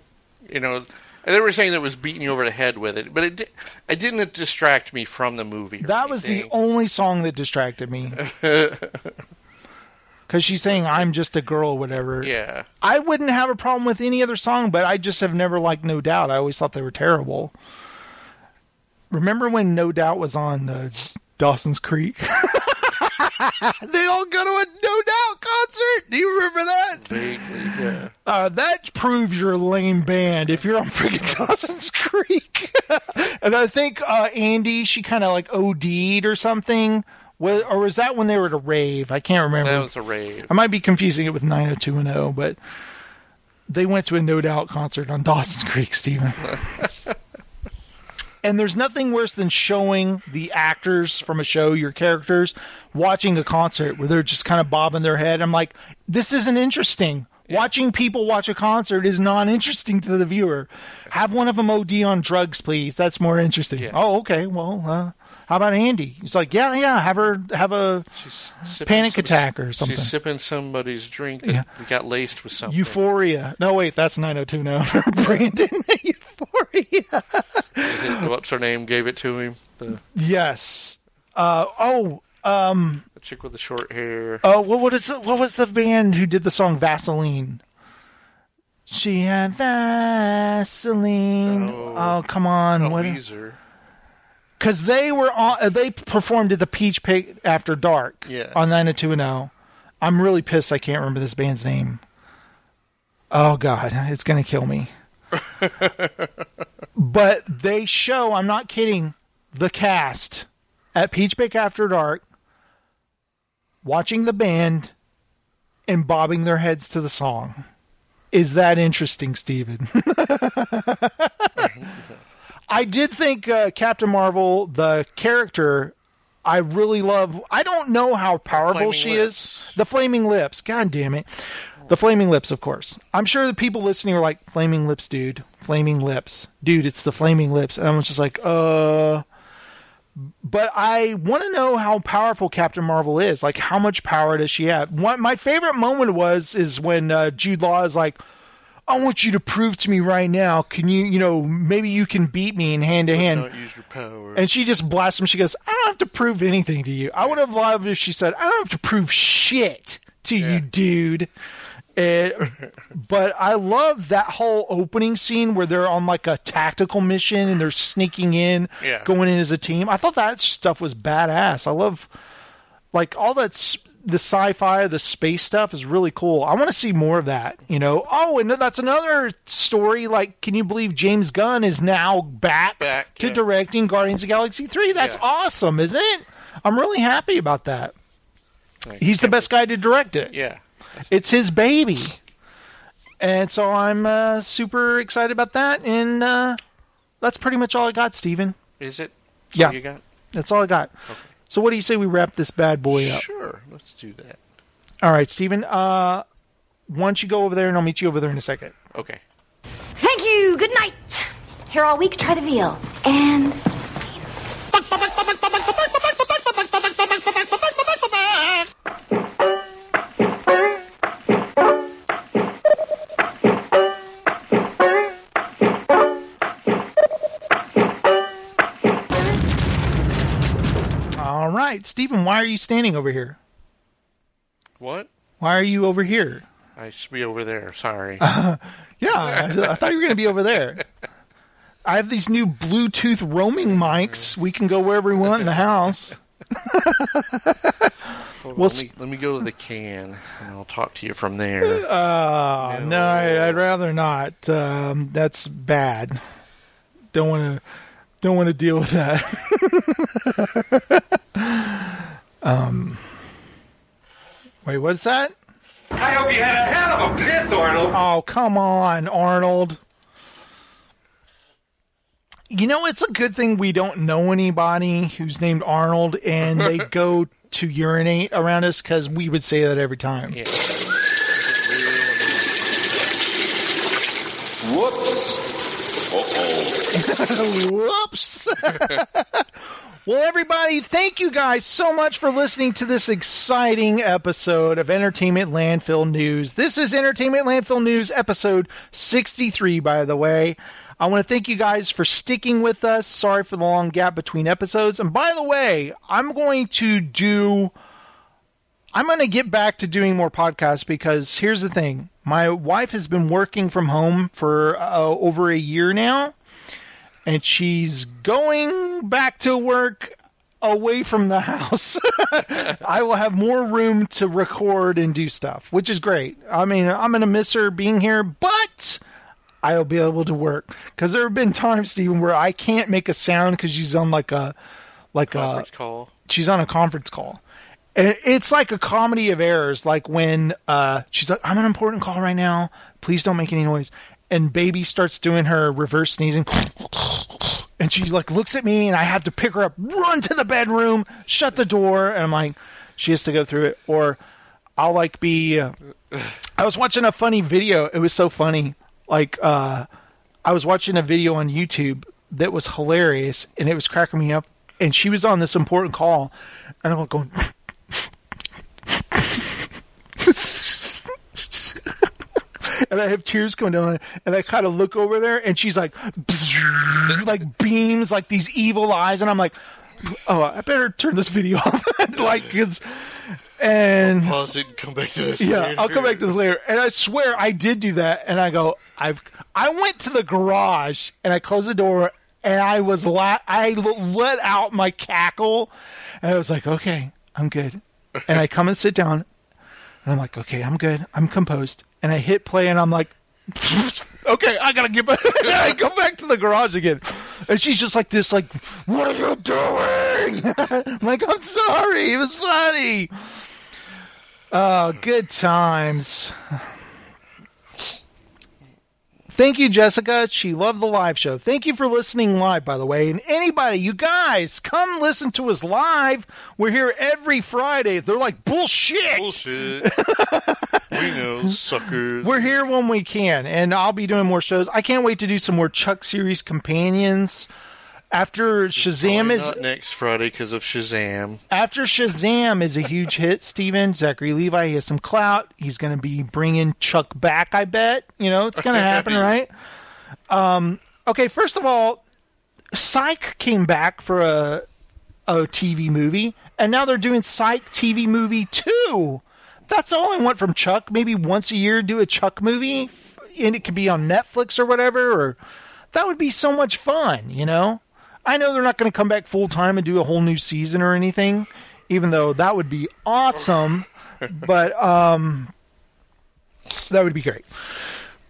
You know, they were saying that it was beating you over the head with it, but it. Di- it didn't distract me from the movie. That was the only song that distracted me. <laughs> Because she's saying, I'm just a girl, whatever. Yeah. I wouldn't have a problem with any other song, but I just have never liked No Doubt. I always thought they were terrible. Remember when No Doubt was on uh, Dawson's Creek? <laughs> they all go to a No Doubt concert. Do you remember that? Vaguely, yeah. Uh, that proves you're a lame band if you're on freaking <laughs> Dawson's Creek. <laughs> and I think uh, Andy, she kind of like OD'd or something. Wa- Or was that when they were at a rave? I can't remember. That was a rave. I might be confusing it with 90210, but they went to a No Doubt concert on Dawson's Creek, Steven. <laughs> and there's nothing worse than showing the actors from a show, your characters, watching a concert where they're just kind of bobbing their head. I'm like, this isn't interesting. Watching people watch a concert is not interesting to the viewer. Have one of them OD on drugs, please. That's more interesting. Oh, okay. Well, uh, how about Andy? He's like, yeah, yeah. Have her have a panic some- attack or something. She's sipping somebody's drink that Yeah. got laced with something. Euphoria. No, wait, that's 902 now. <laughs> Brandon. <laughs> Euphoria. What's her name? Gave it to him. The, Yes. Uh, oh, um, the chick with the short hair. oh, what, what is the, what was the band who did the song Vaseline? She had Vaseline. Oh, come on. Oh, what? Weezer. Because they were on. uh, They performed at the Peach Pit after dark. Yeah. On nine hundred two and zero. I'm really pissed. I can't remember this band's name. Oh God, it's gonna kill me. <laughs> but they show. I'm not kidding. The cast at Peach Pit after dark, watching the band and bobbing their heads to the song. Is that interesting, Steven? <laughs> I did think uh, Captain Marvel, the character, I really love. I don't know how powerful she lips. is. The flaming lips. God damn it. The flaming lips, of course. I'm sure the people listening are like, flaming lips, dude. Flaming lips. Dude, it's the flaming lips. And I was just like, uh. But I want to know how powerful Captain Marvel is. Like, how much power does she have? What my favorite moment was is when uh, Jude Law is like, I want you to prove to me right now. Can you, you know, maybe you can beat me in hand to hand. Not use your power. And she just blasts him. She goes, I don't have to prove anything to you. I would have loved if she said, I don't have to prove shit to you, dude. And, <laughs> but I love that whole opening scene where they're on like a tactical mission and they're sneaking in, Yeah. going in as a team. I thought that stuff was badass. I love like all that's the sci-fi, the space stuff is really cool. I want to see more of that. You know. Oh, and that's another story. Like, can you believe James Gunn is now back, Back, to yeah. directing Guardians of the Galaxy three? That's awesome, isn't it? I'm really happy about that. He's the best guy to direct it. Yeah. It's his baby. And so I'm uh, super excited about that. And uh, that's pretty much all I got, Steven. Is it? That's Yeah. you got? That's all I got. So what do you say we wrap this bad boy up? Sure. Let's do that. All right, Steven. Uh, why don't you go over there and I'll meet you over there in a second. Okay. Thank you. Good night. Here all week, try the veal. And scene. Right, Steven, why are you standing over here? What? Why are you over here? I should be over there. Sorry. <laughs> Yeah, I, I thought you were going to be over there. <laughs> I have these new Bluetooth roaming mics. We can go wherever we want in the house. <laughs> Well, let, me, let me go to the can, and I'll talk to you from there. Uh, no, I, I'd rather not. Um, that's bad. Don't want to. Don't want to deal with that. <laughs> um. Wait, what's that? I hope you had a hell of a piss, Arnold. Oh, come on, Arnold. You know, it's a good thing we don't know anybody who's named Arnold and they <laughs> go to urinate around us because we would say that every time. Whoops. <laughs> Uh-oh. Whoops. Well, everybody, thank you guys so much for listening to this exciting episode of Entertainment Landfill News. This is Entertainment Landfill News episode 63, by the way. I want to thank you guys for sticking with us. Sorry for the long gap between episodes. And by the way, I'm going to do. I'm going to get back to doing more podcasts because here's the thing. My wife has been working from home for uh, over a year now, and she's going back to work away from the house. <laughs> I will have more room to record and do stuff, which is great. I mean, I'm going to miss her being here, but I'll be able to work because there have been times, Stephen, where I can't make a sound because she's on like a like Conference a call. she's on a conference call. And it's like a comedy of errors, like when uh, she's like, "I'm on an important call right now. Please don't make any noise." And baby starts doing her reverse sneezing, and she like looks at me, and I have to pick her up, run to the bedroom, shut the door, and I'm like, she has to go through it. Or I'll like be. Uh, I was watching a funny video. It was so funny. Like uh, I was watching a video on YouTube that was hilarious, and it was cracking me up. And she was on this important call, and I'm like going. <laughs> <laughs> and I have tears coming down, and I kind of look over there, and she's like, <laughs> like beams, like these evil eyes, and I'm like, oh, I better turn this video <laughs> off, like, because, and Pause it and come back to this. yeah, later. I'll come back to this later. And I swear I did do that. And I go, I've, I went to the garage and I closed the door and I was la- I let out my cackle, and I was like, okay, I'm good. And I come and sit down, and I'm like, okay, I'm good, I'm composed, and I hit play, and I'm like. Okay, I gotta get back. <laughs> I go back to the garage again, and she's just like this, like, "What are you doing?" <laughs> I'm like, "I'm sorry, it was funny." Oh, good times. Thank you, Jessica. She loved the live show. Thank you for listening live, by the way. And anybody, you guys, come listen to us live. We're here every Friday. They're like, bullshit. Bullshit. <laughs> we know, suckers. We're here when we can, and I'll be doing more shows. I can't wait to do some more Chuck series companions. After Shazam is not next Friday because of Shazam. after Shazam is a huge hit, Steven, Zachary Levi, he has some clout. He's going to be bringing Chuck back, I bet. You know, it's going to happen, <laughs> right? Um, okay, first of all, Psych came back for a, a TV movie, and now they're doing Psych TV movie 2. That's all I want from Chuck. Maybe once a year do a Chuck movie, and it could be on Netflix or whatever, or that would be so much fun, you know? I know they're not going to come back full time and do a whole new season or anything, even though that would be awesome. <laughs> but um, that would be great.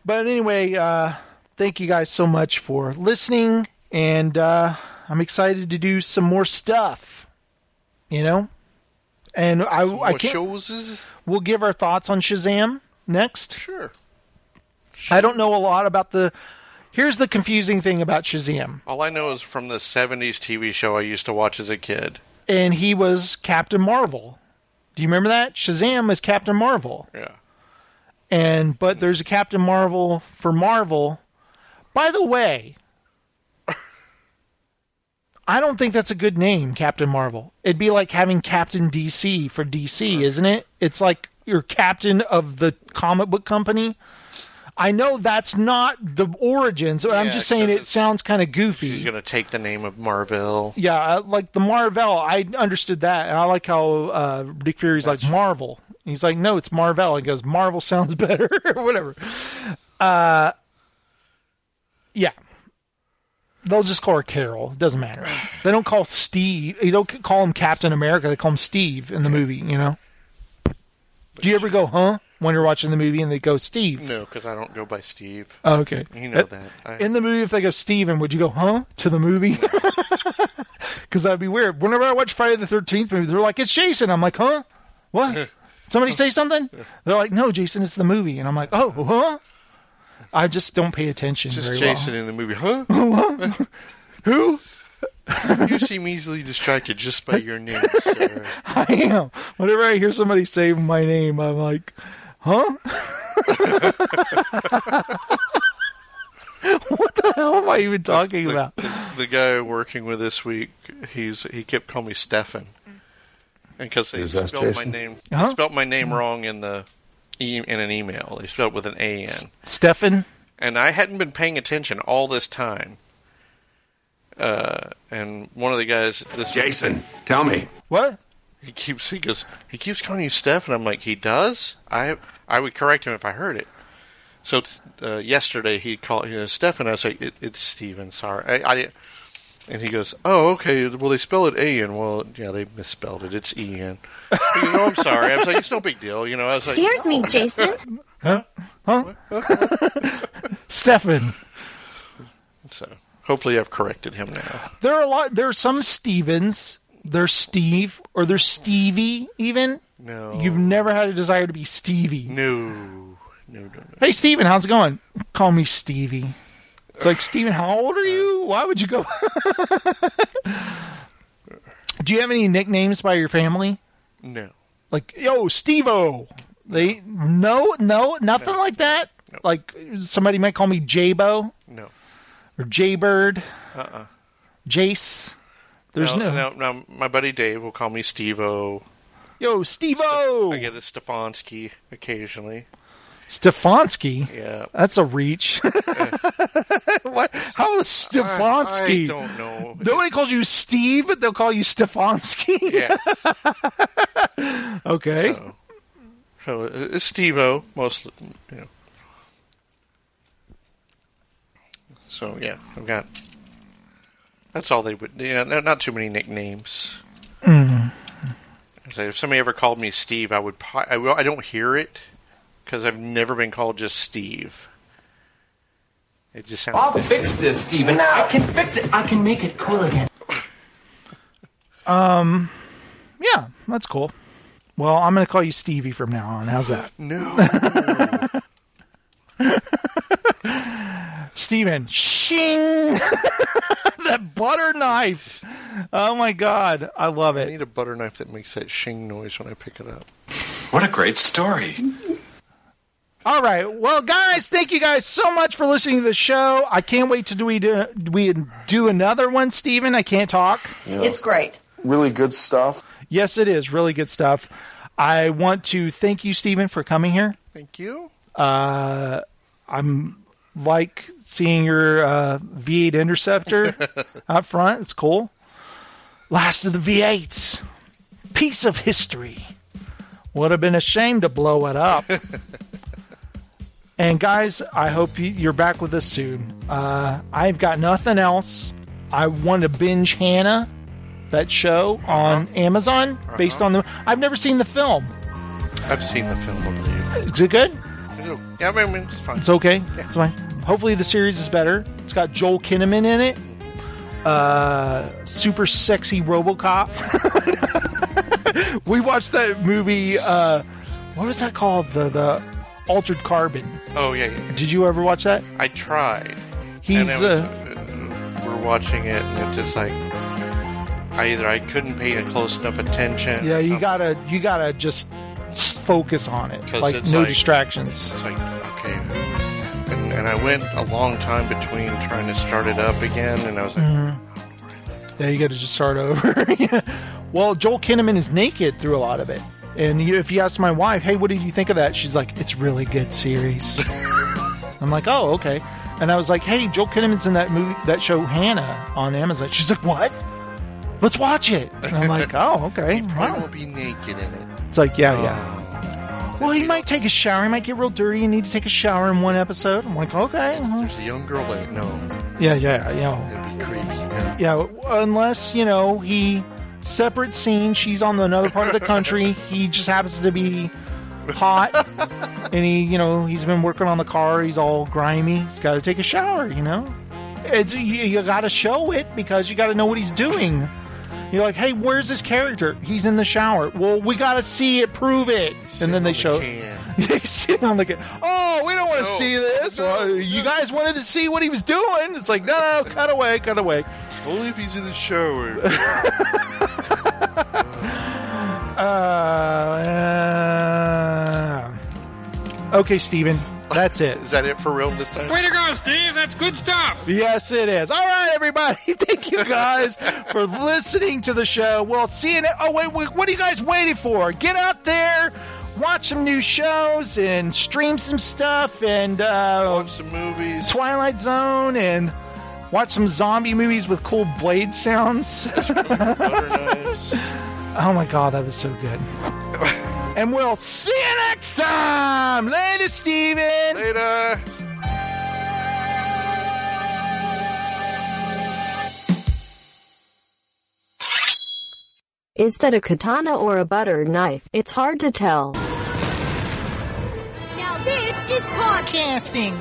But anyway, uh, thank you guys so much for listening, and uh, I'm excited to do some more stuff. You know, and I I more can't. shows We'll give our thoughts on Shazam next. Sure. I don't know a lot about the. Here's the confusing thing about Shazam. All I know is from the 70s TV show I used to watch as a kid. and he was Captain Marvel. Do you remember that? Shazam is Captain Marvel. Yeah. And but there's a Captain Marvel for Marvel. By the way, I don't think that's a good name, Captain Marvel. It'd be like having Captain DC for DC, isn't it? It's like you're captain of the comic book company. I know that's not the origins. I'm just saying it sounds kind of goofy. She's going to take the name of Marvel. Yeah, I- like the Marvel, I understood that, and I like how uh, Dick Fury's like Marvel. He's like, no, it's Marvel. He goes, Marvel sounds <laughs> better, or whatever. Uh, yeah, they'll just call her Carol. It doesn't matter. They don't call Steve. You don't call him Captain America. They call him Steve in the movie. You know. Do you ever go, huh, when you're watching the movie and they go Steve? No, because I don't go by Steve. Oh, okay. You know Uh, that. I, In the movie, if they go Steven, would you go, huh, to the movie? <laughs> <laughs> Because that'd be weird. Whenever I watch Friday the 13th movie, they're like, it's Jason. I'm like, huh? What? <laughs> Somebody say something? They're like, no, Jason, it's the movie. And I'm like, oh, huh? I just don't pay attention just very Jason in the movie. Huh? Who? you seem easily distracted just by your name, sir. I am. Whenever I hear somebody say my name, I'm like, huh? <laughs> what the hell am I even talking about? The guy working with this week, he's he kept calling me Stefan, and because he Is that spelled my Jason? name, Huh? he spelled my name wrong in the e- in an email. He spelled with an A N, Stefan? and I hadn't been paying attention all this time. Uh, and one of the guys, this Jason, tell me. What? He keeps he goes he keeps calling you Steph, and I'm like, he does. I I would correct him if I heard it. So uh, yesterday he called you know, Stefan. I was like, it, it's Steven. Sorry, I, I and he goes, oh okay. Well, they spell it A N. Well, yeah, they misspelled it. It's E N. <laughs> you know, I'm sorry. I was like, it's no big deal. You know, I was like, Scares me, Jason. <laughs> Huh? Huh? <laughs> Stefan. So hopefully I've corrected him now. There are a lot. There are some Stevens. There's Steve, or there's Stevie. Even No. you've never had a desire to be Stevie. No, no, no, no. Hey, Steven, how's it going? Call me Stevie. It's like Steven, how old are you? Why would you go? <laughs> Do you have any nicknames by your family? No. Like, yo, Stevo. They no, no, nothing like that. Like somebody might call me Jabo No. or Jaybird, Uh-uh. Jace. There's no, no, no. My buddy Dave will call me Steve-O. Yo, Stevo. I get a Stefanski occasionally. Stefanski. Yeah. That's a reach. <laughs> what? How is Stefanski? I don't know. Nobody calls you Steve, but they'll call you Stefanski. Yeah. <laughs> okay. So, so it's Steve-O, mostly, you know. So, yeah, I've got That's all they would. Yeah, not too many nicknames. Mm. So if somebody ever called me Steve, I would. I, will, I don't hear it because I've never been called just Steve. It just sounds. I'll fix this, Steven. I can fix it. I can make it cool again. <laughs> Um, yeah, that's cool. Well, I'm going to call you Stevie from now on. How's that? No. <laughs> Steven, shing! <laughs> that butter knife. Oh my god, I love it. I need a butter knife that makes that shing noise when I pick it up. What a great story. All right, well, guys, thank you guys so much for listening to the show. I can't wait to do we do, we do another one, Steven. I can't talk. It's great. Really good stuff. Yes, it is really good stuff. I want to thank you, Steven, for coming here. Thank you. Uh, I'm like seeing your uh, V8 Interceptor <laughs> out front. It's cool. Last of the V8s. Piece of history. Would have been a shame to blow it up. <laughs> and guys, I hope you- you're back with us soon. Uh, I've got nothing else. I want to binge Hannah, that show on Amazon, based on the. I've never seen the film. I've seen the film, I believe. Is it good? Yeah, I mean, it's fine. It's okay. It's fine. Hopefully the series is better. It's got Joel Kinnaman in it. Uh, super sexy RoboCop. <laughs> we watched that movie. Uh, what was that called? The the Altered Carbon. Oh yeah, yeah. Did you ever watch that? I tried. He's, was, uh, we're watching it, and it's just like I either I couldn't pay a close enough attention. Yeah, you gotta you gotta just focus on it, Like no like- distractions. Like okay, and, and I went a long time between trying to start it up again, and I was like, Mhm. Yeah, you got to just start <laughs> over. Yeah. Well, Joel Kinnaman is naked through a lot of it. And if you ask my wife, hey, what did you think of that? She's like, it's really good series. <laughs> I'm like, oh, okay. And I was like, hey, Joel Kinnaman's in that movie, that show Hannah on Amazon. She's like, what? Let's watch it. And I'm like, <laughs> oh, okay. I Wow. won't be naked in it. It's like, yeah, yeah. Um, well, he might take a shower. He might get real dirty and need to take a shower in one episode. I'm like, okay. There's a young girl that no, Yeah, yeah, you know. it'd be creepy. Yeah. Yeah, unless, you know, he separate scene, she's on another part of the country. he just happens to be hot. <laughs> and he, you know, he's been working on the car, he's all grimy. He's got to take a shower, you know? It's, you, you got to show it because you got to know what he's doing. You're like, hey, where's this character? He's in the shower. Well, we got to see it, prove it. And then they show. <laughs> He's sitting on the can. Oh, we don't want to see this. Well, you guys wanted to see what he was doing. It's like, no, no, cut away, cut away. Only if he's in the shower. <laughs> Uh, uh, okay, Steven. That's it. Is that it for real this time? Way to go, Steve. That's good stuff. Yes, it is. All right, everybody. <laughs> Thank you guys for listening to the show. We'll see you. Ne- oh, wait, wait. What are you guys waiting for? Get out there, watch some new shows, and stream some stuff, and uh, watch some movies. Twilight Zone, and watch some zombie movies with cool blade sounds. <laughs> oh my god, that was so good. <laughs> and we'll see you next time. Later, Steven. Later. Is that a katana or a butter knife? It's hard to tell. Now this is podcasting.